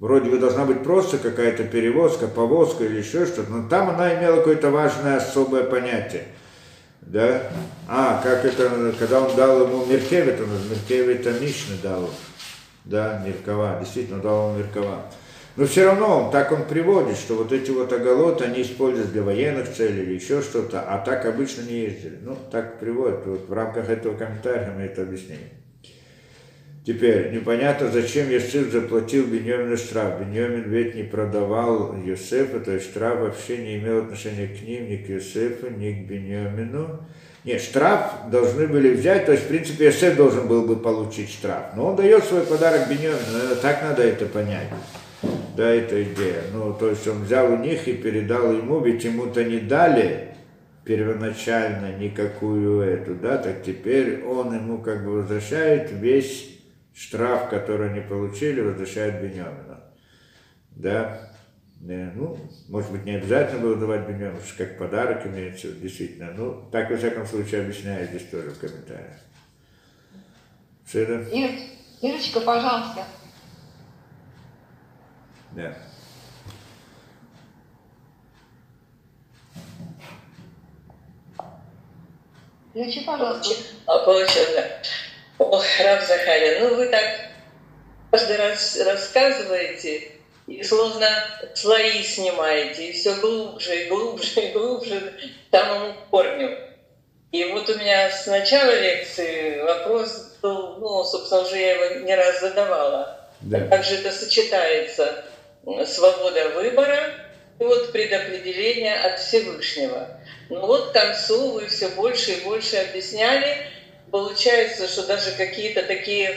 вроде бы должна быть просто какая-то перевозка, повозка или еще что-то, но там она имела какое-то важное особое понятие. Да? А, как это, когда он дал ему Меркевит, он из Меркевита Мишны дал. Да, Меркова, действительно дал ему Меркова. Но все равно он, так он приводит, что вот эти вот оголоты, они используют для военных целей или еще что-то, а так обычно не ездили. Ну, так приводит, вот в рамках этого комментария мы это объяснили. Теперь, непонятно, зачем Йосеф заплатил Беньямину штраф. Беньямин ведь не продавал Йосефа, то есть штраф вообще не имел отношения к ним, ни к Йосефу, ни к Беньямину. Нет, штраф должны были взять, то есть, в принципе, Йосеф должен был бы получить штраф. Но он дает свой подарок Беньямину, так надо это понять. Да, это идея. Ну, то есть он взял у них и передал ему, ведь ему-то не дали первоначально никакую эту, да, так теперь он ему как бы возвращает весь штраф, который они получили, возвращает Беньямина. Да? Да, ну, может быть, не обязательно было давать биньон, как подарок имеется, действительно. Ну, так, во всяком случае, объясняю здесь тоже в комментариях. Шида? Ирочка, пожалуйста. Да. Включи, пожалуйста. А, получилось, да. Ох, Раб Захария, ну вы так каждый раз рассказываете, и словно слои снимаете, и все глубже, и глубже, и глубже к самому корню. И вот у меня с начала лекции вопрос был, ну, собственно, уже я его не раз задавала. Да. Как же это сочетается? Свобода выбора и вот предопределение от Всевышнего. Ну вот к концу вы все больше и больше объясняли. Получается, что даже какие-то такие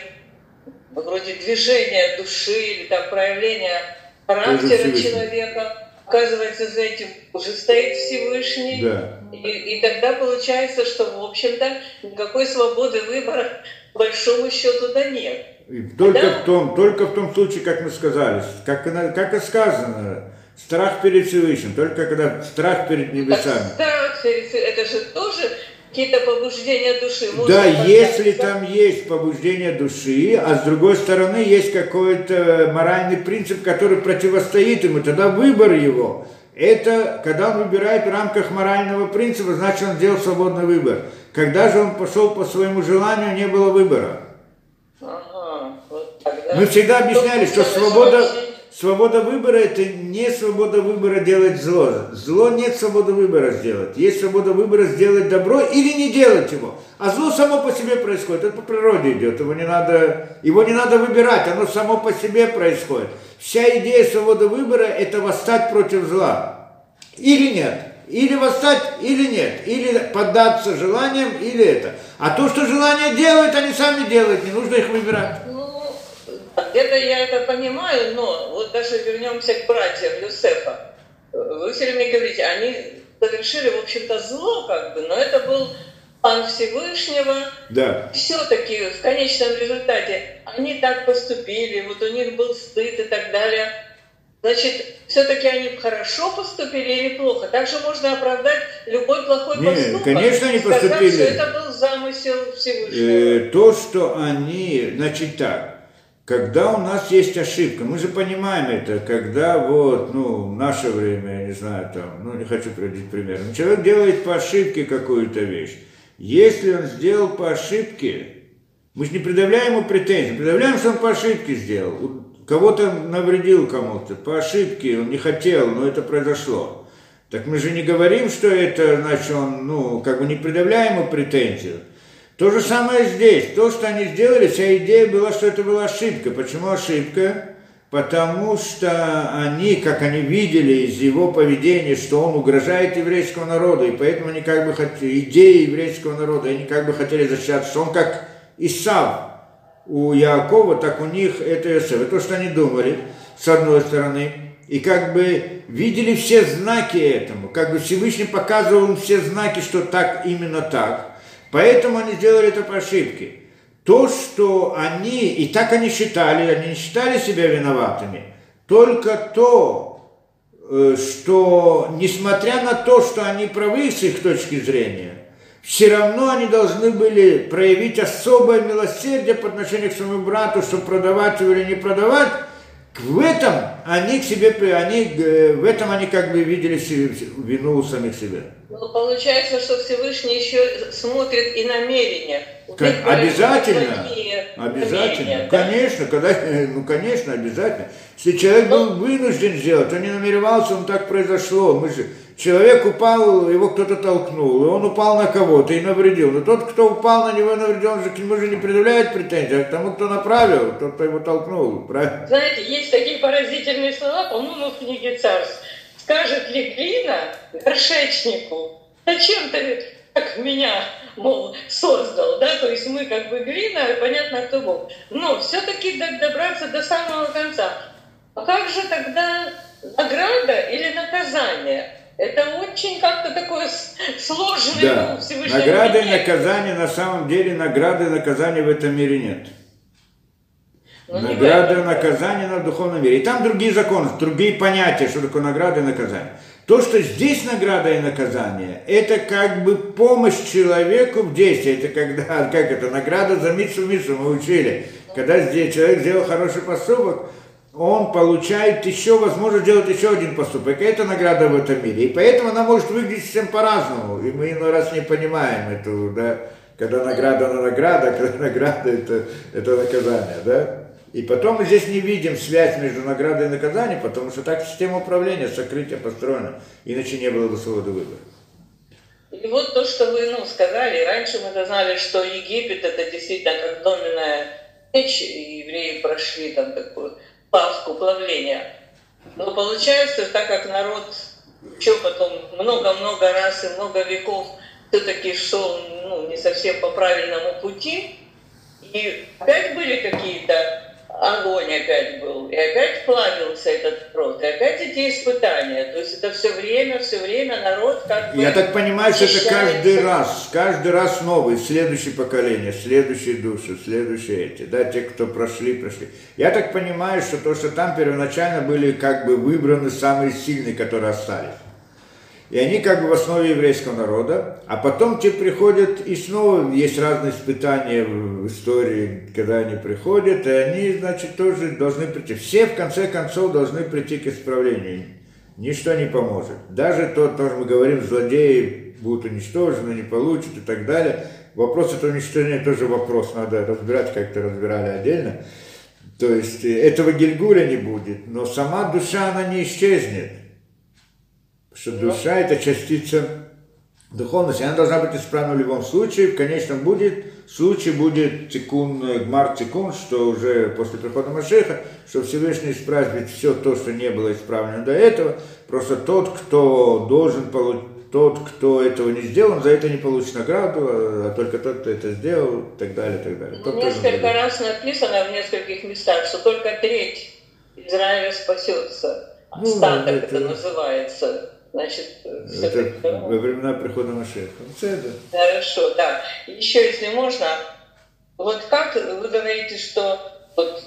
вроде движения души или там проявления характера человека, оказывается, за этим уже стоит Всевышний. Да. И, и тогда получается, что, в общем-то, никакой свободы выбора, по большому счету, да нет. И только, да? в том, только в том случае, как мы сказали, как, как и сказано, страх перед Всевышним, только когда страх перед небесами. страх перед это же тоже какие-то побуждения души. да, если там есть побуждение души, а с другой стороны есть какой-то моральный принцип, который противостоит ему, тогда выбор его. Это когда он выбирает в рамках морального принципа, значит он сделал свободный выбор. Когда же он пошел по своему желанию, не было выбора. Ага, вот тогда... Мы всегда объясняли, что свобода, Свобода выбора – это не свобода выбора делать зло. Зло нет свободы выбора сделать. Есть свобода выбора сделать добро или не делать его. А зло само по себе происходит. Это по природе идет. Его не надо, его не надо выбирать. Оно само по себе происходит. Вся идея свободы выбора – это восстать против зла. Или нет. Или восстать, или нет. Или поддаться желаниям, или это. А то, что желания делают, они сами делают. Не нужно их выбирать. Где-то я это понимаю, но вот даже вернемся к братьям Юсефа. Вы все время говорите, они совершили, в общем-то, зло, как бы, но это был план Всевышнего. Да. Все-таки в конечном результате они так поступили, вот у них был стыд и так далее. Значит, все-таки они хорошо поступили или плохо? Также можно оправдать любой плохой Нет, поступок. конечно, они поступили. что это был замысел Всевышнего. Э, то, что они, значит так, когда у нас есть ошибка, мы же понимаем это, когда вот, ну, в наше время, я не знаю, там, ну, не хочу приводить пример, но человек делает по ошибке какую-то вещь. Если он сделал по ошибке, мы же не предъявляем ему претензии, предъявляем, что он по ошибке сделал. Кого-то навредил кому-то, по ошибке, он не хотел, но это произошло. Так мы же не говорим, что это, значит, он, ну, как бы не предъявляем ему претензию. То же самое здесь. То, что они сделали, вся идея была, что это была ошибка. Почему ошибка? Потому что они, как они видели из его поведения, что он угрожает еврейскому народу, и поэтому они как бы хотели, идеи еврейского народа, они как бы хотели защищаться, он как Исав у Якова, так у них это Исав. То, что они думали, с одной стороны, и как бы видели все знаки этому, как бы Всевышний показывал им все знаки, что так, именно так. Поэтому они сделали это по ошибке. То, что они, и так они считали, они не считали себя виноватыми, только то, э, что несмотря на то, что они правы с их точки зрения, все равно они должны были проявить особое милосердие по отношению к своему брату, чтобы продавать его или не продавать, в этом они к себе, они, э, в этом они как бы видели вину у самих себя. Ну, получается, что Всевышний еще смотрит и намерения. Как, обязательно, обязательно, да? конечно, когда, э, ну, конечно, обязательно. Если человек был ну. вынужден сделать, он не намеревался, он так произошло. Мы же, человек упал, его кто-то толкнул, и он упал на кого-то и навредил. Но тот, кто упал на него и навредил, он же к нему же не предъявляет претензий, а к тому, кто направил, тот, кто его толкнул. Правильно? Знаете, есть такие поразительные слова, по-моему, в книге царств. Скажет ли глина горшечнику, зачем ты как меня, мол, создал, да, то есть мы как бы глина, понятно, кто Бог. Но все-таки добраться до самого конца. А как же тогда награда или наказание? Это очень как-то такое сложное да. Награды и наказания на самом деле награды и наказания в этом мире нет. Ну, награда и наказание на духовном мире. И там другие законы, другие понятия, что такое награда и наказание. То, что здесь награда и наказание, это как бы помощь человеку в действии. Это когда, как это, награда за митсу митсу мы учили. Когда здесь человек сделал хороший поступок, он получает еще возможность сделать еще один поступок. И это награда в этом мире. И поэтому она может выглядеть всем по-разному. И мы иной раз не понимаем эту, да, когда награда на награда, когда награда это, это наказание, да. И потом мы здесь не видим связь между наградой и наказанием, потому что так система управления, сокрытия построена, иначе не было бы свободы выбора. И вот то, что вы ну, сказали, раньше мы знали, что Египет это действительно как доменная меч, и евреи прошли там такую паску плавления. Но получается, так как народ еще потом много-много раз и много веков все-таки шел ну, не совсем по правильному пути, и опять были какие-то огонь опять был, и опять плавился этот народ, и опять эти испытания. То есть это все время, все время народ как бы... Я так понимаю, что это каждый раз, каждый раз новый, следующее поколение, следующие души, следующие эти, да, те, кто прошли, прошли. Я так понимаю, что то, что там первоначально были как бы выбраны самые сильные, которые остались. И они как бы в основе еврейского народа, а потом те приходят, и снова есть разные испытания в истории, когда они приходят, и они, значит, тоже должны прийти. Все, в конце концов, должны прийти к исправлению. Ничто не поможет. Даже то, тоже мы говорим, злодеи будут уничтожены, не получат и так далее. Вопрос этого уничтожения тоже вопрос, надо разбирать, как это разбирали отдельно. То есть э, этого Гильгуля не будет, но сама душа, она не исчезнет что душа это частица духовности, она должна быть исправна в любом случае, в конечном будет, случае будет тикун, гмар тикун, что уже после прихода Машеха, что Всевышний исправит все то, что не было исправлено до этого, просто тот, кто должен получить тот, кто этого не сделал, за это не получит награду, а только тот, кто это сделал, и так далее, и так далее. Тот, Несколько раз написано в нескольких местах, что только треть Израиля спасется. Ну, Остаток ну, это... это называется. Значит, это во времена прихода Машеха. Хорошо, да. Еще, если можно, вот как вы говорите, что вот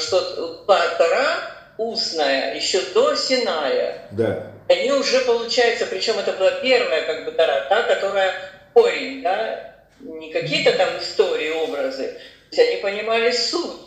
что Тара устная еще до Синая. Да. Они уже получается, причем это была первая как бы Тара, та, которая корень, да, не какие-то там истории, образы. То есть они понимали суть.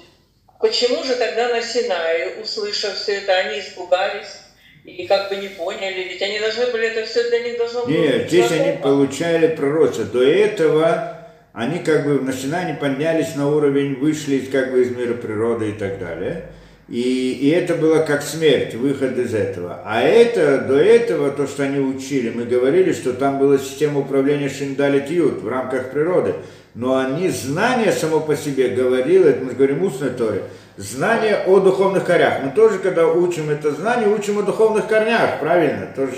Почему же тогда на Синае, услышав все это, они испугались? И как бы не поняли, ведь они должны были, это все для них должно было Нет, здесь они получали пророчество. До этого они как бы на Синане поднялись на уровень, вышли как бы из мира природы и так далее. И, и это было как смерть, выход из этого. А это, до этого, то, что они учили, мы говорили, что там была система управления Шиндалит Ют в рамках природы. Но они, знание само по себе говорило, это мы говорим устной Торе, знание о духовных корнях. Мы тоже, когда учим это знание, учим о духовных корнях, правильно? Тоже,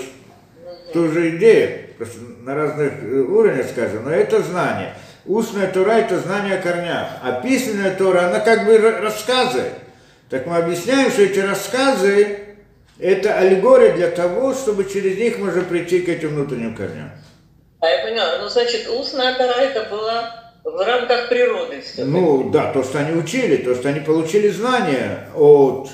тоже идея, просто на разных э, уровнях скажем, но это знание. Устная Тора – это знание о корнях, а письменная Тора, она как бы рассказы. Так мы объясняем, что эти рассказы – это аллегория для того, чтобы через них можно прийти к этим внутренним корням. А я поняла, ну значит, устная Тора – это была в рамках природы. Ну да, то, что они учили, то, что они получили знания от,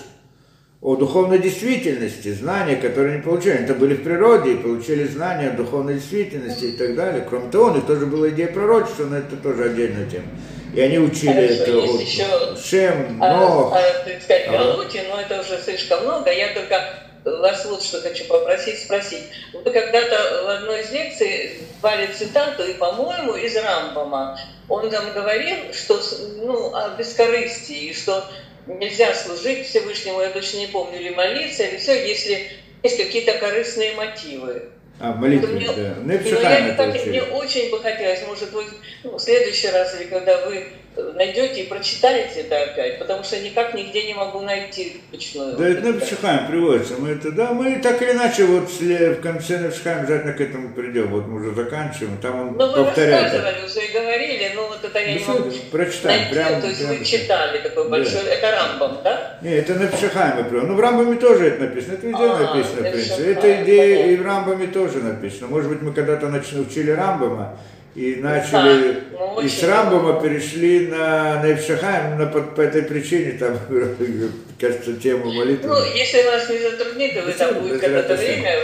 о духовной действительности, знания, которые они получили. Это были в природе и получили знания о духовной действительности и так далее. Кроме того, у них тоже была идея пророчества, но это тоже отдельная тема. И они учили Хорошо, это от еще, Шем, Нох. А, а, так сказать, Галути, но это уже слишком много. Я только вас вот что хочу попросить, спросить. Вы когда-то в одной из лекций дали цитату, и, по-моему, из Рамбама. Он там говорил, что ну, о бескорыстии, и что нельзя служить Всевышнему, я точно не помню, или молиться, или все, если есть какие-то корыстные мотивы. А, молитвы, мне, да. Ну, я, так, мне очень бы хотелось, может, вы ну, в следующий раз, или когда вы найдете и прочитаете это опять, потому что никак нигде не могу найти точную. Да, это Невшихаем приводится. Мы это, да, мы так или иначе вот в конце Невшихаем обязательно к этому придем. Вот мы уже заканчиваем, там он но повторяет. вы рассказывали уже и говорили, но вот это я не могу прочитаем, найти. Прямо, то есть прямо, вы читали такой большой, да. это Рамбам, да? Не, это Невшихаем прям. Ну, в Рамбаме тоже это написано, это везде а, написано, в принципе. Это идея и в Рамбаме тоже написано. Может быть, мы когда-то учили Рамбама, и начали, а, ну, и с Рамбома перешли на Невшахайм, на, по, по этой причине, там, кажется, тему молитвы. Ну, если вас не затруднит, вы там будет когда-то время,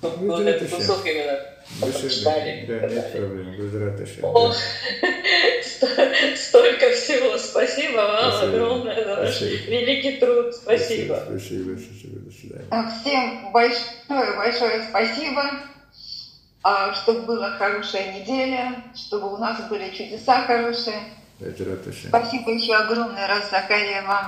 вот этот кусок именно Обсуждали. Да, нет проблем. Столько всего. Спасибо вам спасибо. огромное за ваш спасибо. великий труд. Спасибо. Спасибо. Спасибо. До свидания. Всем большое, большое спасибо. А, чтобы была хорошая неделя, чтобы у нас были чудеса хорошие. Спасибо еще огромное раз, Закария, вам.